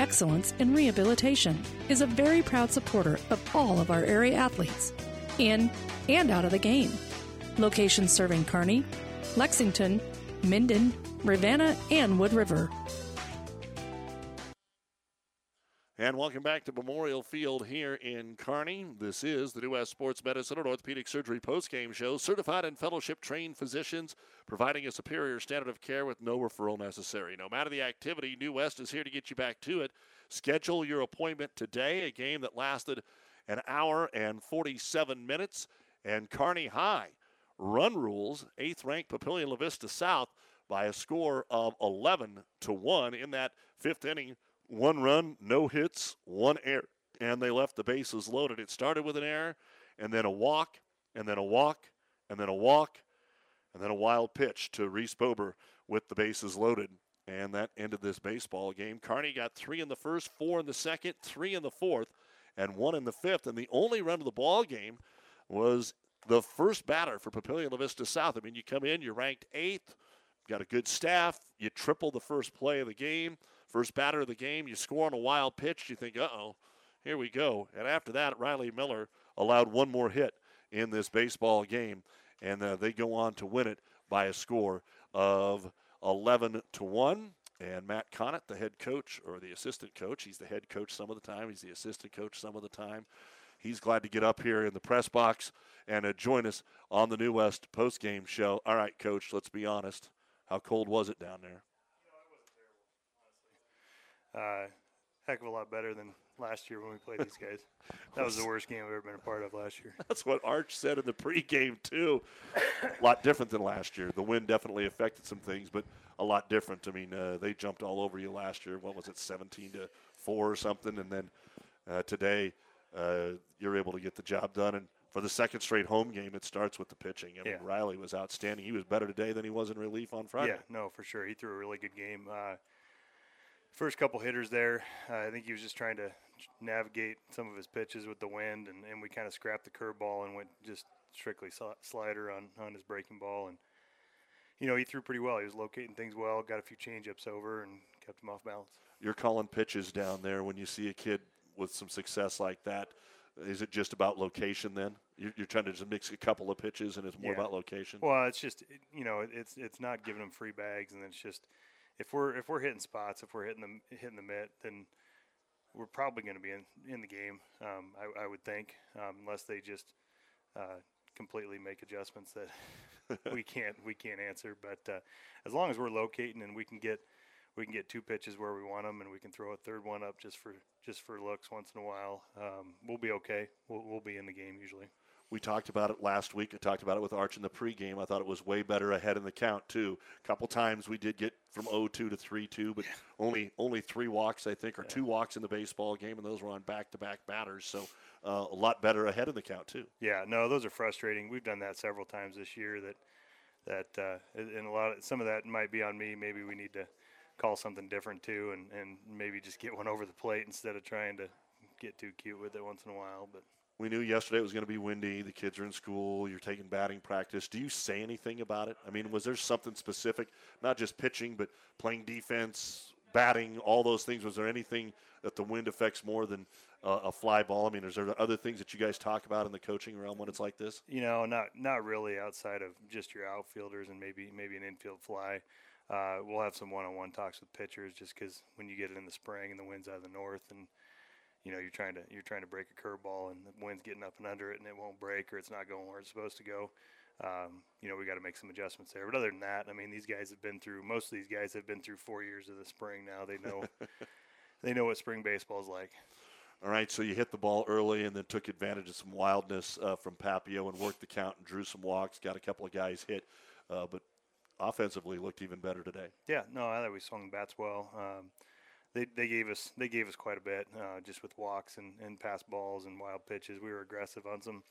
Excellence in Rehabilitation is a very proud supporter of all of our area athletes, in and out of the game. Locations serving Kearney, Lexington, Minden, Ravenna, and Wood River. And welcome back to Memorial Field here in Kearney. This is the New West Sports Medicine and Orthopedic Surgery postgame show. Certified and fellowship trained physicians providing a superior standard of care with no referral necessary. No matter the activity, New West is here to get you back to it. Schedule your appointment today, a game that lasted an hour and 47 minutes. And Kearney High run rules, eighth ranked Papillion La Vista South by a score of 11 to 1 in that fifth inning one run, no hits, one error, and they left the bases loaded. It started with an error, and then a walk, and then a walk, and then a walk, and then a wild pitch to Reese Bober with the bases loaded. And that ended this baseball game. Kearney got three in the first, four in the second, three in the fourth, and one in the fifth. And the only run of the ball game was the first batter for Papillion La Vista South. I mean, you come in, you're ranked eighth, got a good staff, you triple the first play of the game. First batter of the game, you score on a wild pitch, you think, uh oh, here we go. And after that, Riley Miller allowed one more hit in this baseball game, and uh, they go on to win it by a score of 11 to 1. And Matt Connett, the head coach or the assistant coach, he's the head coach some of the time, he's the assistant coach some of the time. He's glad to get up here in the press box and uh, join us on the New West post-game show. All right, coach, let's be honest. How cold was it down there? Uh, heck of a lot better than last year when we played these guys. (laughs) That was the worst game I've ever been a part of last year. That's what Arch said in the pregame too. a lot different than last year. The wind definitely affected some things, but a lot different. I mean, uh, they jumped all over you last year. What was it, 17 to four or something? And then uh, today, uh, you're able to get the job done. And for the second straight home game, it starts with the pitching. I mean, Yeah. Riley was outstanding. He was better today than he was in relief on Friday. Yeah, no, for sure. He threw a really good game. First couple hitters there, uh, I think he was just trying to navigate some of his pitches with the wind, and, and we kind of scrapped the curveball and went just strictly sli- slider on, on his breaking ball. And, you know, he threw pretty well. He was locating things well, got a few changeups over, and kept him off balance. You're calling pitches down there when you see a kid with some success like that. Is it just about location then? You're, you're trying to just mix a couple of pitches and it's more Yeah. about location? Well, it's just you know it's it's not giving them free bags, and it's just if we're if we're hitting spots, if we're hitting them hitting the mitt, then we're probably going to be in in the game. Um, I, I would think, um, unless they just uh, completely make adjustments that (laughs) we can't we can't answer. But uh, as long as we're locating and we can get we can get two pitches where we want them, and we can throw a third one up just for just for looks once in a while, um, we'll be okay. We'll, we'll be in the game usually. We talked about it last week. I talked about it with Arch in the pregame. I thought it was way better ahead in the count too. A couple times we did get from 0-2 to 3-2, but only only three walks I think, or two walks in the baseball game, and those were on back-to-back batters. So uh, a lot better ahead in the count too. Yeah, no, those are frustrating. We've done that several times this year. That that uh, and and a lot of some of that might be on me. Maybe we need to call something different too, and and maybe just get one over the plate instead of trying to get too cute with it once in a while. But We knew yesterday it was going to be windy. The kids are in school. You're taking batting practice. Do you say anything about it? I mean, was there something specific, not just pitching, but playing defense, batting, all those things? Was there anything that the wind affects more than uh, a fly ball? I mean, is there other things that you guys talk about in the coaching realm when it's like this? you know, not not really outside of just your outfielders and maybe maybe an infield fly. Uh, we'll have some one-on-one talks with pitchers just because when you get it in the spring and the wind's out of the north and you know you're trying to you're trying to break a curveball and the wind's getting up and under it and it won't break or it's not going where it's supposed to go. Um, you know we got to make some adjustments there. But other than that, I mean these guys have been through most of these guys have been through four years of the spring now. They know (laughs) they know what spring baseball is like. All right, so you hit the ball early and then took advantage of some wildness uh, from Papio and worked the count and drew some walks, got a couple of guys hit, uh, but offensively looked even better today. Yeah, no, I thought we swung the bats well. Um, they they gave us they gave us quite a bit uh, just with walks and, and pass balls and wild pitches. We were aggressive on some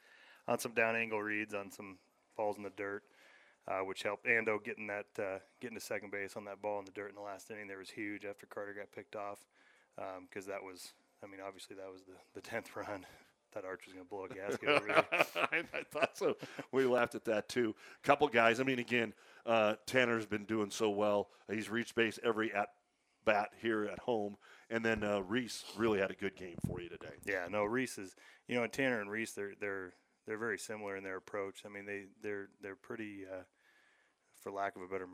on some down angle reads on some balls in the dirt, uh, which helped Ando getting that uh, getting to second base on that ball in the dirt in the last inning. There was huge after Carter got picked off because that was I mean obviously that was the the tenth (laughs) run. That Arch was going to blow a gasket (laughs) I thought so. We laughed at that too. Couple guys. I mean, again, uh, Tanner's been doing so well. He's reached base every at bat here at home, and then uh, Reese really had a good game for you today. Yeah, no, Reese is you know, and Tanner and Reese they're they're they're very similar in their approach. I mean, they they're they're pretty uh, for lack of a better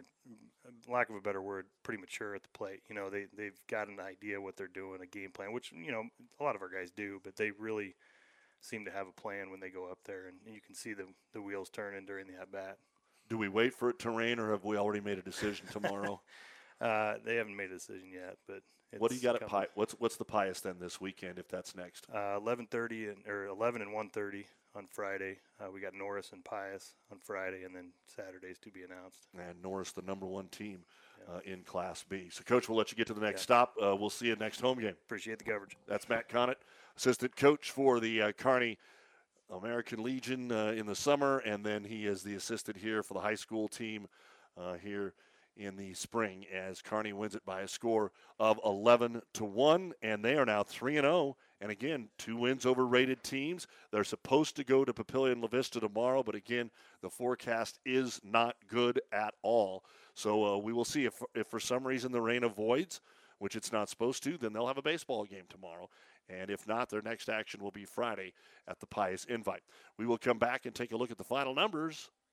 lack of a better word, pretty mature at the plate. You know, they they've got an idea what they're doing, a game plan, which you know a lot of our guys do, but they really seem to have a plan when they go up there, and you can see the the wheels turning during the at bat. Do we wait for it to rain, or have we already made a decision (laughs) tomorrow? Uh, they haven't made a decision yet, but what do you got at Pi- What's what's the Pius then this weekend if that's next? Uh, eleven thirty and or eleven and one thirty on Friday. Uh, we got Norris and Pius on Friday, and then Saturdays to be announced. And Norris, the number one team uh, in Class B. So, Coach, we'll let you get to the next Yeah. stop. Uh, we'll see you next home game. Appreciate the coverage. That's Matt Connett, assistant coach for the uh, Kearney American Legion uh, in the summer, and then he is the assistant here for the high school team uh, here in the spring as Kearney wins it by a score of 11 to 1 and they are now 3 and 0 and again two wins over rated teams. They're supposed to go to Papillion La Vista tomorrow but again the forecast is not good at all. So uh, we will see if if for some reason the rain avoids which it's not supposed to then they'll have a baseball game tomorrow. And if not their next action will be Friday at the Pius Invite. We will come back and take a look at the final numbers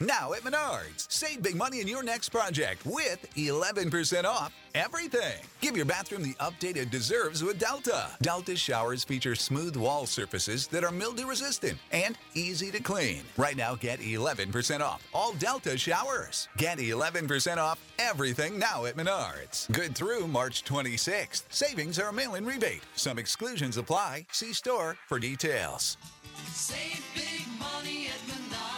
Now at Menards, save big money in your next project with 11% off everything. Give your bathroom the update it deserves with Delta. Delta showers feature smooth wall surfaces that are mildew resistant and easy to clean. Right now, get 11% off all Delta showers. Get 11% off everything now at Menards. Good through March 26th. Savings are a mail in rebate. Some exclusions apply. See store for details. Save big money at Menards.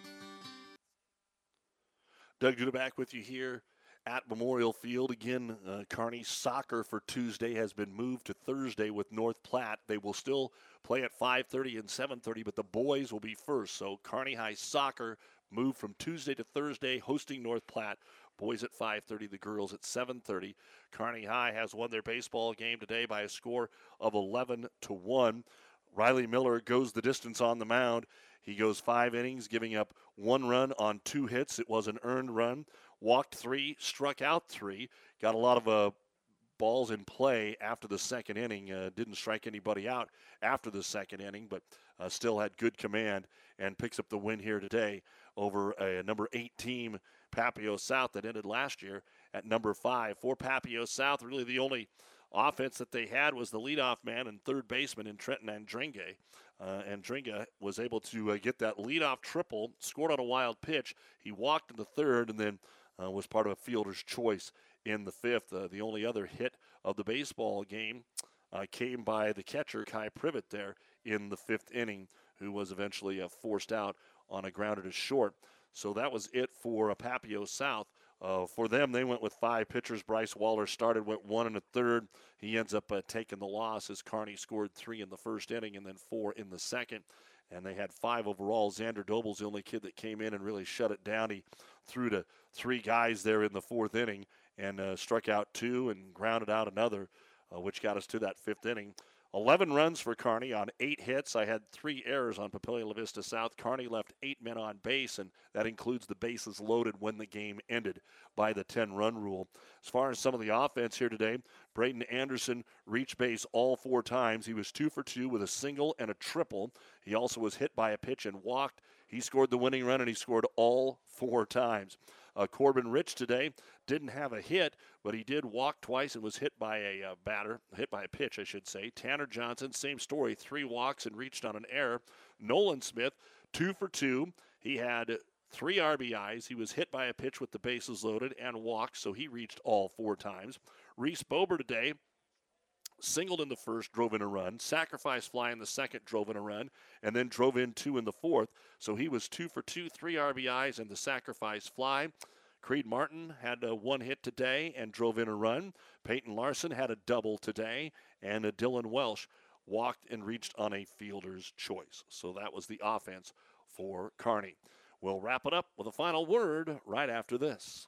Doug Duda back with you here at Memorial Field. Again, uh, Kearney soccer for Tuesday has been moved to Thursday with North Platte. They will still play at 5:30 and 7:30, but the boys will be first. So Kearney High soccer moved from Tuesday to Thursday, hosting North Platte. Boys at 5:30, the girls at 7:30. Kearney High has won their baseball game today by a score of 11 to one. Riley Miller goes the distance on the mound. He goes five innings, giving up one run on two hits. It was an earned run. Walked three, struck out three. Got a lot of uh, balls in play after the second inning. Uh, didn't strike anybody out after the second inning, but uh, still had good command and picks up the win here today over a number eight team, Papio South, that ended last year at number five. For Papio South, really the only offense that they had was the leadoff man and third baseman in Trenton Andringa. Uh, Andringa was able to uh, get that leadoff triple, scored on a wild pitch. He walked in the third and then uh, was part of a fielder's choice in the fifth. Uh, the only other hit of the baseball game uh, came by the catcher, Kai Privet, there in the fifth inning, who was eventually uh, forced out on a grounder to short. So that was it for uh, Papio South. Uh, for them, they went with five pitchers. Bryce Waller started, went one and a third. He ends up uh, taking the loss as Kearney scored three in the first inning and then four in the second. And they had five overall. Xander Doble's the only kid that came in and really shut it down. He threw to three guys there in the fourth inning and uh, struck out two and grounded out another, uh, which got us to that fifth inning. 11 runs for Kearney on eight hits. I had three errors on Papillion La Vista South. Kearney left eight men on base, and that includes the bases loaded when the game ended by the 10 run rule. As far as some of the offense here today, Braden Anderson reached base all four times. He was two for two with a single and a triple. He also was hit by a pitch and walked. He scored the winning run, and he scored all four times. Uh, Corbin Rich today didn't have a hit, but he did walk twice and was hit by a uh, batter, hit by a pitch, I should say. Tanner Johnson, same story, three walks and reached on an error. Nolan Smith, two for two. He had three RBIs. He was hit by a pitch with the bases loaded and walked, so he reached all four times. Reese Bober today singled in the first, drove in a run, sacrifice fly in the second, drove in a run, and then drove in two in the fourth. So he was two for two, three RBIs, and the sacrifice fly. Creed Martin had a one hit today and drove in a run. Peyton Larson had a double today, and a Dylan Welsh walked and reached on a fielder's choice. So that was the offense for Kearney. We'll wrap it up with a final word right after this.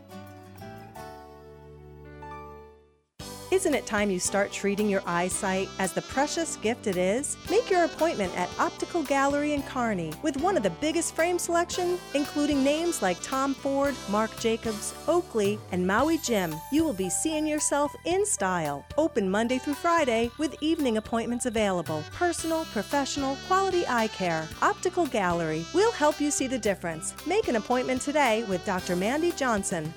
Isn't it time you start treating your eyesight as the precious gift it is? Make your appointment at Optical Gallery in Kearney with one of the biggest frame selection, including names like Tom Ford, Marc Jacobs, Oakley, and Maui Jim. You will be seeing yourself in style. Open Monday through Friday with evening appointments available. Personal, professional, quality eye care. Optical Gallery. We'll help you see the difference. Make an appointment today with Dr. Mandy Johnson.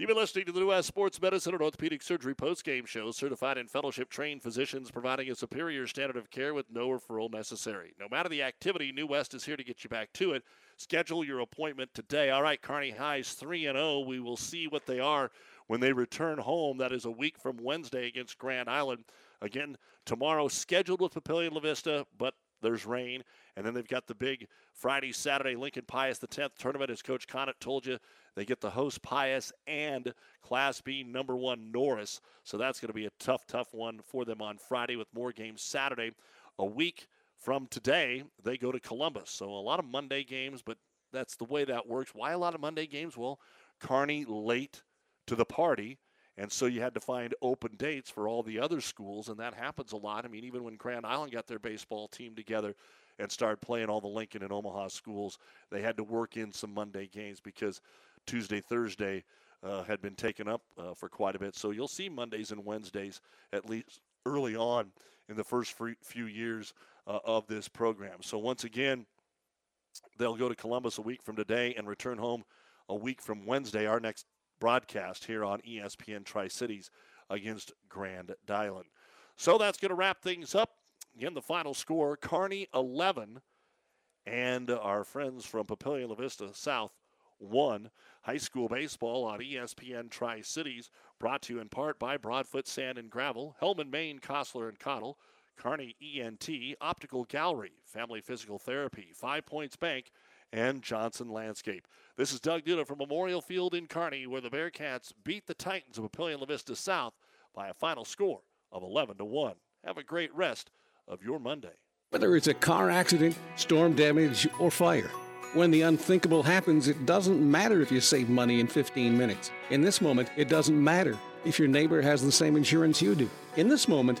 You've been listening to the New West Sports Medicine and Orthopedic Surgery post-game show. Certified and fellowship-trained physicians providing a superior standard of care with no referral necessary. No matter the activity, New West is here to get you back to it. Schedule your appointment today. All right, Kearney High's 3 and 0. We will see what they are when they return home. That is a week from Wednesday against Grand Island. Again, tomorrow scheduled with Papillion La Vista, but there's rain. And then they've got the big Friday, Saturday Lincoln Pius the 10th tournament. As Coach Connett told you, they get the host Pius and Class B number one Norris. So that's going to be a tough, tough one for them on Friday with more games Saturday. A week from today, they go to Columbus. So a lot of Monday games, but that's the way that works. Why a lot of Monday games? Well, Kearney late to the party. And so you had to find open dates for all the other schools, and that happens a lot. I mean, even when Grand Island got their baseball team together and started playing all the Lincoln and Omaha schools, they had to work in some Monday games because Tuesday, Thursday uh, had been taken up uh, for quite a bit. So you'll see Mondays and Wednesdays at least early on in the first few years uh, of this program. So once again, they'll go to Columbus a week from today and return home a week from Wednesday. Our next broadcast here on ESPN Tri Cities against Grand Island. So that's going to wrap things up. Again, the final score Kearney 11 and our friends from Papillion La Vista South 1. High school baseball on ESPN Tri Cities, brought to you in part by Broadfoot Sand and Gravel, Hellman, Maine, Kostler and Cottle, Kearney ENT, Optical Gallery, Family Physical Therapy, Five Points Bank, and Johnson Landscape. This is Doug Duda from Memorial Field in Kearney, where the Bearcats beat the Titans of Papillion La Vista South by a final score of 11 to 1. Have a great rest of your Monday. Whether it's a car accident, storm damage, or fire. When the unthinkable happens, it doesn't matter if you save money in 15 minutes. In this moment, it doesn't matter if your neighbor has the same insurance you do. In this moment,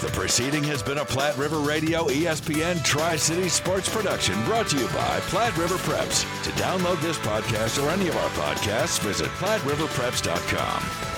The proceeding has been a Platte River Radio ESPN Tri City Sports production brought to you by Platte River Preps. To download this podcast or any of our podcasts, visit PlatteRiverPreps.com.